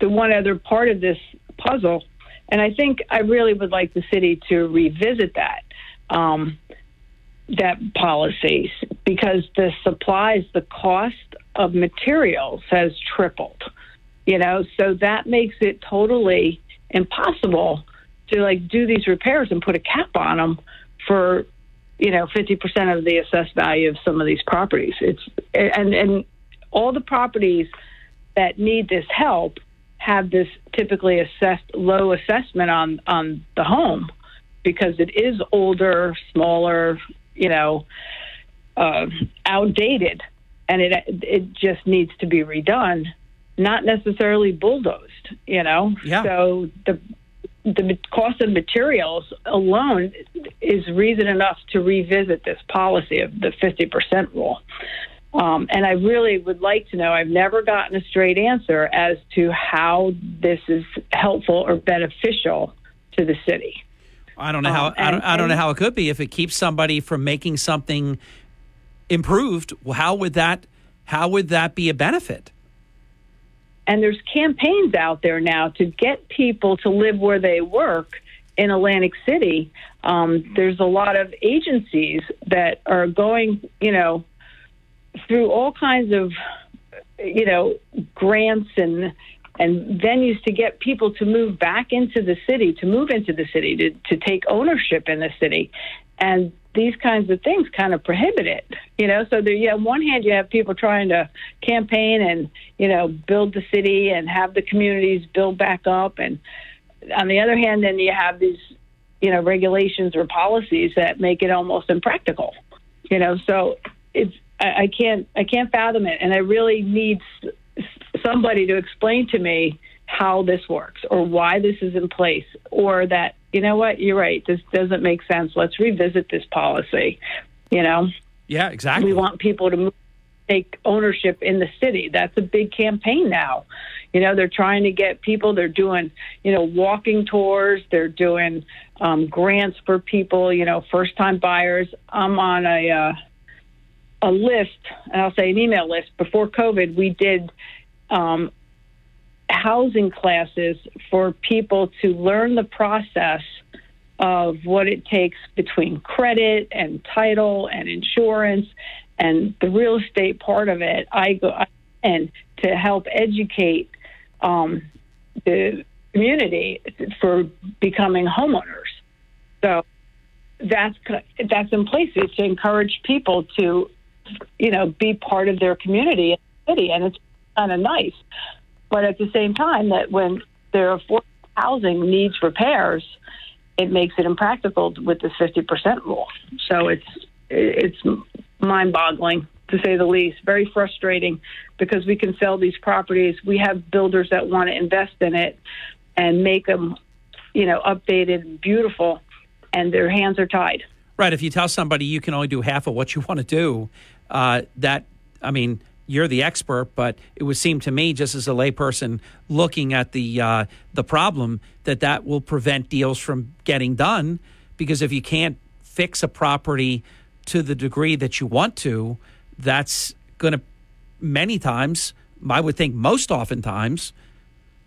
The one other part of this puzzle, and I think I really would like the city to revisit that. Um, that policies because the supplies, the cost of materials has tripled. You know, so that makes it totally impossible to like do these repairs and put a cap on them for you know 50% of the assessed value of some of these properties. It's and and all the properties that need this help have this typically assessed low assessment on on the home because it is older, smaller, you know, uh, outdated, and it it just needs to be redone, not necessarily bulldozed. You know, yeah. so the the cost of materials alone is reason enough to revisit this policy of the 50% rule. Um, and I really would like to know, I've never gotten a straight answer as to how this is helpful or beneficial to the city. I don't know how um, and, I, don't, I don't know how it could be if it keeps somebody from making something improved. How would that how would that be a benefit? And there's campaigns out there now to get people to live where they work in Atlantic City. Um, there's a lot of agencies that are going, you know, through all kinds of, you know, grants and and venues to get people to move back into the city, to move into the city, to, to take ownership in the city. And these kinds of things kind of prohibit it, you know. So there, yeah, on one hand, you have people trying to campaign and you know build the city and have the communities build back up, and on the other hand, then you have these you know regulations or policies that make it almost impractical, you know. So it's I, I can't I can't fathom it, and I really need somebody to explain to me how this works or why this is in place or that you know what you're right this doesn't make sense. Let's revisit this policy you know? Yeah exactly. We want people to move, take ownership in the city. That's a big campaign now. You know they're trying to get people they're doing you know walking tours they're doing um, grants for people you know first time buyers. I'm on a uh, a list and i'll say an email list. Before covid we did um, housing classes for people to learn the process of what it takes between credit and title and insurance and the real estate part of it. I go and to help educate um, the community for becoming homeowners. So that's that's in place to encourage people to, you know, be part of their community city, and it's kind of nice. But at the same time, that when their affordable housing needs repairs, it makes it impractical with the 50% rule. So it's it's mind-boggling to say the least. Very frustrating because we can sell these properties. We have builders that want to invest in it and make them, you know, updated, beautiful, and their hands are tied. Right. If you tell somebody you can only do half of what you want to do, uh, that I mean, you're the expert, but it would seem to me, just as a layperson looking at the uh, the problem, that that will prevent deals from getting done. Because if you can't fix a property to the degree that you want to, that's going to many times, I would think most oftentimes,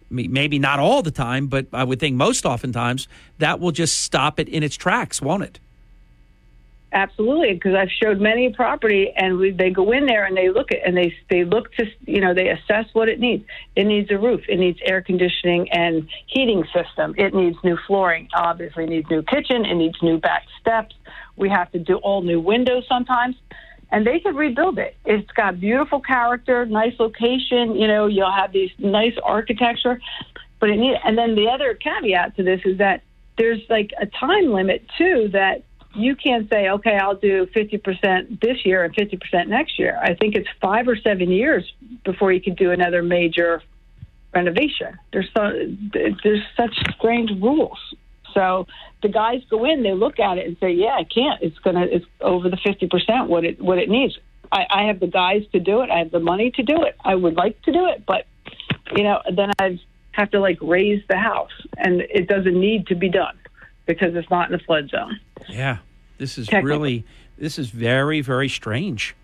maybe not all the time, but I would think most oftentimes, that will just stop it in its tracks, won't it? Absolutely, because I've showed many property, and we, they go in there and they look at and they they look to you know they assess what it needs. It needs a roof. It needs air conditioning and heating system. It needs new flooring. Obviously, needs new kitchen. It needs new back steps. We have to do all new windows sometimes, and they could rebuild it. It's got beautiful character, nice location. You know, you'll have these nice architecture, but it need. And then the other caveat to this is that there's like a time limit too that you can't say, okay, I'll do 50% this year and 50% next year. I think it's five or seven years before you can do another major renovation. There's so, there's such strange rules. So the guys go in, they look at it and say, yeah, I can't. It's gonna it's over the 50% what it what it needs. I, I have the guys to do it. I have the money to do it. I would like to do it, but you know, then I have to like raise the house, and it doesn't need to be done because it's not in the flood zone. Yeah. This is really this is very very strange.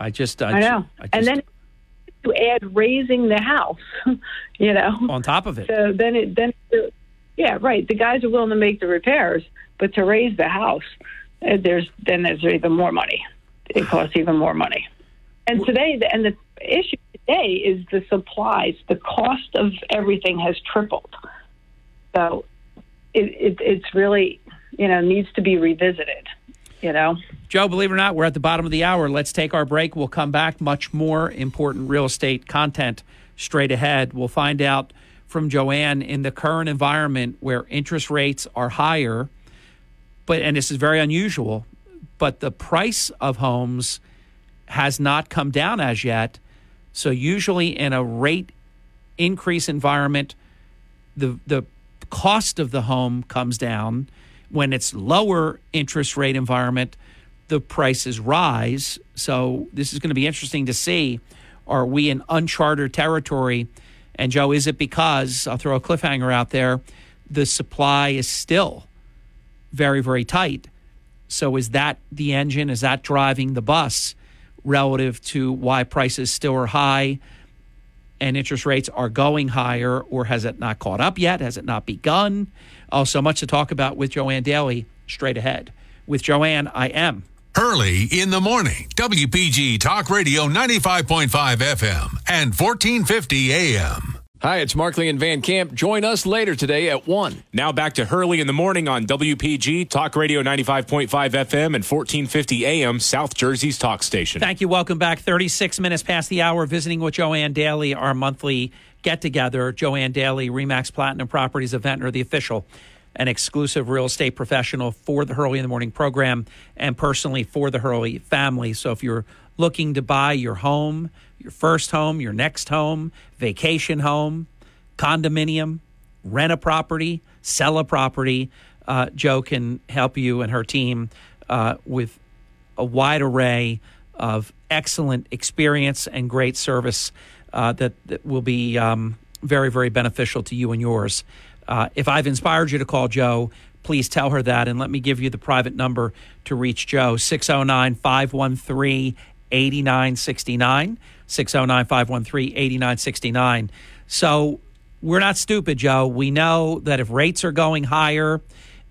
I just I, I know, I just, and then to add raising the house, you know, on top of it. So then it then yeah right. The guys are willing to make the repairs, but to raise the house, uh, there's then there's even more money. It costs even more money. And today, and the issue today is the supplies. The cost of everything has tripled. So it, it, it's really you know, needs to be revisited. You know, Joe, believe it or not, we're at the bottom of the hour. Let's take our break. We'll come back. Much more important real estate content straight ahead. We'll find out from Joanne in the current environment where interest rates are higher, but and this is very unusual, but the price of homes has not come down as yet. So usually in a rate increase environment, the the cost of the home comes down when it's lower interest rate environment, the prices rise. So this is going to be interesting to see. Are we in uncharted territory? And Joe, is it because I'll throw a cliffhanger out there? The supply is still very, very tight. So is that the engine? Is that driving the bus relative to why prices still are high and interest rates are going higher, or has it not caught up yet? Has it not begun? Oh, so much to talk about with Joanne Daly straight ahead. With Joanne, I am. Early in the morning, WPG Talk Radio 95.5 FM and 1450 AM. Hi, it's Markley and Van Camp. Join us later today at 1. Now back to Hurley in the morning on WPG Talk Radio 95.5 FM and 1450 AM, South Jersey's talk station. Thank you. Welcome back. 36 minutes past the hour, visiting with Joanne Daly, our monthly get together. Joanne Daly, Remax Platinum Properties of Ventnor, the official and exclusive real estate professional for the Hurley in the Morning program and personally for the Hurley family. So if you're looking to buy your home, your first home, your next home, vacation home, condominium, rent a property, sell a property, uh, Joe can help you and her team uh, with a wide array of excellent experience and great service uh, that, that, will be um, very, very beneficial to you and yours. Uh, if I've inspired you to call Joe, please tell her that. And let me give you the private number to reach Joe 609 513 8969. 609 513 8969. So we're not stupid, Joe. We know that if rates are going higher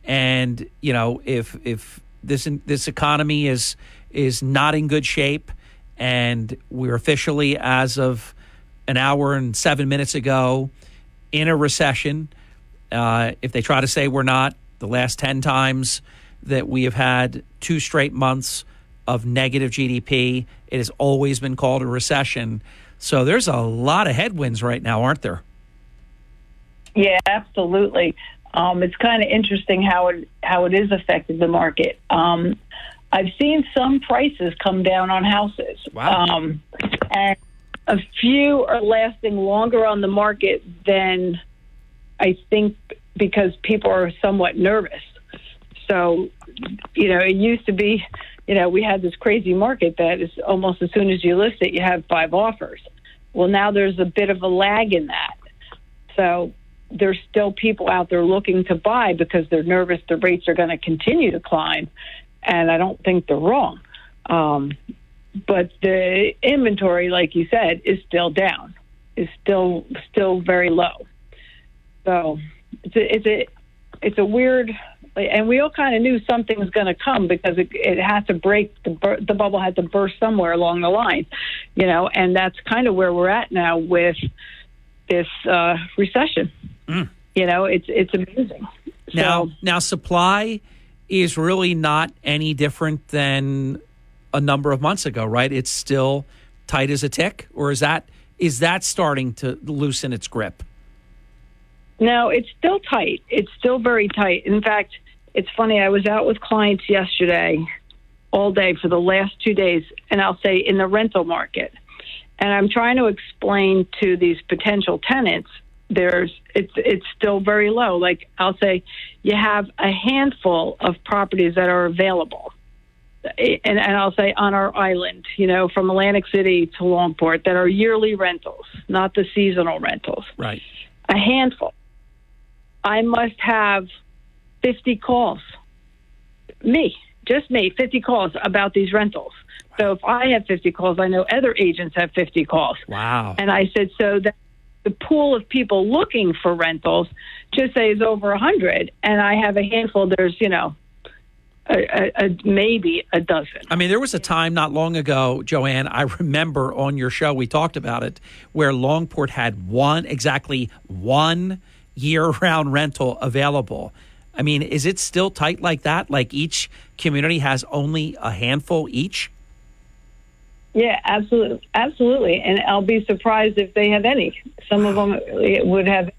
and, you know, if, if this, this economy is, is not in good shape and we're officially, as of an hour and seven minutes ago in a recession. Uh, if they try to say we're not, the last 10 times that we have had two straight months of negative GDP, it has always been called a recession. So there's a lot of headwinds right now, aren't there? Yeah, absolutely. Um, it's kind of interesting how it how it is affected the market. Um, I've seen some prices come down on houses. Wow. Um, and a few are lasting longer on the market than I think because people are somewhat nervous. So, you know, it used to be, you know, we had this crazy market that is almost as soon as you list it, you have five offers. Well, now there's a bit of a lag in that. So there's still people out there looking to buy because they're nervous the rates are going to continue to climb. And I don't think they're wrong. Um, but the inventory, like you said, is still down, is still still very low. So it's a, it's a it's a weird, and we all kind of knew something was going to come because it, it had to break the bur- the bubble had to burst somewhere along the line, you know, and that's kind of where we're at now with this uh, recession. Mm. You know, it's it's amazing. Now, So- now supply is really not any different than a number of months ago, right? It's still tight as a tick, or is that is that starting to loosen its grip? No, it's still tight. It's still very tight. In fact, it's funny. I was out with clients yesterday all day for the last two days, and I'll say in the rental market. And I'm trying to explain to these potential tenants there's it's it's still very low. Like I'll say you have a handful of properties that are available. And, and I'll say on our island, you know, from Atlantic City to Longport, that are yearly rentals, not the seasonal rentals Right. a handful. I must have 50 calls. Me, just me, 50 calls about these rentals. So if I have 50 calls, I know other agents have 50 calls. Wow. And I said, so that the pool of people looking for rentals just say is over 100, and I have a handful. There's, you know, a, a, a, maybe a dozen. I mean, there was a time not long ago, Joanne, I remember on your show, we talked about it, where Longport had one, exactly one year round rental available. I mean, is it still tight like that? Like each community has only a handful each? Yeah, absolutely, absolutely. And I'll be surprised if they have any. Some of them would have,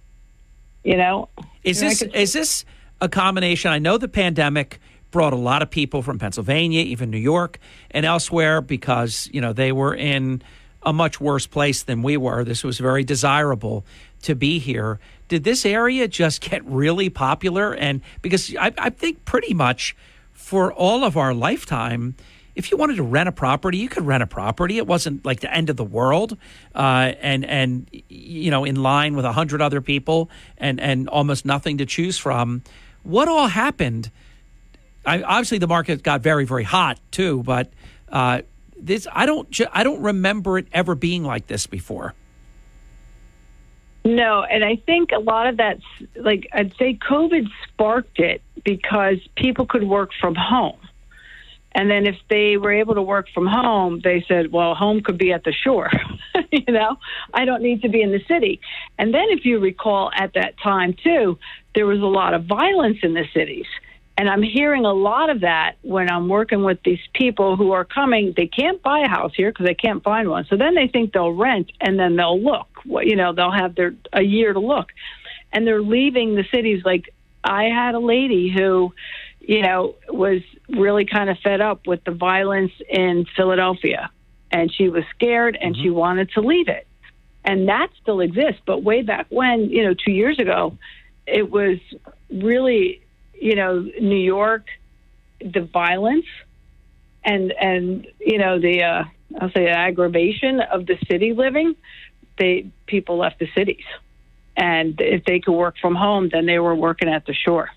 you know. Is you know, I this could- is this a combination? I know the pandemic brought a lot of people from Pennsylvania, even New York, and elsewhere because you know they were in a much worse place than we were. This was very desirable to be here. Did this area just get really popular? And because I, I think pretty much for all of our lifetime, if you wanted to rent a property, you could rent a property. It wasn't like the end of the world, uh, and and you know, in line with a hundred other people, and and almost nothing to choose from. What all happened? I, obviously, the market got very very hot too, but uh, this I don't I don't remember it ever being like this before. No, and I think a lot of that's like I'd say COVID sparked it because people could work from home. And then if they were able to work from home, they said, well, home could be at the shore. you know, I don't need to be in the city. And then if you recall at that time, too, there was a lot of violence in the cities. And I'm hearing a lot of that when I'm working with these people who are coming. They can't buy a house here because they can't find one. So then they think they'll rent and then they'll look. You know, they'll have their a year to look, and they're leaving the cities. Like I had a lady who, you know, was really kind of fed up with the violence in Philadelphia, and she was scared and she wanted to leave it. And that still exists, but way back when, you know, two years ago, it was really, you know, New York, the violence, and and you know the uh, I'll say the aggravation of the city living. They people left the cities, and if they could work from home, then they were working at the shore.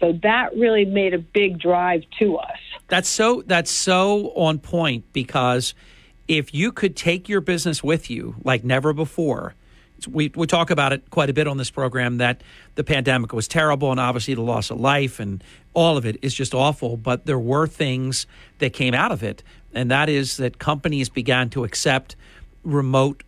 So that really made a big drive to us. That's so that's so on point because if you could take your business with you like never before, we we talk about it quite a bit on this program that the pandemic was terrible and obviously the loss of life and all of it is just awful, but there were things that came out of it and that is that companies began to accept remote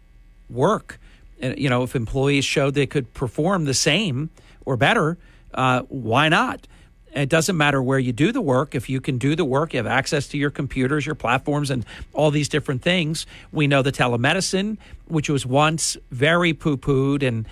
work. And you know, if employees showed they could perform the same or better, uh, why not? It doesn't matter where you do the work. If you can do the work, you have access to your computers, your platforms, and all these different things. We know the telemedicine, which was once very poo pooed, and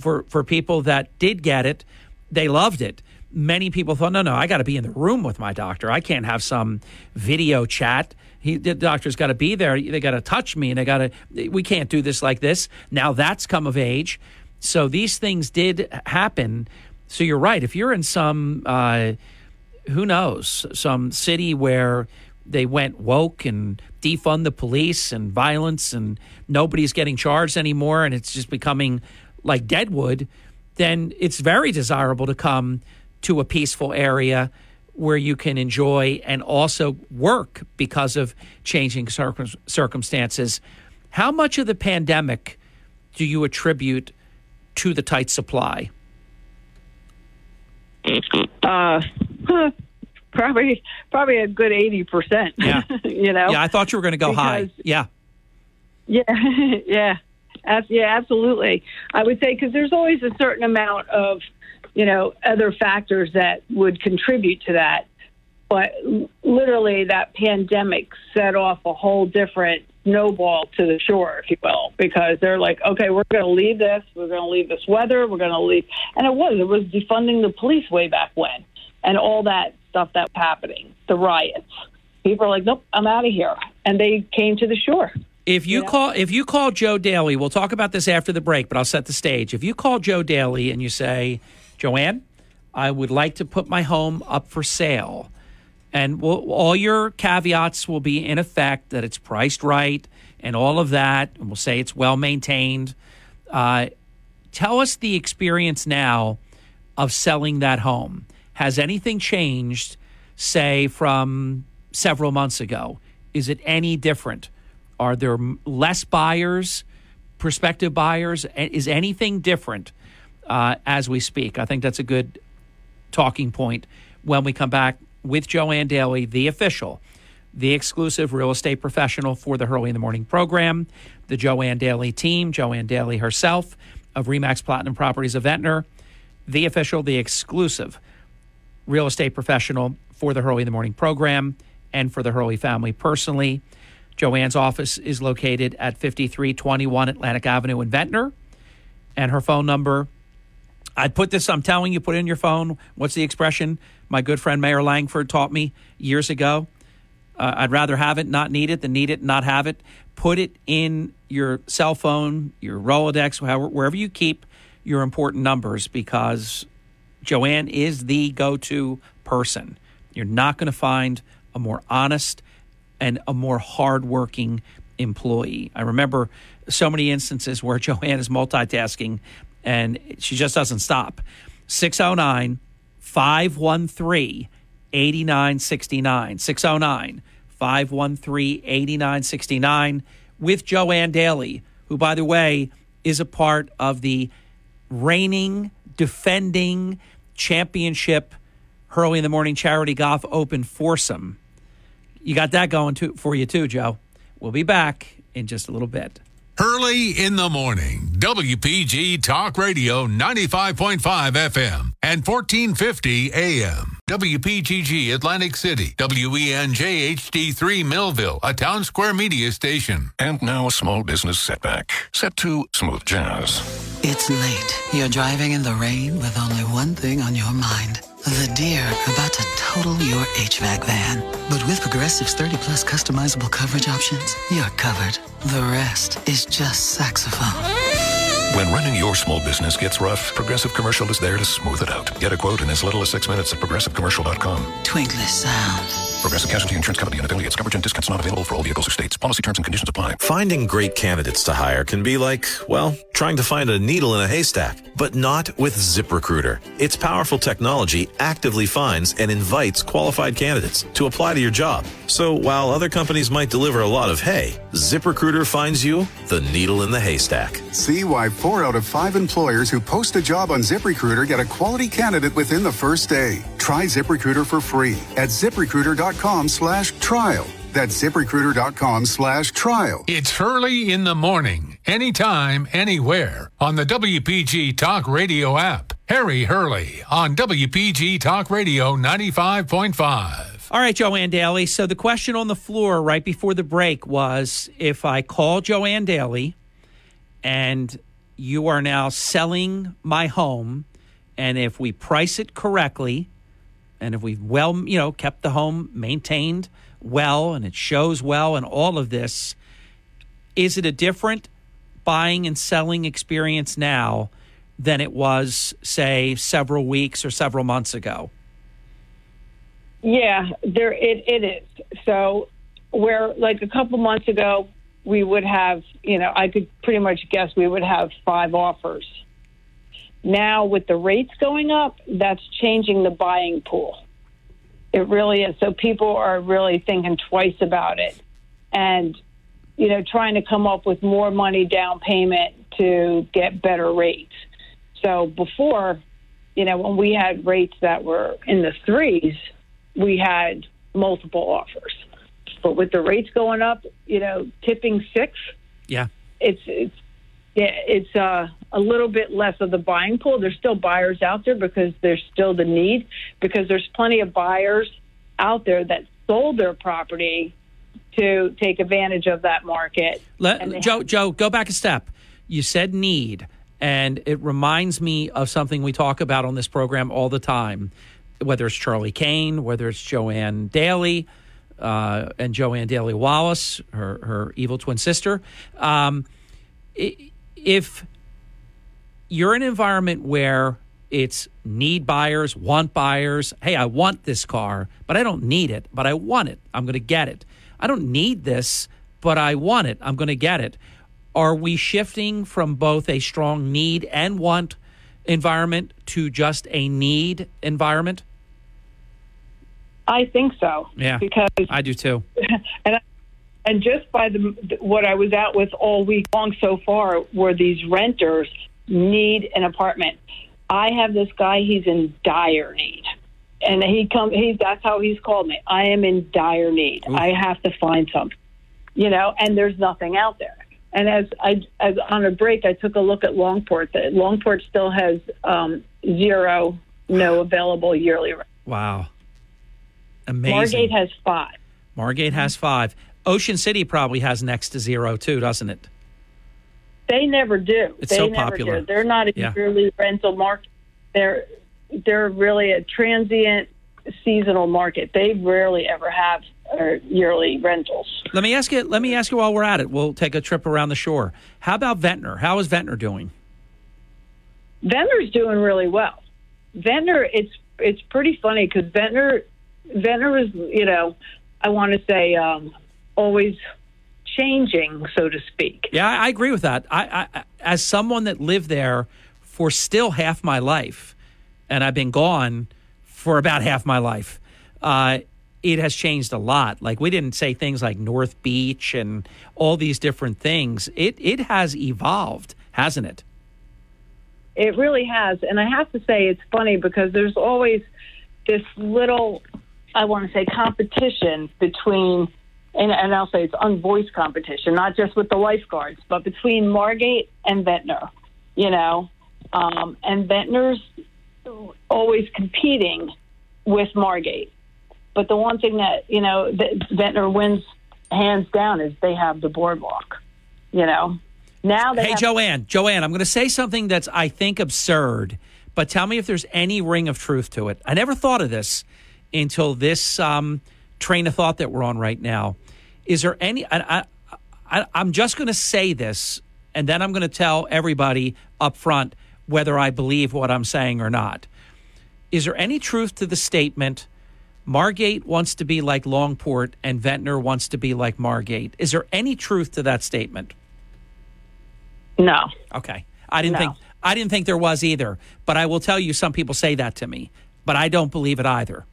for, for people that did get it, they loved it. Many people thought, no, no, I got to be in the room with my doctor. I can't have some video chat. He, the doctor's got to be there. They got to touch me, and they got to. We can't do this like this. Now that's come of age. So these things did happen. So you're right. If you're in some, uh, who knows, some city where they went woke and defund the police and violence and nobody's getting charged anymore and it's just becoming like Deadwood, then it's very desirable to come to a peaceful area where you can enjoy and also work because of changing circum- circumstances. How much of the pandemic do you attribute to the tight supply? Uh, probably, probably a good eighty percent. Yeah, you know. Yeah, I thought you were going to go high. Yeah, Yeah, yeah, Ab- yeah, absolutely. I would say because there's always a certain amount of, you know, other factors that would contribute to that. But literally, that pandemic set off a whole different snowball to the shore, if you will, because they're like, okay, we're going to leave this, we're going to leave this weather, we're going to leave, and it was, it was defunding the police way back when, and all that stuff that was happening, the riots. People are like, nope, I'm out of here, and they came to the shore. If you call if you call Joe Daly, we'll talk about this after the break, but I'll set the stage. If you call Joe Daly and you say, "Joanne, I would like to put my home up for sale," and we'll, all your caveats will be in effect that it's priced right and all of that, and we'll say it's well maintained. Uh, tell us the experience now of selling that home. Has anything changed, say, from several months ago? Is it any different? Are there less buyers, prospective buyers? Is anything different uh, as we speak? I think that's a good talking point when we come back with Joanne Daly, the official, the exclusive real estate professional for the Hurley in the Morning program, the Joanne Daly team, Joanne Daly herself of Remax Platinum Properties of Ventnor, the official, the exclusive real estate professional for the Hurley in the Morning program and for the Hurley family personally. Joanne's office is located at 5321 Atlantic Avenue in Ventnor. And her phone number, I'd put this, I'm telling you, put it in your phone. What's the expression my good friend Mayor Langford taught me years ago? Uh, I'd rather have it, not need it, than need it, not have it. Put it in your cell phone, your Rolodex, however, wherever you keep your important numbers, because Joanne is the go to person. You're not going to find a more honest and a more hardworking employee. I remember so many instances where Joanne is multitasking and she just doesn't stop. 609 513 8969. 609 513 8969 with Joanne Daly, who, by the way, is a part of the reigning, defending championship Hurley in the Morning Charity Golf Open foursome. You got that going too, for you too, Joe. We'll be back in just a little bit. Hurley in the morning. WPG Talk Radio 95.5 FM and 1450 AM. WPGG Atlantic City. WENJ HD3 Millville, a Townsquare Media station. And now a small business setback. Set to smooth jazz. It's late. You're driving in the rain with only one thing on your mind. The deer about to total your HVAC van. But with Progressive's 30 plus customizable coverage options, you're covered. The rest is just saxophone. When running your small business gets rough, Progressive Commercial is there to smooth it out. Get a quote in as little as six minutes at progressivecommercial.com. Twinkly sound. Progressive Casualty Insurance Company and affiliates. Coverage and discounts not available for all vehicles or states. Policy terms and conditions apply. Finding great candidates to hire can be like, well, trying to find a needle in a haystack, but not with ZipRecruiter. Its powerful technology actively finds and invites qualified candidates to apply to your job. So while other companies might deliver a lot of hay, ZipRecruiter finds you the needle in the haystack. See why four out of five employers who post a job on ZipRecruiter get a quality candidate within the first day. Try ZipRecruiter for free at ziprecruiter.com slash trial. That's ziprecruiter.com slash trial. It's Hurley in the morning, anytime, anywhere on the WPG Talk Radio app. Harry Hurley on WPG Talk Radio 95.5. All right, Joanne Daly. So the question on the floor right before the break was if I call Joanne Daly and you are now selling my home, and if we price it correctly, and if we've well, you know, kept the home maintained well and it shows well and all of this, is it a different buying and selling experience now than it was, say, several weeks or several months ago? Yeah, there it, it is. So where like a couple months ago we would have, you know, I could pretty much guess we would have five offers. Now with the rates going up, that's changing the buying pool. It really is. So people are really thinking twice about it, and you know, trying to come up with more money down payment to get better rates. So before, you know, when we had rates that were in the threes, we had multiple offers. But with the rates going up, you know, tipping six, yeah, it's it's yeah, it's uh, a little bit less of the buying pool. There's still buyers out there because there's still the need because there's plenty of buyers out there that sold their property to take advantage of that market. Let, Joe, have- Joe, go back a step. You said need, and it reminds me of something we talk about on this program all the time, whether it's Charlie Kane, whether it's Joanne Daly uh, and Joanne Daly Wallace, her, her evil twin sister. Um, if you're in an environment where it's need buyers, want buyers, hey, I want this car, but I don't need it, but I want it. I'm going to get it. I don't need this, but I want it. I'm going to get it. Are we shifting from both a strong need and want environment to just a need environment? I think so. Yeah, because I do too. and I, and just by the what I was out with all week long so far, were these renters need an apartment. I have this guy; he's in dire need, and he come. He that's how he's called me. I am in dire need. Ooh. I have to find something, you know. And there's nothing out there. And as I as on a break, I took a look at Longport. That Longport still has um, zero, no available yearly rent. Wow. Amazing. Margate has five. Margate has five. Ocean City probably has next to zero too, doesn't it? They never do. It's they so never popular. Do. They're not a yeah. yearly rental market. They're they're really a transient seasonal market. They rarely ever have uh, yearly rentals. Let me ask you. Let me ask you while we're at it. We'll take a trip around the shore. How about Ventnor? How is Ventnor doing? Ventnor's doing really well. Ventnor, it's it's pretty funny because Ventnor Ventnor is, you know, I want to say um, always changing, so to speak. Yeah, I agree with that. I, I, as someone that lived there for still half my life, and I've been gone for about half my life. Uh, it has changed a lot. Like we didn't say things like North Beach and all these different things. It it has evolved, hasn't it? It really has, and I have to say it's funny because there's always this little I want to say competition between, and, and I'll say it's unvoiced competition, not just with the lifeguards, but between Margate and Ventnor, you know, um, and Ventnor's always competing with Margate. But the one thing that, you know, that Ventnor wins hands down is they have the boardwalk, you know. Now they Hey, have- Joanne, Joanne, I'm going to say something that's, I think, absurd, but tell me if there's any ring of truth to it. I never thought of this until this um, train of thought that we're on right now. Is there any? I, I, I'm just going to say this, and then I'm going to tell everybody up front whether I believe what I'm saying or not. Is there any truth to the statement? Margate wants to be like Longport, and Ventnor wants to be like Margate. Is there any truth to that statement? No. Okay. I didn't No. think I didn't think there was either. But I will tell you, some people say that to me, but I don't believe it either.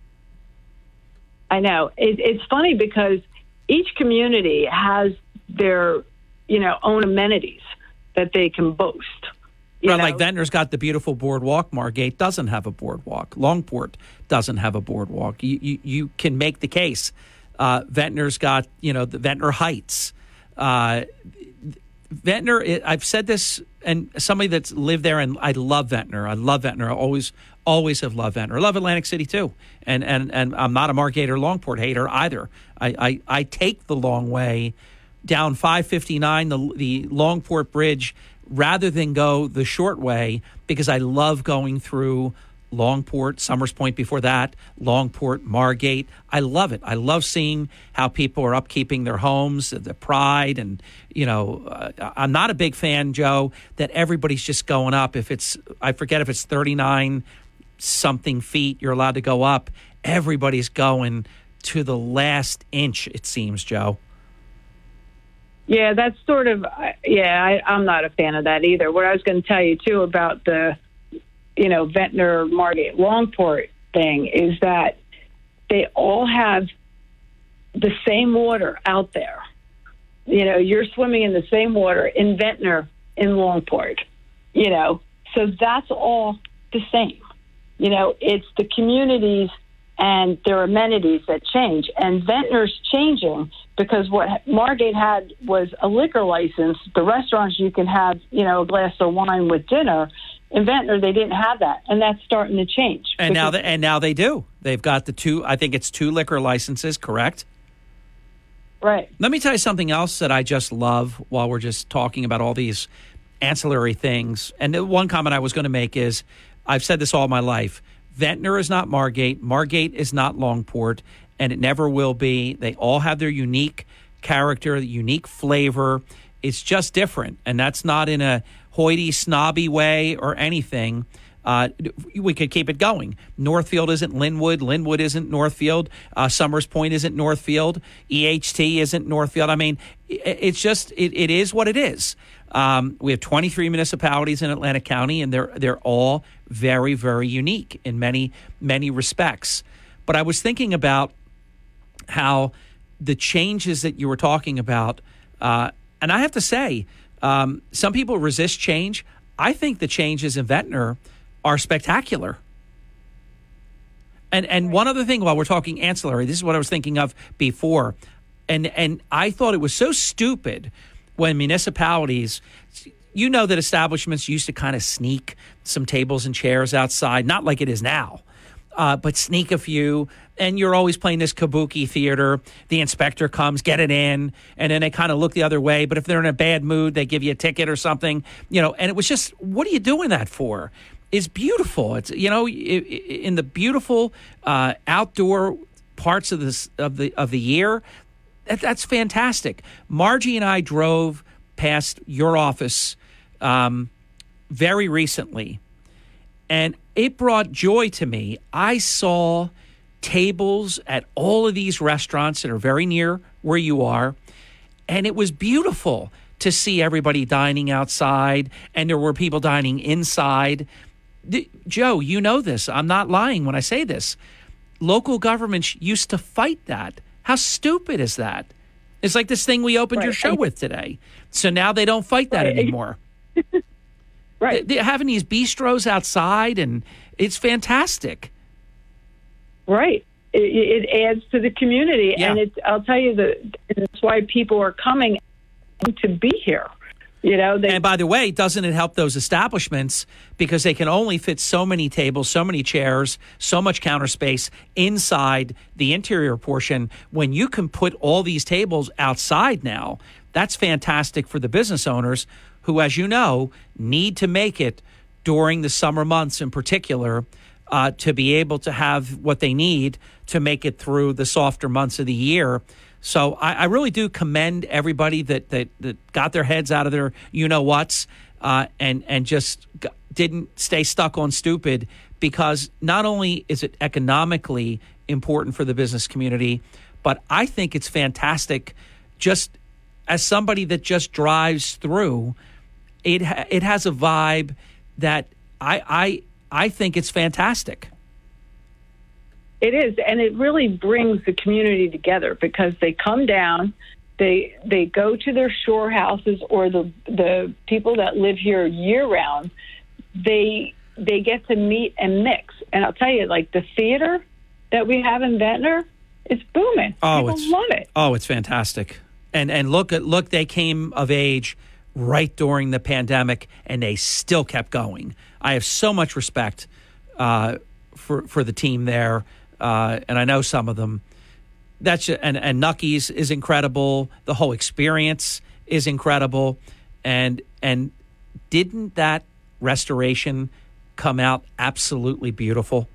I know. It, it's funny because each community has their, you know, own amenities that they can boast. You Right, know? like Ventnor's got the beautiful boardwalk. Margate doesn't have a boardwalk. Longport doesn't have a boardwalk. You you, you can make the case. Uh, Ventnor's got you know the Ventnor Heights. Uh, Ventnor, I've said this, and somebody that's lived there, and I love Ventnor. I love Ventnor. I always, always have loved Ventnor. I love Atlantic City too, and and and I'm not a Margate or Longport hater either. I I, I take the long way down 559, the the Longport Bridge, rather than go the short way because I love going through Longport, Somers Point before that, Longport, Margate. I love it. I love seeing how people are upkeeping their homes, the pride, and you know, uh, I'm not a big fan, Joe, that everybody's just going up. If it's, I forget if it's 39 something feet you're allowed to go up. Everybody's going to the last inch. It seems, Joe. Yeah, that's sort of uh, yeah. I, I'm not a fan of that either. What I was going to tell you too about the, you know, Ventnor Margate Longport thing is that they all have the same water out there. You know, you're swimming in the same water in Ventnor, in Longport. You know, so that's all the same. You know, it's the communities and their amenities that change. And Ventnor's changing because what Margate had was a liquor license. The restaurants you can have, you know, a glass of wine with dinner. Ventnor, they didn't have that, and that's starting to change. And now, they, and now they do. They've got the two. I think it's two liquor licenses, correct? Right. Let me tell you something else that I just love. While we're just talking about all these ancillary things, and the one comment I was going to make is, I've said this all my life Ventnor is not Margate. Margate is not Longport, and it never will be. They all have their unique character, unique flavor. It's just different, and that's not in a hoity, snobby way or anything. Uh, we could keep it going. Northfield isn't Linwood. Linwood isn't Northfield. Uh, Somers Point isn't Northfield. EHT isn't Northfield. I mean, it's just it, it is what it is. Um, we have 23 municipalities in Atlantic County, and they're they're all very very unique in many many respects. But I was thinking about how the changes that you were talking about, uh, and I have to say, um, some people resist change. I think the changes in Ventnor are spectacular. And and one other thing while we're talking ancillary, this is what I was thinking of before. And and I thought it was so stupid when municipalities you know that establishments used to kind of sneak some tables and chairs outside, not like it is now, uh, but sneak a few. And you're always playing this kabuki theater. The inspector comes, get it in, and then they kind of look the other way. But if they're in a bad mood, they give you a ticket or something, you know. And it was just, what are you doing that for? Is beautiful. It's you know, in the beautiful uh, outdoor parts of this of the of the year that, that's fantastic. Margie and I drove past your office um, very recently, and it brought joy to me. I saw tables at all of these restaurants that are very near where you are, and it was beautiful to see everybody dining outside, and there were people dining inside. The, Joe, you know this. I'm not lying when I say this. Local governments used to fight that. How stupid is that? It's like this thing we opened right. your show with today. So now they don't fight that right. anymore. right. They're having these bistros outside, and it's fantastic. Right. It, it adds to the community, yeah. and it's. I'll tell you that that's why people are coming to be here. You know, they, and by the way, doesn't it help those establishments because they can only fit so many tables, so many chairs, so much counter space inside the interior portion? When you can put all these tables outside now, that's fantastic for the business owners who, as you know, need to make it during the summer months in particular uh, to be able to have what they need to make it through the softer months of the year. So I, I really do commend everybody that, that, that got their heads out of their you know what's uh, and and just didn't stay stuck on stupid because not only is it economically important for the business community, but I think it's fantastic. Just as somebody that just drives through, it it has a vibe that I I I think it's fantastic. It is, and it really brings the community together because they come down, they they go to their shore houses or the the people that live here year round. They they get to meet and mix, and I'll tell you, like the theater that we have in Ventnor, it's booming. Oh, People it's, love it. Oh, it's fantastic. And and look at look, they came of age right during the pandemic, and they still kept going. I have so much respect uh, for for the team there uh, and I know some of them. That's and and Nucky's is incredible. The whole experience is incredible, and and didn't that restoration come out absolutely beautiful?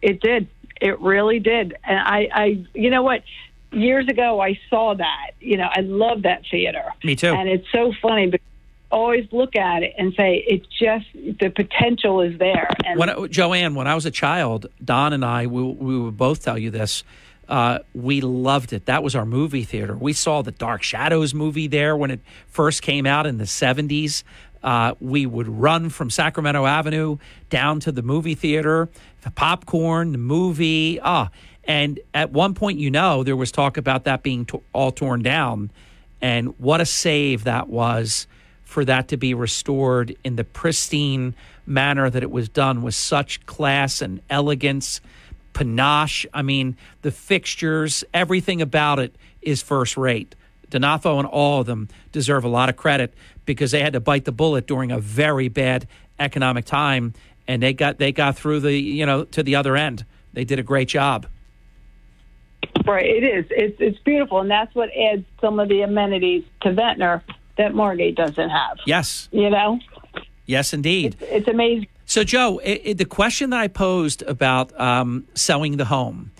It did. It really did. And I, I, you know what? Years ago, I saw that. You know, I love that theater. Me too. And it's so funny because always look at it and say it's just the potential is there. And when, Joanne, when I was a child, Don and I, we, we would both tell you this. Uh, we loved it. That was our movie theater. We saw the Dark Shadows movie there when it first came out in the 70s. Uh, we would run from Sacramento Avenue down to the movie theater, the popcorn, the movie. Ah, and at one point, you know, there was talk about that being to- all torn down. And what a save that was for that to be restored in the pristine manner that it was done with such class and elegance, panache. I mean, the fixtures, everything about it is first rate. Donafo and all of them deserve a lot of credit because they had to bite the bullet during a very bad economic time, and they got they got through the you know to the other end. They did a great job. Right, it is. It's it's beautiful, and that's what adds some of the amenities to Ventnor that Margate doesn't have. Yes, you know. Yes, indeed. It's, it's amazing. So, Joe, it, it, the question that I posed about um, selling the home,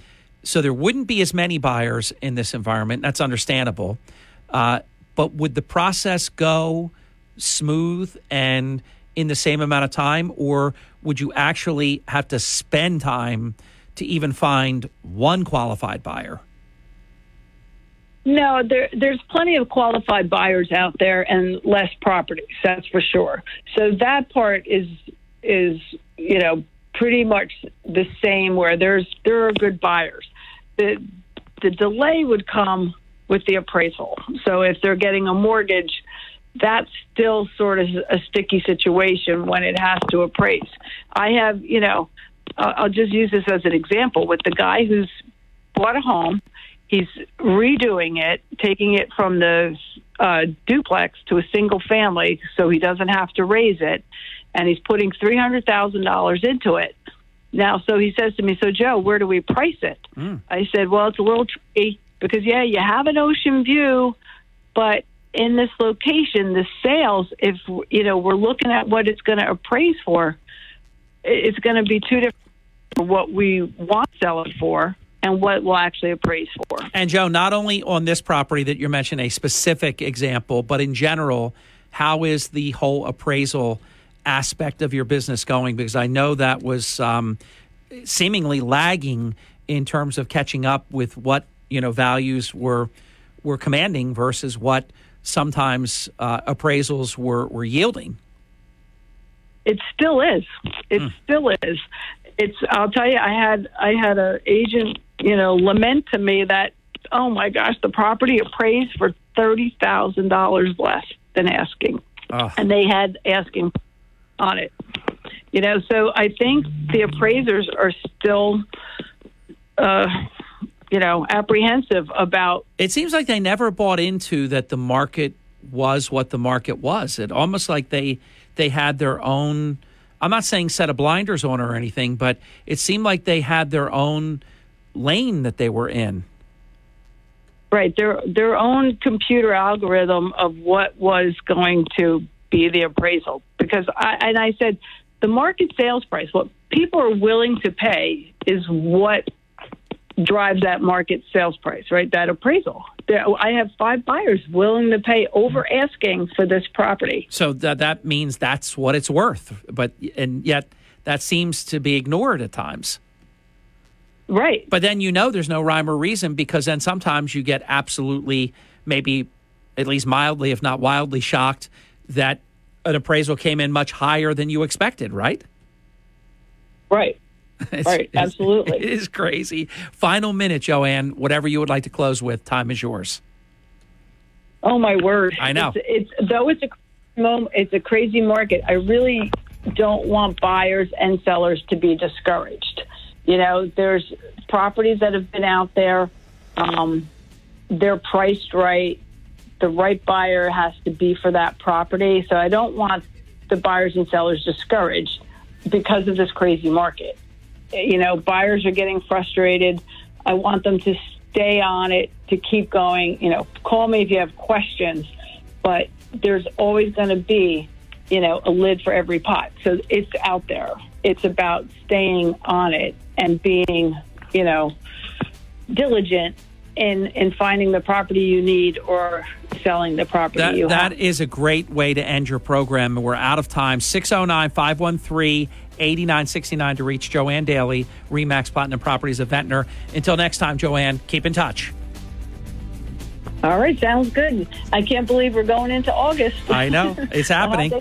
so there wouldn't be as many buyers in this environment. That's understandable. Uh, but would the process go smooth and in the same amount of time, or would you actually have to spend time to even find one qualified buyer? No, there, there's plenty of qualified buyers out there and less properties. That's for sure. So that part is is you know pretty much the same. Where there's there are good buyers. The the delay would come with the appraisal. So if they're getting a mortgage, that's still sort of a sticky situation when it has to appraise. I have, you know, I'll just use this as an example with the guy who's bought a home. He's redoing it, taking it from the uh, duplex to a single family so he doesn't have to raise it. And he's putting $300,000 into it. Now, so he says to me, So, Joe, where do we price it? Mm. I said, Well, it's a little tricky because yeah, you have an ocean view, but in this location, the sales, if you know, we're looking at what it's going to appraise for, it's going to be two different what we want to sell it for and what we'll actually appraise for. And Joe, not only on this property that you're mentioning a specific example, but in general, how is the whole appraisal aspect of your business going? Because I know that was um, seemingly lagging in terms of catching up with what you know values were were commanding versus what sometimes uh, appraisals were were yielding. It still is. It mm. still is. It's. I'll tell you. I had I had a agent you know lament to me that oh my gosh the property appraised for thirty thousand dollars less than asking, oh. and they had asking on it. You know, so I think the appraisers are still. Uh, you know, apprehensive about. It seems like they never bought into that the market was what the market was. It almost like they they had their own. I'm not saying set of blinders on or anything, but it seemed like they had their own lane that they were in. Right, their their own computer algorithm of what was going to be the appraisal. Because I and I said the market sales price, what people are willing to pay, is what drives that market sales price, right? That appraisal. I have five buyers willing to pay over asking for this property. So that that means that's what it's worth, but and yet that seems to be ignored at times. Right. But then you know there's no rhyme or reason because then sometimes you get absolutely maybe at least mildly if not wildly shocked that an appraisal came in much higher than you expected, right? Right. Right, absolutely. It is crazy. Final minute, Joanne. Whatever you would like to close with, time is yours. Oh my word! I know. It's, it's though it's a moment. It's a crazy market. I really don't want buyers and sellers to be discouraged. You know, there's properties that have been out there. Um, they're priced right. The right buyer has to be for that property. So I don't want the buyers and sellers discouraged because of this crazy market you know, buyers are getting frustrated. I want them to stay on it, to keep going. You know, call me if you have questions, but there's always going to be, you know, a lid for every pot. So it's out there. It's about staying on it and being, you know, diligent in in finding the property you need or selling the property that, you that have. is a great way to end your program. We're out of time. 609 513 8969 to reach Joanne Daly, Remax Platinum Properties of Ventnor. Until next time, Joanne, keep in touch. All right, sounds good. I can't believe we're going into August. I know. It's happening.